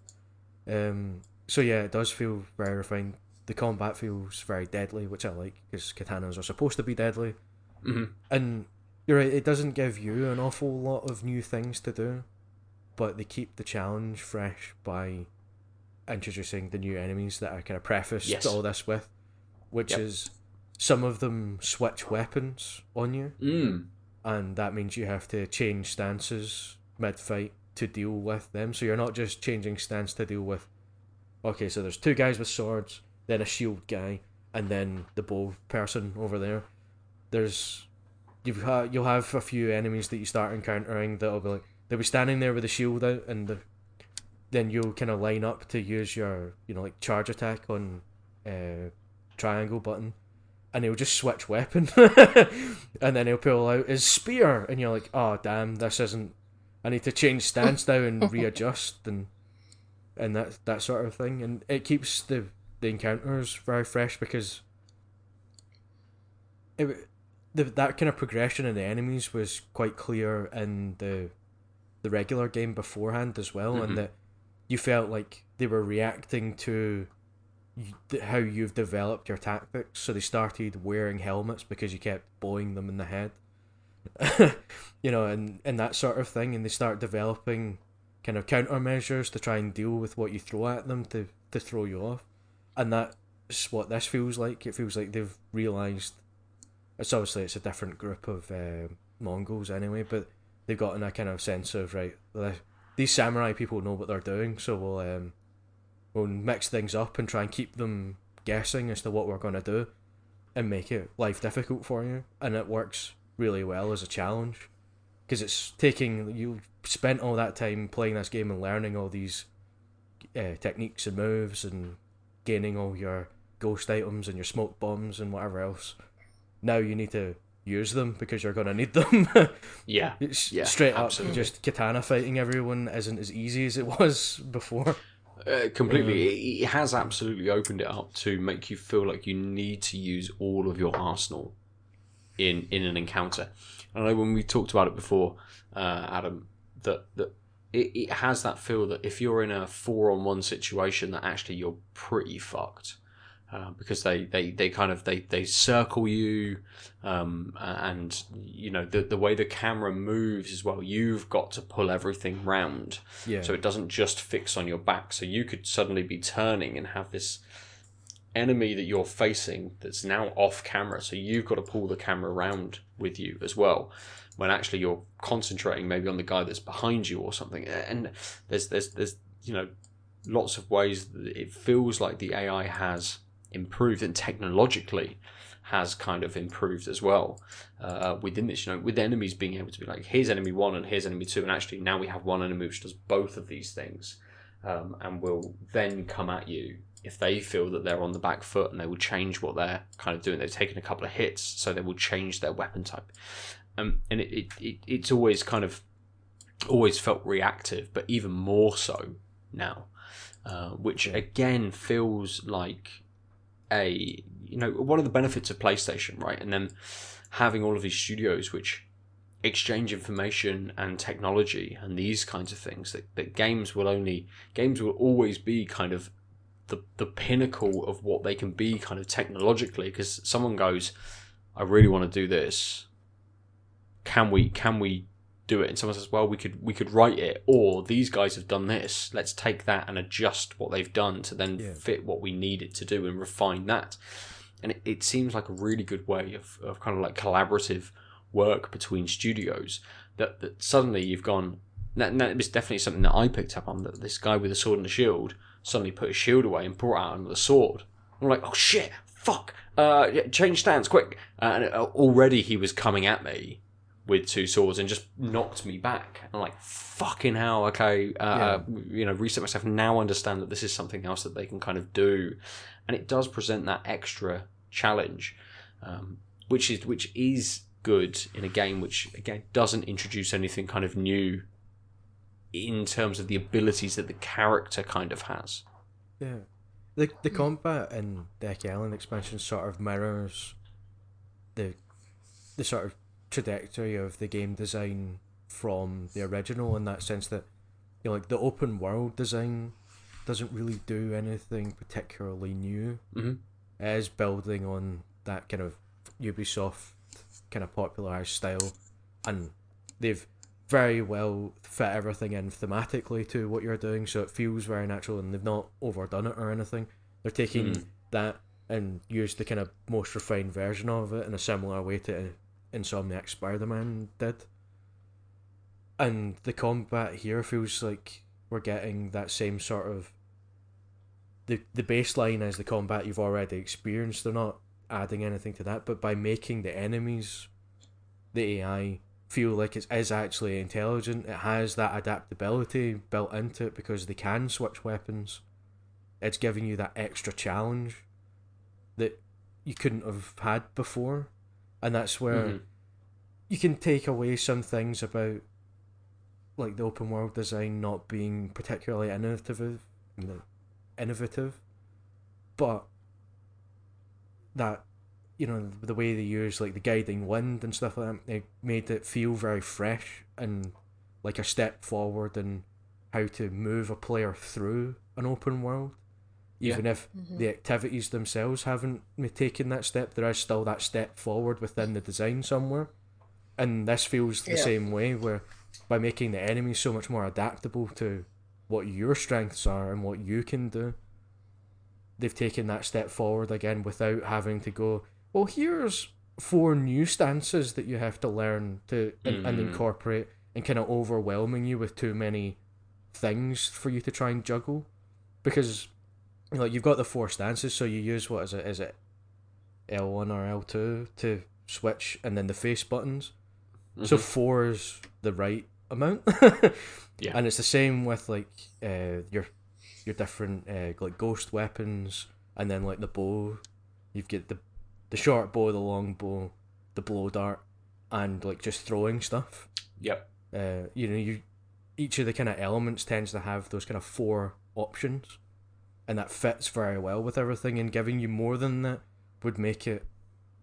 Um, so yeah, it does feel very refined. The combat feels very deadly, which I like because katanas are supposed to be deadly. Mhm. And you're right, it doesn't give you an awful lot of new things to do, but they keep the challenge fresh by introducing the new enemies that are kind of prefaced Yes. all this with, which Yep. is some of them switch weapons on you, Mm. and that means you have to change stances mid fight to deal with them. So you're not just changing stance to deal with. Okay, so there's two guys with swords, then a shield guy, and then the bow person over there. There's you've ha- you'll have a few enemies that you start encountering that'll be like they'll be standing there with the shield out, and the, then you'll kind of line up to use your you know like charge attack on uh, triangle button, and he'll just switch weapon, and then he'll pull out his spear, and you're like, oh damn, this isn't. I need to change stance now and readjust and and that that sort of thing, and it keeps the the encounters very fresh because it the, that kind of progression in the enemies was quite clear in the the regular game beforehand as well, Mhm. and that you felt like they were reacting to how you've developed your tactics. So they started wearing helmets because you kept blowing them in the head, you know, and and that sort of thing, and they start developing kind of countermeasures to try and deal with what you throw at them to to throw you off, and that's what this feels like. It feels like they've realized. It's obviously it's a different group of uh, Mongols anyway, but they've gotten a kind of sense of right. the- These samurai people know what they're doing, so we'll um, we'll mix things up and try and keep them guessing as to what we're gonna do, and make it life difficult for you. And it works really well as a challenge, because it's taking you spent all that time playing this game and learning all these uh, techniques and moves and gaining all your ghost items and your smoke bombs and whatever else. Now you need to use them because you're gonna need them. Yeah. It's Yeah, straight absolutely. up, just katana fighting everyone isn't as easy as it was before. Uh, completely. It, it has absolutely opened it up to make you feel like you need to use all of your arsenal in in an encounter. I know when we talked about it before, uh, Adam, that that it, it has that feel that if you're in a four on one situation, that actually you're pretty fucked. Uh, because they, they, they kind of they, they circle you um, and you know the, the way the camera moves as well you've got to pull everything round Yeah. so it doesn't just fix on your back. So you could suddenly be turning and have this enemy that you're facing that's now off camera. So you've got to pull the camera around with you as well. When actually you're concentrating maybe on the guy that's behind you or something. And there's there's there's you know lots of ways that it feels like the AI has improved and technologically has kind of improved as well uh, within this. You know, with enemies being able to be like, here's enemy one and here's enemy two, and actually now we have one enemy which does both of these things, um, and will then come at you if they feel that they're on the back foot, and they will change what they're kind of doing. They've taken a couple of hits, so they will change their weapon type, um, and it, it, it it's always kind of always felt reactive, but even more so now, uh, which again feels like a you know one of the benefits of PlayStation, right? And then having all of these studios which exchange information and technology and these kinds of things that, that games will only games will always be kind of the the pinnacle of what they can be kind of technologically because someone goes I really want to do this. Can we can we do it? And someone says well we could we could write it or these guys have done this. Let's take that and adjust what they've done to then Yeah. fit what we need it to do and refine that. And it, it seems like a really good way of, of kind of like collaborative work between studios that, that suddenly you've gone that, that was definitely something that I picked up on that this guy with a sword and a shield suddenly put his shield away and brought out another sword I'm like oh shit fuck uh yeah, change stance quick uh, and uh, already he was coming at me with two swords and just knocked me back. I'm like, fucking hell, okay, uh, you know, reset myself. Now understand that this is something else that they can kind of do, and it does present that extra challenge, um, which is which is good in a game which again doesn't introduce anything kind of new in terms of the abilities that the character kind of has. Yeah. The the combat in the Iki Island expansion sort of mirrors the the sort of trajectory of the game design from the original in that sense that you know, like the open world design doesn't really do anything particularly new. Mm-hmm. Is building on that kind of Ubisoft kind of popularized style, and they've very well fit everything in thematically to what you're doing, so it feels very natural, and they've not overdone it or anything. They're taking Mm. that and used the kind of most refined version of it in a similar way to Insomniac Spider-Man did. And the combat here feels like we're getting that same sort of the the baseline is the combat you've already experienced. They're not adding anything to that, but by making the enemies, the AI feel like it is actually intelligent. It has that adaptability built into it because they can switch weapons. It's giving you that extra challenge that you couldn't have had before, and that's where Mhm. you can take away some things about like the open world design not being particularly innovative innovative but that you know the way they use like the guiding wind and stuff like that it made it feel very fresh and like a step forward in how to move a player through an open world Yeah. even if mm-hmm. the activities themselves haven't ma- taken that step there is still that step forward within the design somewhere and this feels the Yeah. same way where by making the enemies so much more adaptable to what your strengths are and what you can do they've taken that step forward again without having to go well here's four new stances that you have to learn to and, and Mm. incorporate and kind of overwhelming you with too many things for you to try and juggle because you know you've got the four stances so you use what is it is it L1 or L2 to switch and then the face buttons so Mhm. four is the right amount. Yeah. And it's the same with like uh, your your different uh, like ghost weapons, and then like the bow. You've got the the short bow, the long bow, the blow dart, and like just throwing stuff. Yep. Uh, you know, you each of the kind of elements tends to have those kind of four options, and that fits very well with everything. And giving you more than that would make it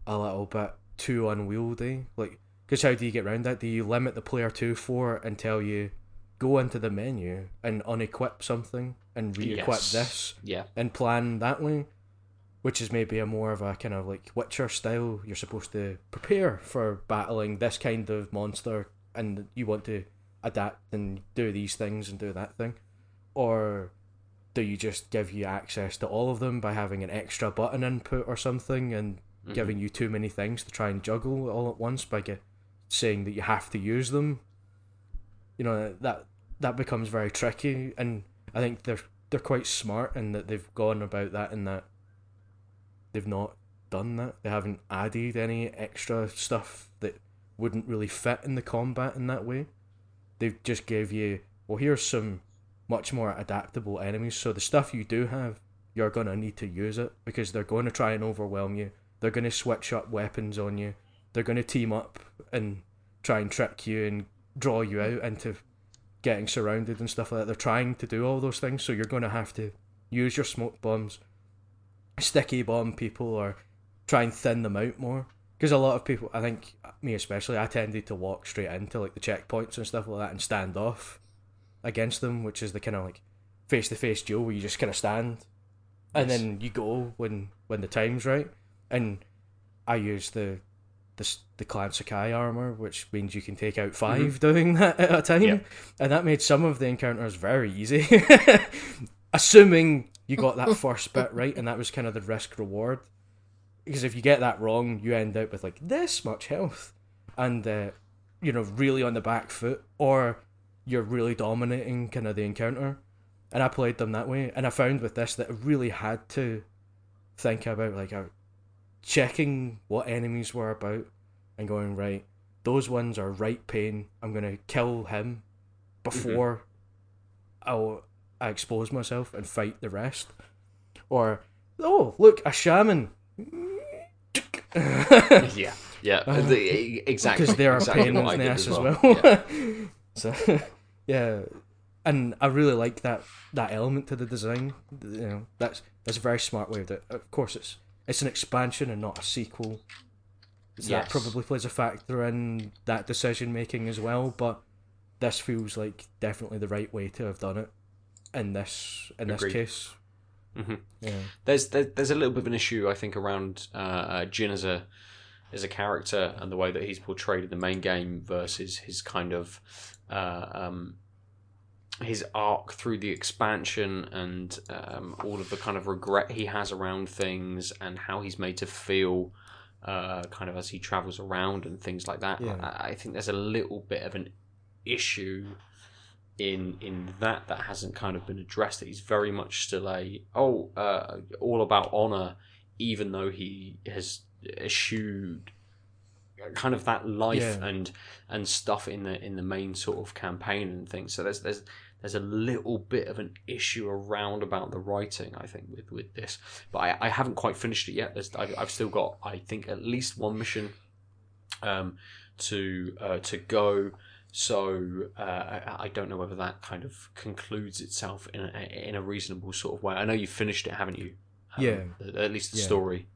a little bit too unwieldy. Like, because how do you get around that? Do you limit the player to four and tell you go into the menu and unequip something and re-equip Yes. this Yeah. and plan that way? Which is maybe a more of a kind of like Witcher style. You're supposed to prepare for battling this kind of monster, and you want to adapt and do these things and do that thing, or do you just give you access to all of them by having an extra button input or something and Mhm. giving you too many things to try and juggle all at once by get, saying that you have to use them? You know that that becomes very tricky, and I think they're they're quite smart in that they've gone about that in that they've not done that. They haven't added any extra stuff that wouldn't really fit in the combat in that way. They've just gave you well here's some much more adaptable enemies. So the stuff you do have, you're gonna need to use it because they're going to try and overwhelm you. They're gonna switch up weapons on you. They're gonna team up and try and trick you and draw you out into getting surrounded and stuff like that. They're trying to do all those things, so you're gonna have to use your smoke bombs, sticky bomb people, or try and thin them out more. Because a lot of people, I think me especially, I tended to walk straight into like the checkpoints and stuff like that and stand off against them, which is the kind of like face to face duel where you just kind of stand and Yes. then you go when when the time's right. And I use the the the clan Sakai armor, which means you can take out 5 mm-hmm. doing that at a time, Yeah. and that made some of the encounters very easy. Assuming you got that first bit right, and that was kind of the risk reward. Because if you get that wrong, you end up with like this much health, and uh, you know really on the back foot, or you're really dominating kind of the encounter. And I played them that way, and I found with this that I really had to think about like a checking what enemies were about and going right those ones are right pain. I'm gonna kill him before I'll I expose myself and fight the rest. Or oh look a shaman. yeah, yeah, uh, the- exactly. because there are exactly pain in the ass as well. well. Yeah. so yeah, and I really like that that element to the design. You know, that's that's a very smart way of it. Of course, it's it's an expansion and not a sequel. So Yes. That probably plays a factor in that decision making as well. But this feels like definitely the right way to have done it in this in this Agreed. case. Mhm. Yeah. there's there, there's a little bit of an issue I think around uh, uh, Jin as a as a character and the way that he's portrayed in the main game versus his kind of uh, um, his arc through the expansion and um, all of the kind of regret he has around things and how he's made to feel uh, kind of as he travels around and things like that. Yeah. I, I think there's a little bit of an issue in in that that hasn't kind of been addressed. That he's very much still a oh uh, all about honor, even though he has eschewed kind of that life Yeah. and and stuff in the in the main sort of campaign and things. So there's there's there's a little bit of an issue around about the writing, I think, with with this. But I, I haven't quite finished it yet. There's I've, I've still got I think at least one mission um, to uh, to go. So uh, I, I don't know whether that kind of concludes itself in a, in a reasonable sort of way. I know you've finished it, haven't you? Um, Yeah. At, at least the Yeah. story.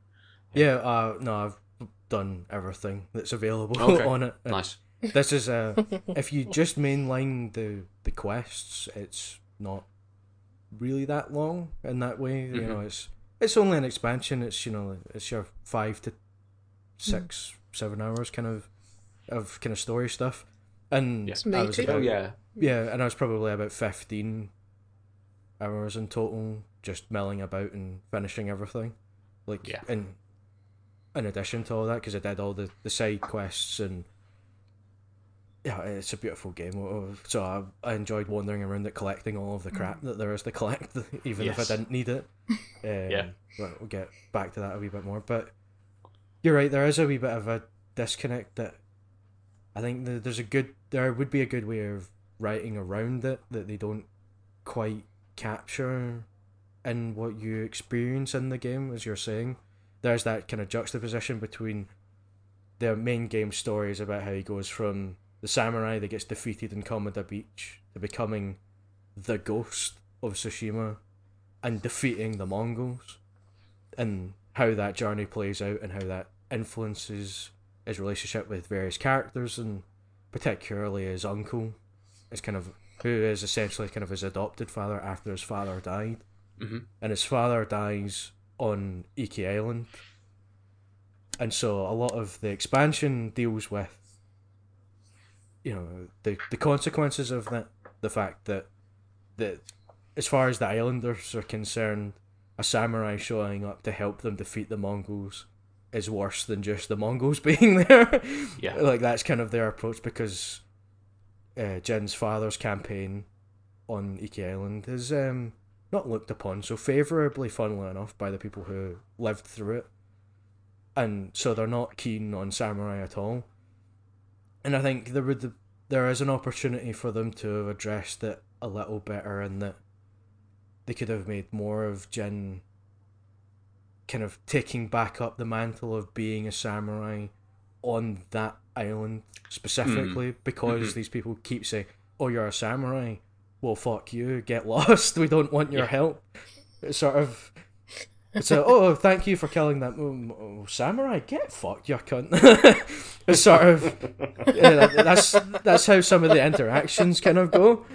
Yeah. Uh, no, I've done everything that's available Okay. on it. and Nice. This is a. if you just mainline the the quests, it's not really that long in that way. You Mhm. know, it's it's only an expansion. It's you know it's your five to six seven hours kind of of kind of story stuff. And Yeah. It's I was meaty. Oh yeah. yeah, and I was probably about fifteen hours in total, just milling about and finishing everything. Like Yeah. in in addition to all that, because I did all the, the side quests and yeah, it's a beautiful game. Oh, So I, I enjoyed wandering around it, collecting all of the crap that there is to collect, even if I didn't need it. Um, Yeah. But we'll get back to that a wee bit more. But you're right, there is a wee bit of a disconnect that I think there's a good, there would be a good way of writing around it that they don't quite capture in what you experience in the game, as you're saying. There's that kind of juxtaposition between the main game stories about how he goes from the samurai that gets defeated in Komoda Beach to becoming the ghost of Tsushima and defeating the Mongols and how that journey plays out and how that influences his relationship with various characters and particularly his uncle is kind of who is essentially kind of his adopted father after his father died Mhm. and his father dies on Iki Island and so a lot of the expansion deals with you know the the consequences of that the fact that that as far as the islanders are concerned a samurai showing up to help them defeat the mongols is worse than just the mongols being there Yeah. like that's kind of their approach because uh, Jin's father's campaign on Iki Island is um, not looked upon so favourably, funnily enough, by the people who lived through it, and so they're not keen on samurai at all. And I think there would there is an opportunity for them to have addressed it a little better, and that they could have made more of Jin kind of taking back up the mantle of being a samurai on that island specifically because Mhm. these people keep saying, "Oh, you're a samurai. Well, fuck you. Get lost. We don't want your Yeah. help." It's sort of. It's a, oh, thank you for killing that um, oh, samurai. Get fucked, you cunt. it's sort of yeah, that's that's how some of the interactions kind of go,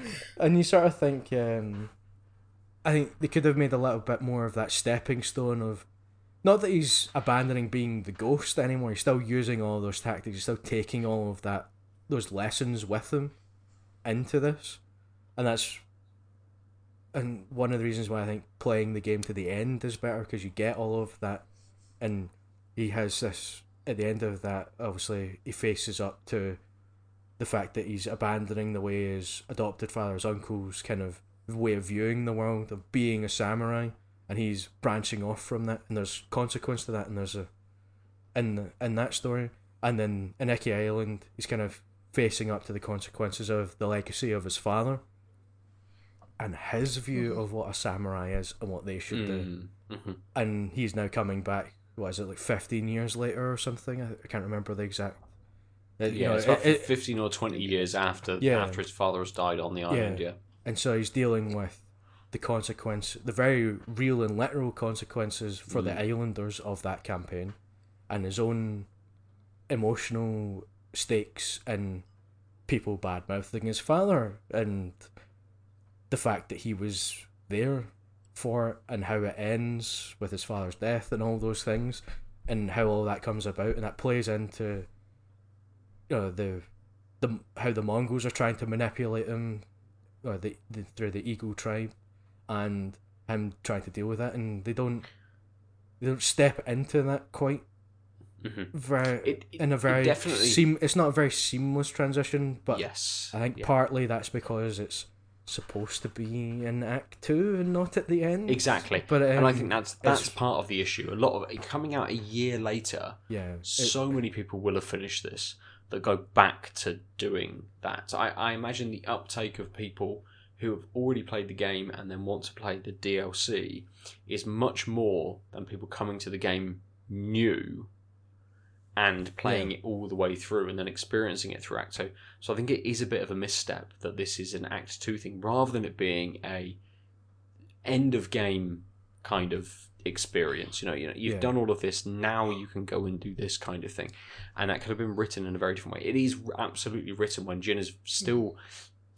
and you sort of think, um, I think they could have made a little bit more of that stepping stone of, not that he's abandoning being the ghost anymore. He's still using all those tactics. He's still taking all of that those lessons with him into this, and that's and one of the reasons why I think playing the game to the end is better because you get all of that, and he has this at the end of that. Obviously, he faces up to the fact that he's abandoning the way his adopted father's uncle's kind of way of viewing the world of being a samurai, and he's branching off from that, and there's consequence to that, and there's a in the, in that story, and then in Iki Island, he's kind of facing up to the consequences of the legacy of his father, and his view of what a samurai is and what they should do. Mm, mhm. And he's now coming back. What is it like? Fifteen years later or something? I, I can't remember the exact. uh, you Yeah, know, it's about it- it- fifteen or twenty years after Yeah. after his father has died on the island. Yeah, and so he's dealing with the consequence, the very real and literal consequences for the Mm. islanders of that campaign, and his own emotional stakes in people bad mouthing his father, and the fact that he was there for it, and how it ends with his father's death, and all those things, and how all that comes about, and that plays into, you know, the the how the Mongols are trying to manipulate him, or the, the through the Eagle tribe, and him trying to deal with it, and they don't they don't step into that quite Mhm. very It- it- in a it very definitely- seam. It's not a very seamless transition, but yes, I think yeah. partly that's because it's supposed to be in Act Two and not at the end. exactly. But and I um, think that's that's part of the issue. A lot of it coming out a year later. yeah, it- so many people will have finished this that go back to doing that. I, I imagine the uptake of people who have already played the game and then want to play the DLC is much more than people coming to the game new and playing Yeah. it all the way through and then experiencing it through Act 2. So I think it is a bit of a misstep that this is an Act 2 thing rather than it being a end of game kind of experience. You know, you know, you've Yeah. done all of this. Now you can go and do this kind of thing, and that could have been written in a very different way. It is absolutely written when Jin is still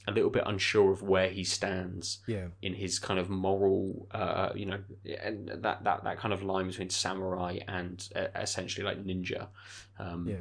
a little bit unsure of where he stands yeah, in his kind of moral, uh, you know, and that, that that kind of line between samurai and uh, essentially like ninja. Um, yeah.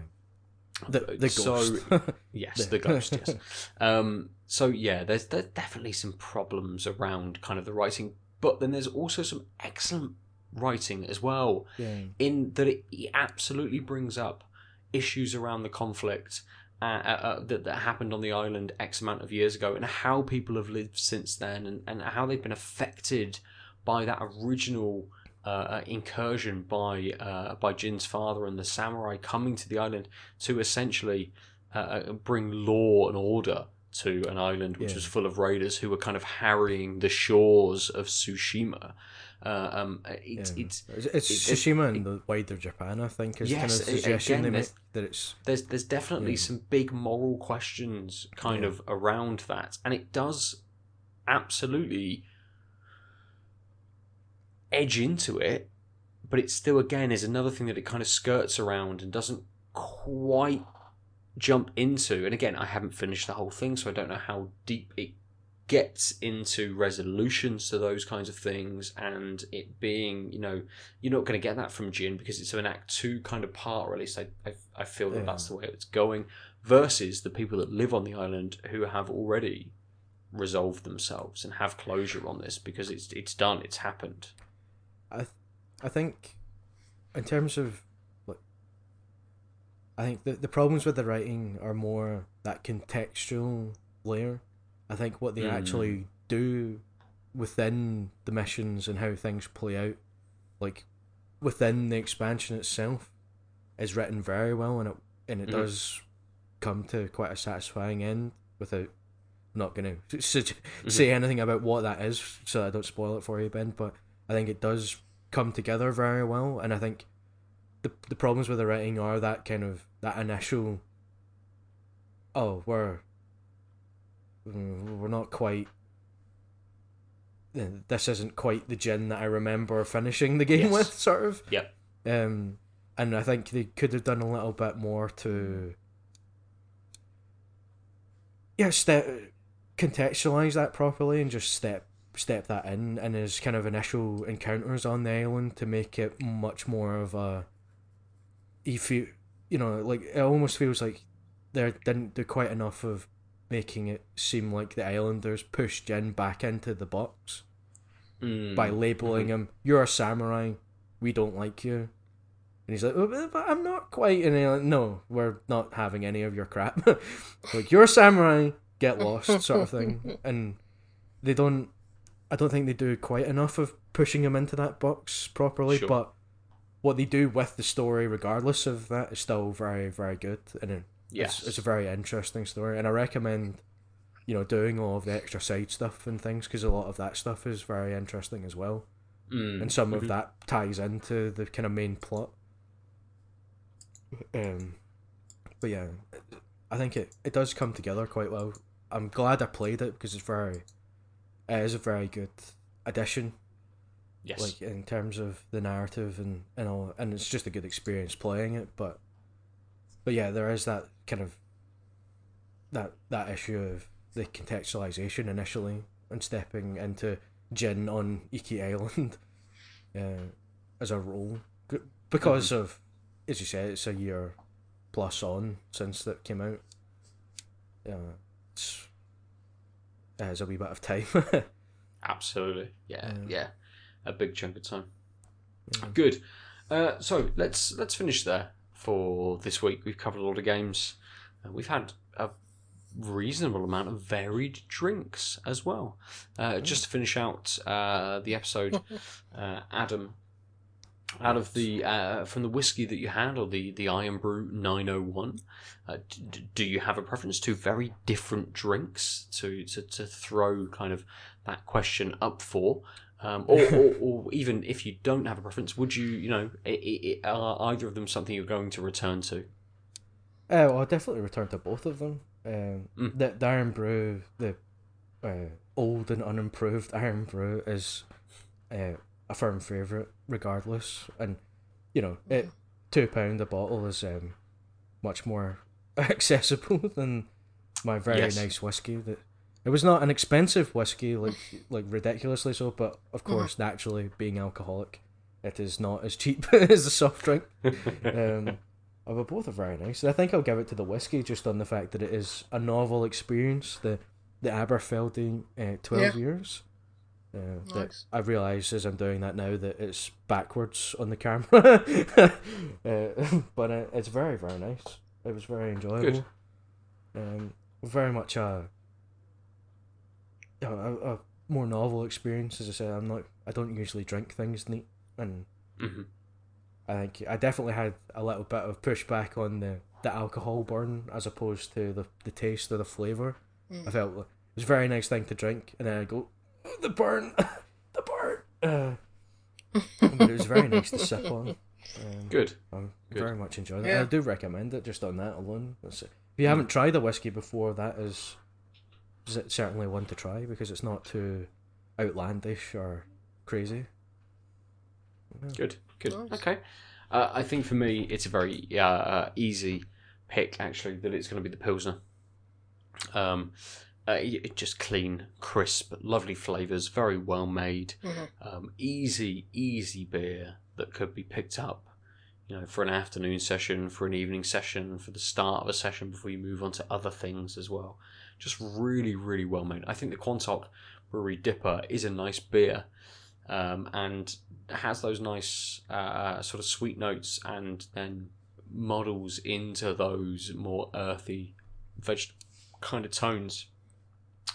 The the so- ghost. Yes, The- ghost. Yes. um, so yeah, there's there's definitely some problems around kind of the writing, but then there's also some excellent writing as well. yeah, In that it absolutely brings up issues around the conflict uh, uh, uh, that that happened on the island X amount of years ago, and how people have lived since then, and, and how they've been affected by that original. Uh, uh, incursion by uh, by Jin's father and the samurai coming to the island to essentially bring law and order to an island which Yeah. was full of raiders who were kind of harrying the shores of Tsushima. Uh, um, it's, yeah. it's it's, it's it- it- Tsushima and the wider Japan. I think is Yes, kind of suggestion again, they make that it's there's there's definitely Yeah. some big moral questions kind of around that, and it does absolutely edge into it, but it still again is another thing that it kind of skirts around and doesn't quite jump into. And again, I haven't finished the whole thing, so I don't know how deep it gets into resolutions to those kinds of things and it being you know you're not going to get that from Jin because it's an act 2 kind of part or at least I, I, I feel that Yeah. that's the way it's going versus the people that live on the island who have already resolved themselves and have closure on this because it's it's done it's happened I th- I think in terms of I think the the problems with the writing are more that contextual layer. I think what they Mm. actually do within the missions and how things play out, like within the expansion itself, is written very well and it and it Mhm. does come to quite a satisfying end without I'm not going to Mm-hmm. say anything about what that is so I don't spoil it for you Ben but I think it does come together very well and I think the the problems with the writing are that kind of that initial oh we're we're not quite this isn't quite the Jin that I remember finishing the game Yes. with sort of Yep. um and I think they could have done a little bit more to yeah step contextualize that properly and just step step that in in his kind of initial encounters on the island to make it much more of a he feel you know like it almost feels like they didn't do quite enough of making it seem like the islanders pushed Jin back into the box Mm. by labeling him you're a samurai we don't like you and he's like "Oh, but i'm not quite and like no we're not having any of your crap like you're a samurai get lost sort of thing and they don't i don't think they do quite enough of pushing him into that box properly Sure. but what they do with the story, regardless of that, is still very very good, and it, Yes. it's, it's a very interesting story, and I recommend you know doing all of the extra side stuff and things because a lot of that stuff is very interesting as well, Mm, and some mhm. of that ties into the kind of main plot. Um, but yeah, I think it, it does come together quite well. I'm glad I played it because it's very, it is a very good addition Yes. like in terms of the narrative and and all and it's just a good experience playing it but but yeah there is that kind of that that issue of the contextualization initially and stepping into Jin on Iki Island uh, as a role because of as you said it's a year plus on since that came out yeah it's it has a wee bit of time Absolutely. Yeah, Yeah. yeah. A big chunk of time. Good. Uh, so let's let's finish there for this week. We've covered a lot of games. Uh, we've had a reasonable amount of varied drinks as well. Uh, just to finish out uh, the episode, uh, Adam, out of the uh, from the whiskey that you had, or the the Irn-Bru Nine Hundred One, uh, do you have a preference to very different drinks to to, to throw kind of that question up for? Um, or, or, or even if you don't have a preference, would you, you know, i i i- are either of them something you're going to return to? Uh, well, I'll definitely return to both of them. Um, Mm. the, the Irn-Bru, the uh, old and unimproved Irn-Bru, is uh, a firm favourite, regardless. And you know, it two pound a bottle is um, much more accessible than my very Yes. nice whiskey. That it was not an expensive whiskey, like like ridiculously so, but of course, naturally, being alcoholic, it is not as cheap as a soft drink. Um, but both are very nice. I think I'll give it to the whiskey just on the fact that it is a novel experience. The the Aberfeldy uh, twelve Yeah. years. Uh, that Nice. I realise as I'm doing that now that it's backwards on the camera, uh, but uh, it's very very nice. It was very enjoyable. Good. Um, very much a, a a a more novel experience. As I said, I'm not. I don't usually drink things neat, and Mhm. I think I definitely had a little bit of pushback on the, the alcohol burn as opposed to the, the taste or the flavour. Mm. I felt like it was a very nice thing to drink, and then I go, "Oh, the burn, the burn. Uh, but it was very nice to sip on. Um, Good. I Good. very much enjoyed it. Yeah. I do recommend it just on that alone. If you haven't tried the whiskey before, that is, is it certainly one to try because it's not too outlandish or crazy. Good. Good. Nice. Okay. Uh, I think for me, it's a very uh, uh, easy pick, actually, that it's going to be the Pilsner. Um, uh, it- it just clean, crisp, lovely flavours, very well made. Mhm. Um, easy, easy beer that could be picked up, you know, for an afternoon session, for an evening session, for the start of a session before you move on to other things as well. Just really, really well made. I think the Quantock Brewery Dipper is a nice beer, um, and has those nice uh, sort of sweet notes, and then models into those more earthy, veg kind of tones.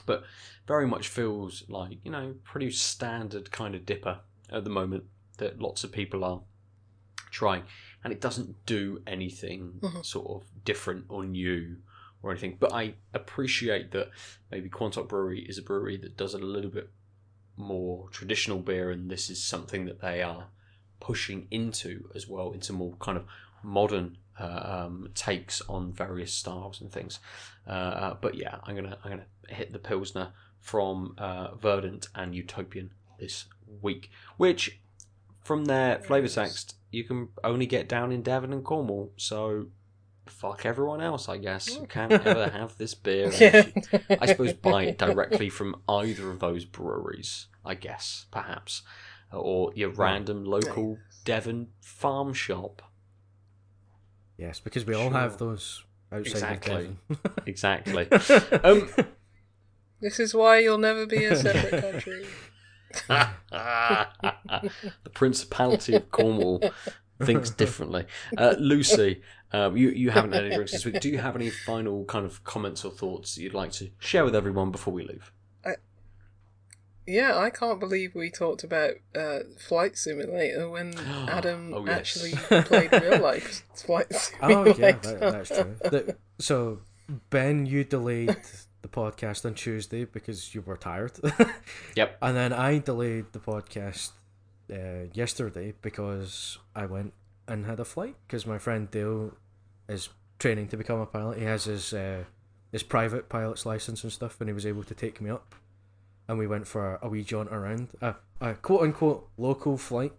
But very much feels like you know pretty standard kind of dipper at the moment that lots of people are trying, and it doesn't do anything Mhm. sort of different or new or anything. But I appreciate that maybe Quantock Brewery is a brewery that does a little bit more traditional beer, and this is something that they are pushing into as well, into more kind of modern uh, um, takes on various styles and things. Uh, uh, but yeah, I'm gonna I'm gonna hit the Pilsner from uh, Verdant and Utopian this week, which from their flavour text you can only get down in Devon and Cornwall. So fuck everyone else, I guess. You can't ever have this beer. Yeah. I suppose buy it directly from either of those breweries. I guess perhaps, or your random local Devon farm shop. Yes, because we all have those outside Exactly. of Exactly. Um, This is why you'll never be a separate country. the Principality of Cornwall thinks differently. Uh, Lucy, uh, you you haven't had any drinks this week. Do you have any final kind of comments or thoughts that you'd like to share with everyone before we leave? yeah, I can't believe we talked about uh, Flight Simulator when Adam Oh, yes. actually played real life Flight Simulator. Oh Simulator. yeah, that, that's true. The- so Ben, you delayed the podcast on Tuesday because you were tired. Yep. And then I delayed the podcast uh, yesterday because I went and had a flight because my friend Dale is training to become a pilot. He has his uh, his private pilot's license and stuff, and he was able to take me up, and we went for a wee jaunt around a, a quote unquote local flight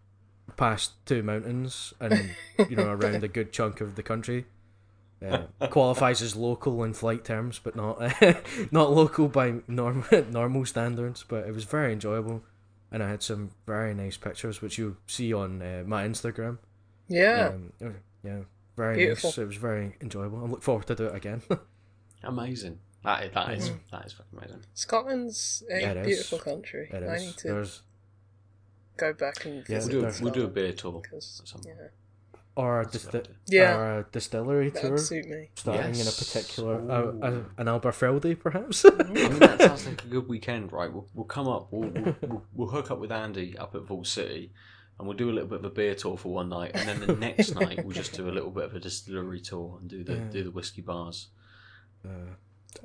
past two mountains and you know around a good chunk of the country. Uh, qualifies as local in flight terms, but not not local by norm, normal standards. But it was very enjoyable, and I had some very nice pictures, which you see on uh, my Instagram. Yeah. Um, yeah, very Beautiful. nice. It was very enjoyable. I look forward to do it again. Amazing. That is, that is, that is fucking amazing. Scotland's a Yeah, it is. beautiful country. it I is. need to There's go back and Yeah, We'll do, a, we'll do a beer tour. 'cause, at some point. yeah, or a, disti- what I do. Yeah. or a distillery that tour suit me. starting in a particular uh, Ooh. uh, an Aberfeldy perhaps. I mean, that sounds like a good weekend, right? We'll, we'll come up, we'll, we'll, we'll, we'll hook up with Andy up at Vault City, and we'll do a little bit of a beer tour for one night, and then the next night we'll just do a little bit of a distillery tour and do the Yeah. do the whiskey bars. Uh,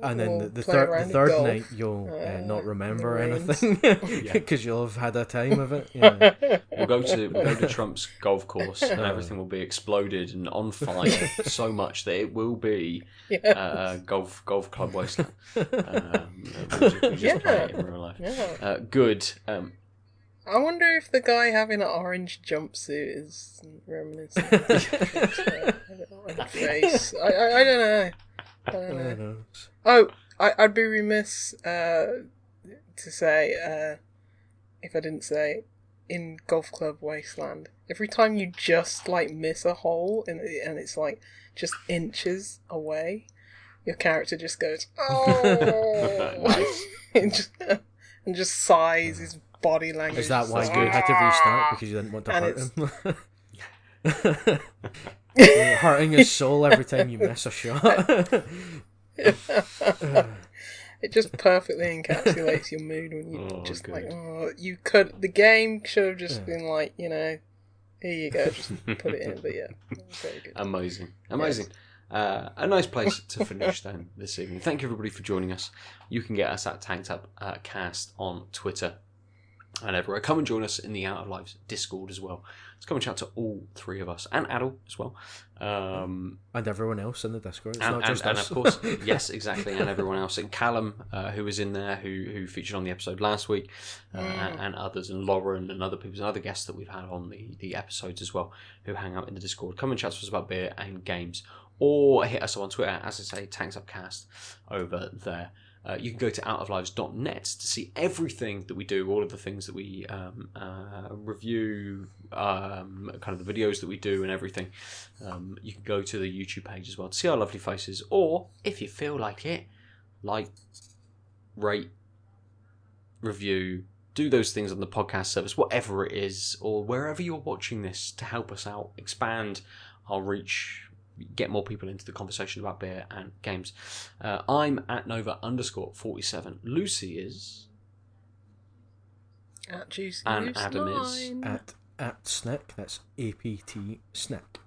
and then We'll the, the play third the third golf, night you'll uh, uh, not remember rains. anything Yeah. because you'll have had a time of it. Yeah. We'll go to we'll go to Trump's golf course, and Uh. everything will be exploded and on fire so much that it will be Yeah. uh, golf golf club wasteland. Um, we'll just, we'll just play it in real life. yeah. Uh, good. Um, I wonder if the guy having an orange jumpsuit is reminiscent of the orange face. I, I, I don't know. I don't know. know. Oh, I, I'd be remiss uh, to say, uh, if I didn't say, in Golf Club Wasteland, every time you just like miss a hole and, and it's like just inches away, your character just goes, oh, and, just, and just sighs his body language. Is that why just you like, had to restart because you didn't want to And hurt him? You're hurting his soul every time you miss a shot. It just perfectly encapsulates your mood when you Oh, just good. like, oh, you could. The game should have just Yeah. been like, you know, here you go, just put it in. But yeah, very good. Amazing, amazing. Uh, a nice place to finish then this evening. Thank you everybody for joining us. You can get us at Tanked Up uh, Cast on Twitter and everywhere. Come and join us in the Out of Lives Discord as well. Let's come and chat to all three of us and Adel as well. Um, and everyone else in the Discord. It's and, not and, and of course, yes, exactly, and everyone else, and Callum, uh, who was in there, who who featured on the episode last week, uh, and, and others, and Lauren and other people, and other guests that we've had on the the episodes as well, who hang out in the Discord. Come and chat to us about beer and games, or hit us up on Twitter, as I say, Tanks Upcast over there. Uh, you can go to outoflives.net to see everything that we do, all of the things that we um, uh, review, um, kind of the videos that we do, and everything. Um, you can go to the YouTube page as well to see our lovely faces, or if you feel like it, like, rate, review, do those things on the podcast service, whatever it is, or wherever you're watching this to help us out, expand our reach, get more people into the conversation about beer and games. Uh, I'm at Nova underscore 47. Lucy is. At Juicy And Loose Adam is Nine. at at Snick, that's A P T Snick.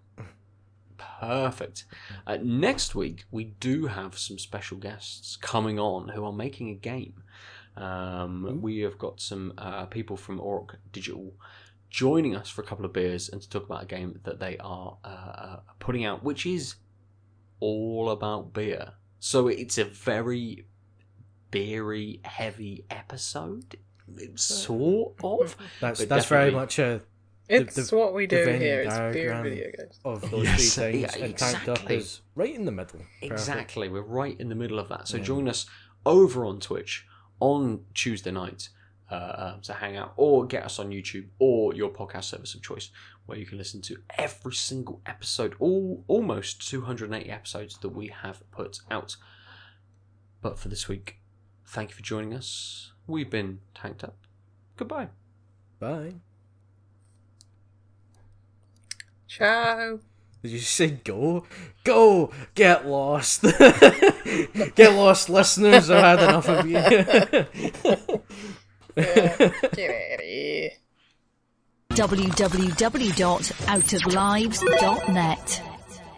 Perfect. Uh, next week, we do have some special guests coming on who are making a game. Um, we have got some uh, people from Orc Digital joining us for a couple of beers and to talk about a game that they are uh, uh, putting out, which is all about beer. So it's a very beery heavy episode, sort of. That's that's very much a It's the- what we do here. It's beer diagram video games. of those Yes, three things, yeah, and tanked up exactly. is right in the middle. Perfect. Exactly, we're right in the middle of that. So Yeah. join us over on Twitch on Tuesday night uh, um, to hang out, or get us on YouTube or your podcast service of choice, where you can listen to every single episode, all almost 280 episodes that we have put out. But for this week, thank you for joining us. We've been tanked up. Goodbye. Bye. Ciao. Did you say go? Go! Get lost! get lost, listeners! I've had enough of you. Yeah. Get out of here. www.outoflives.net.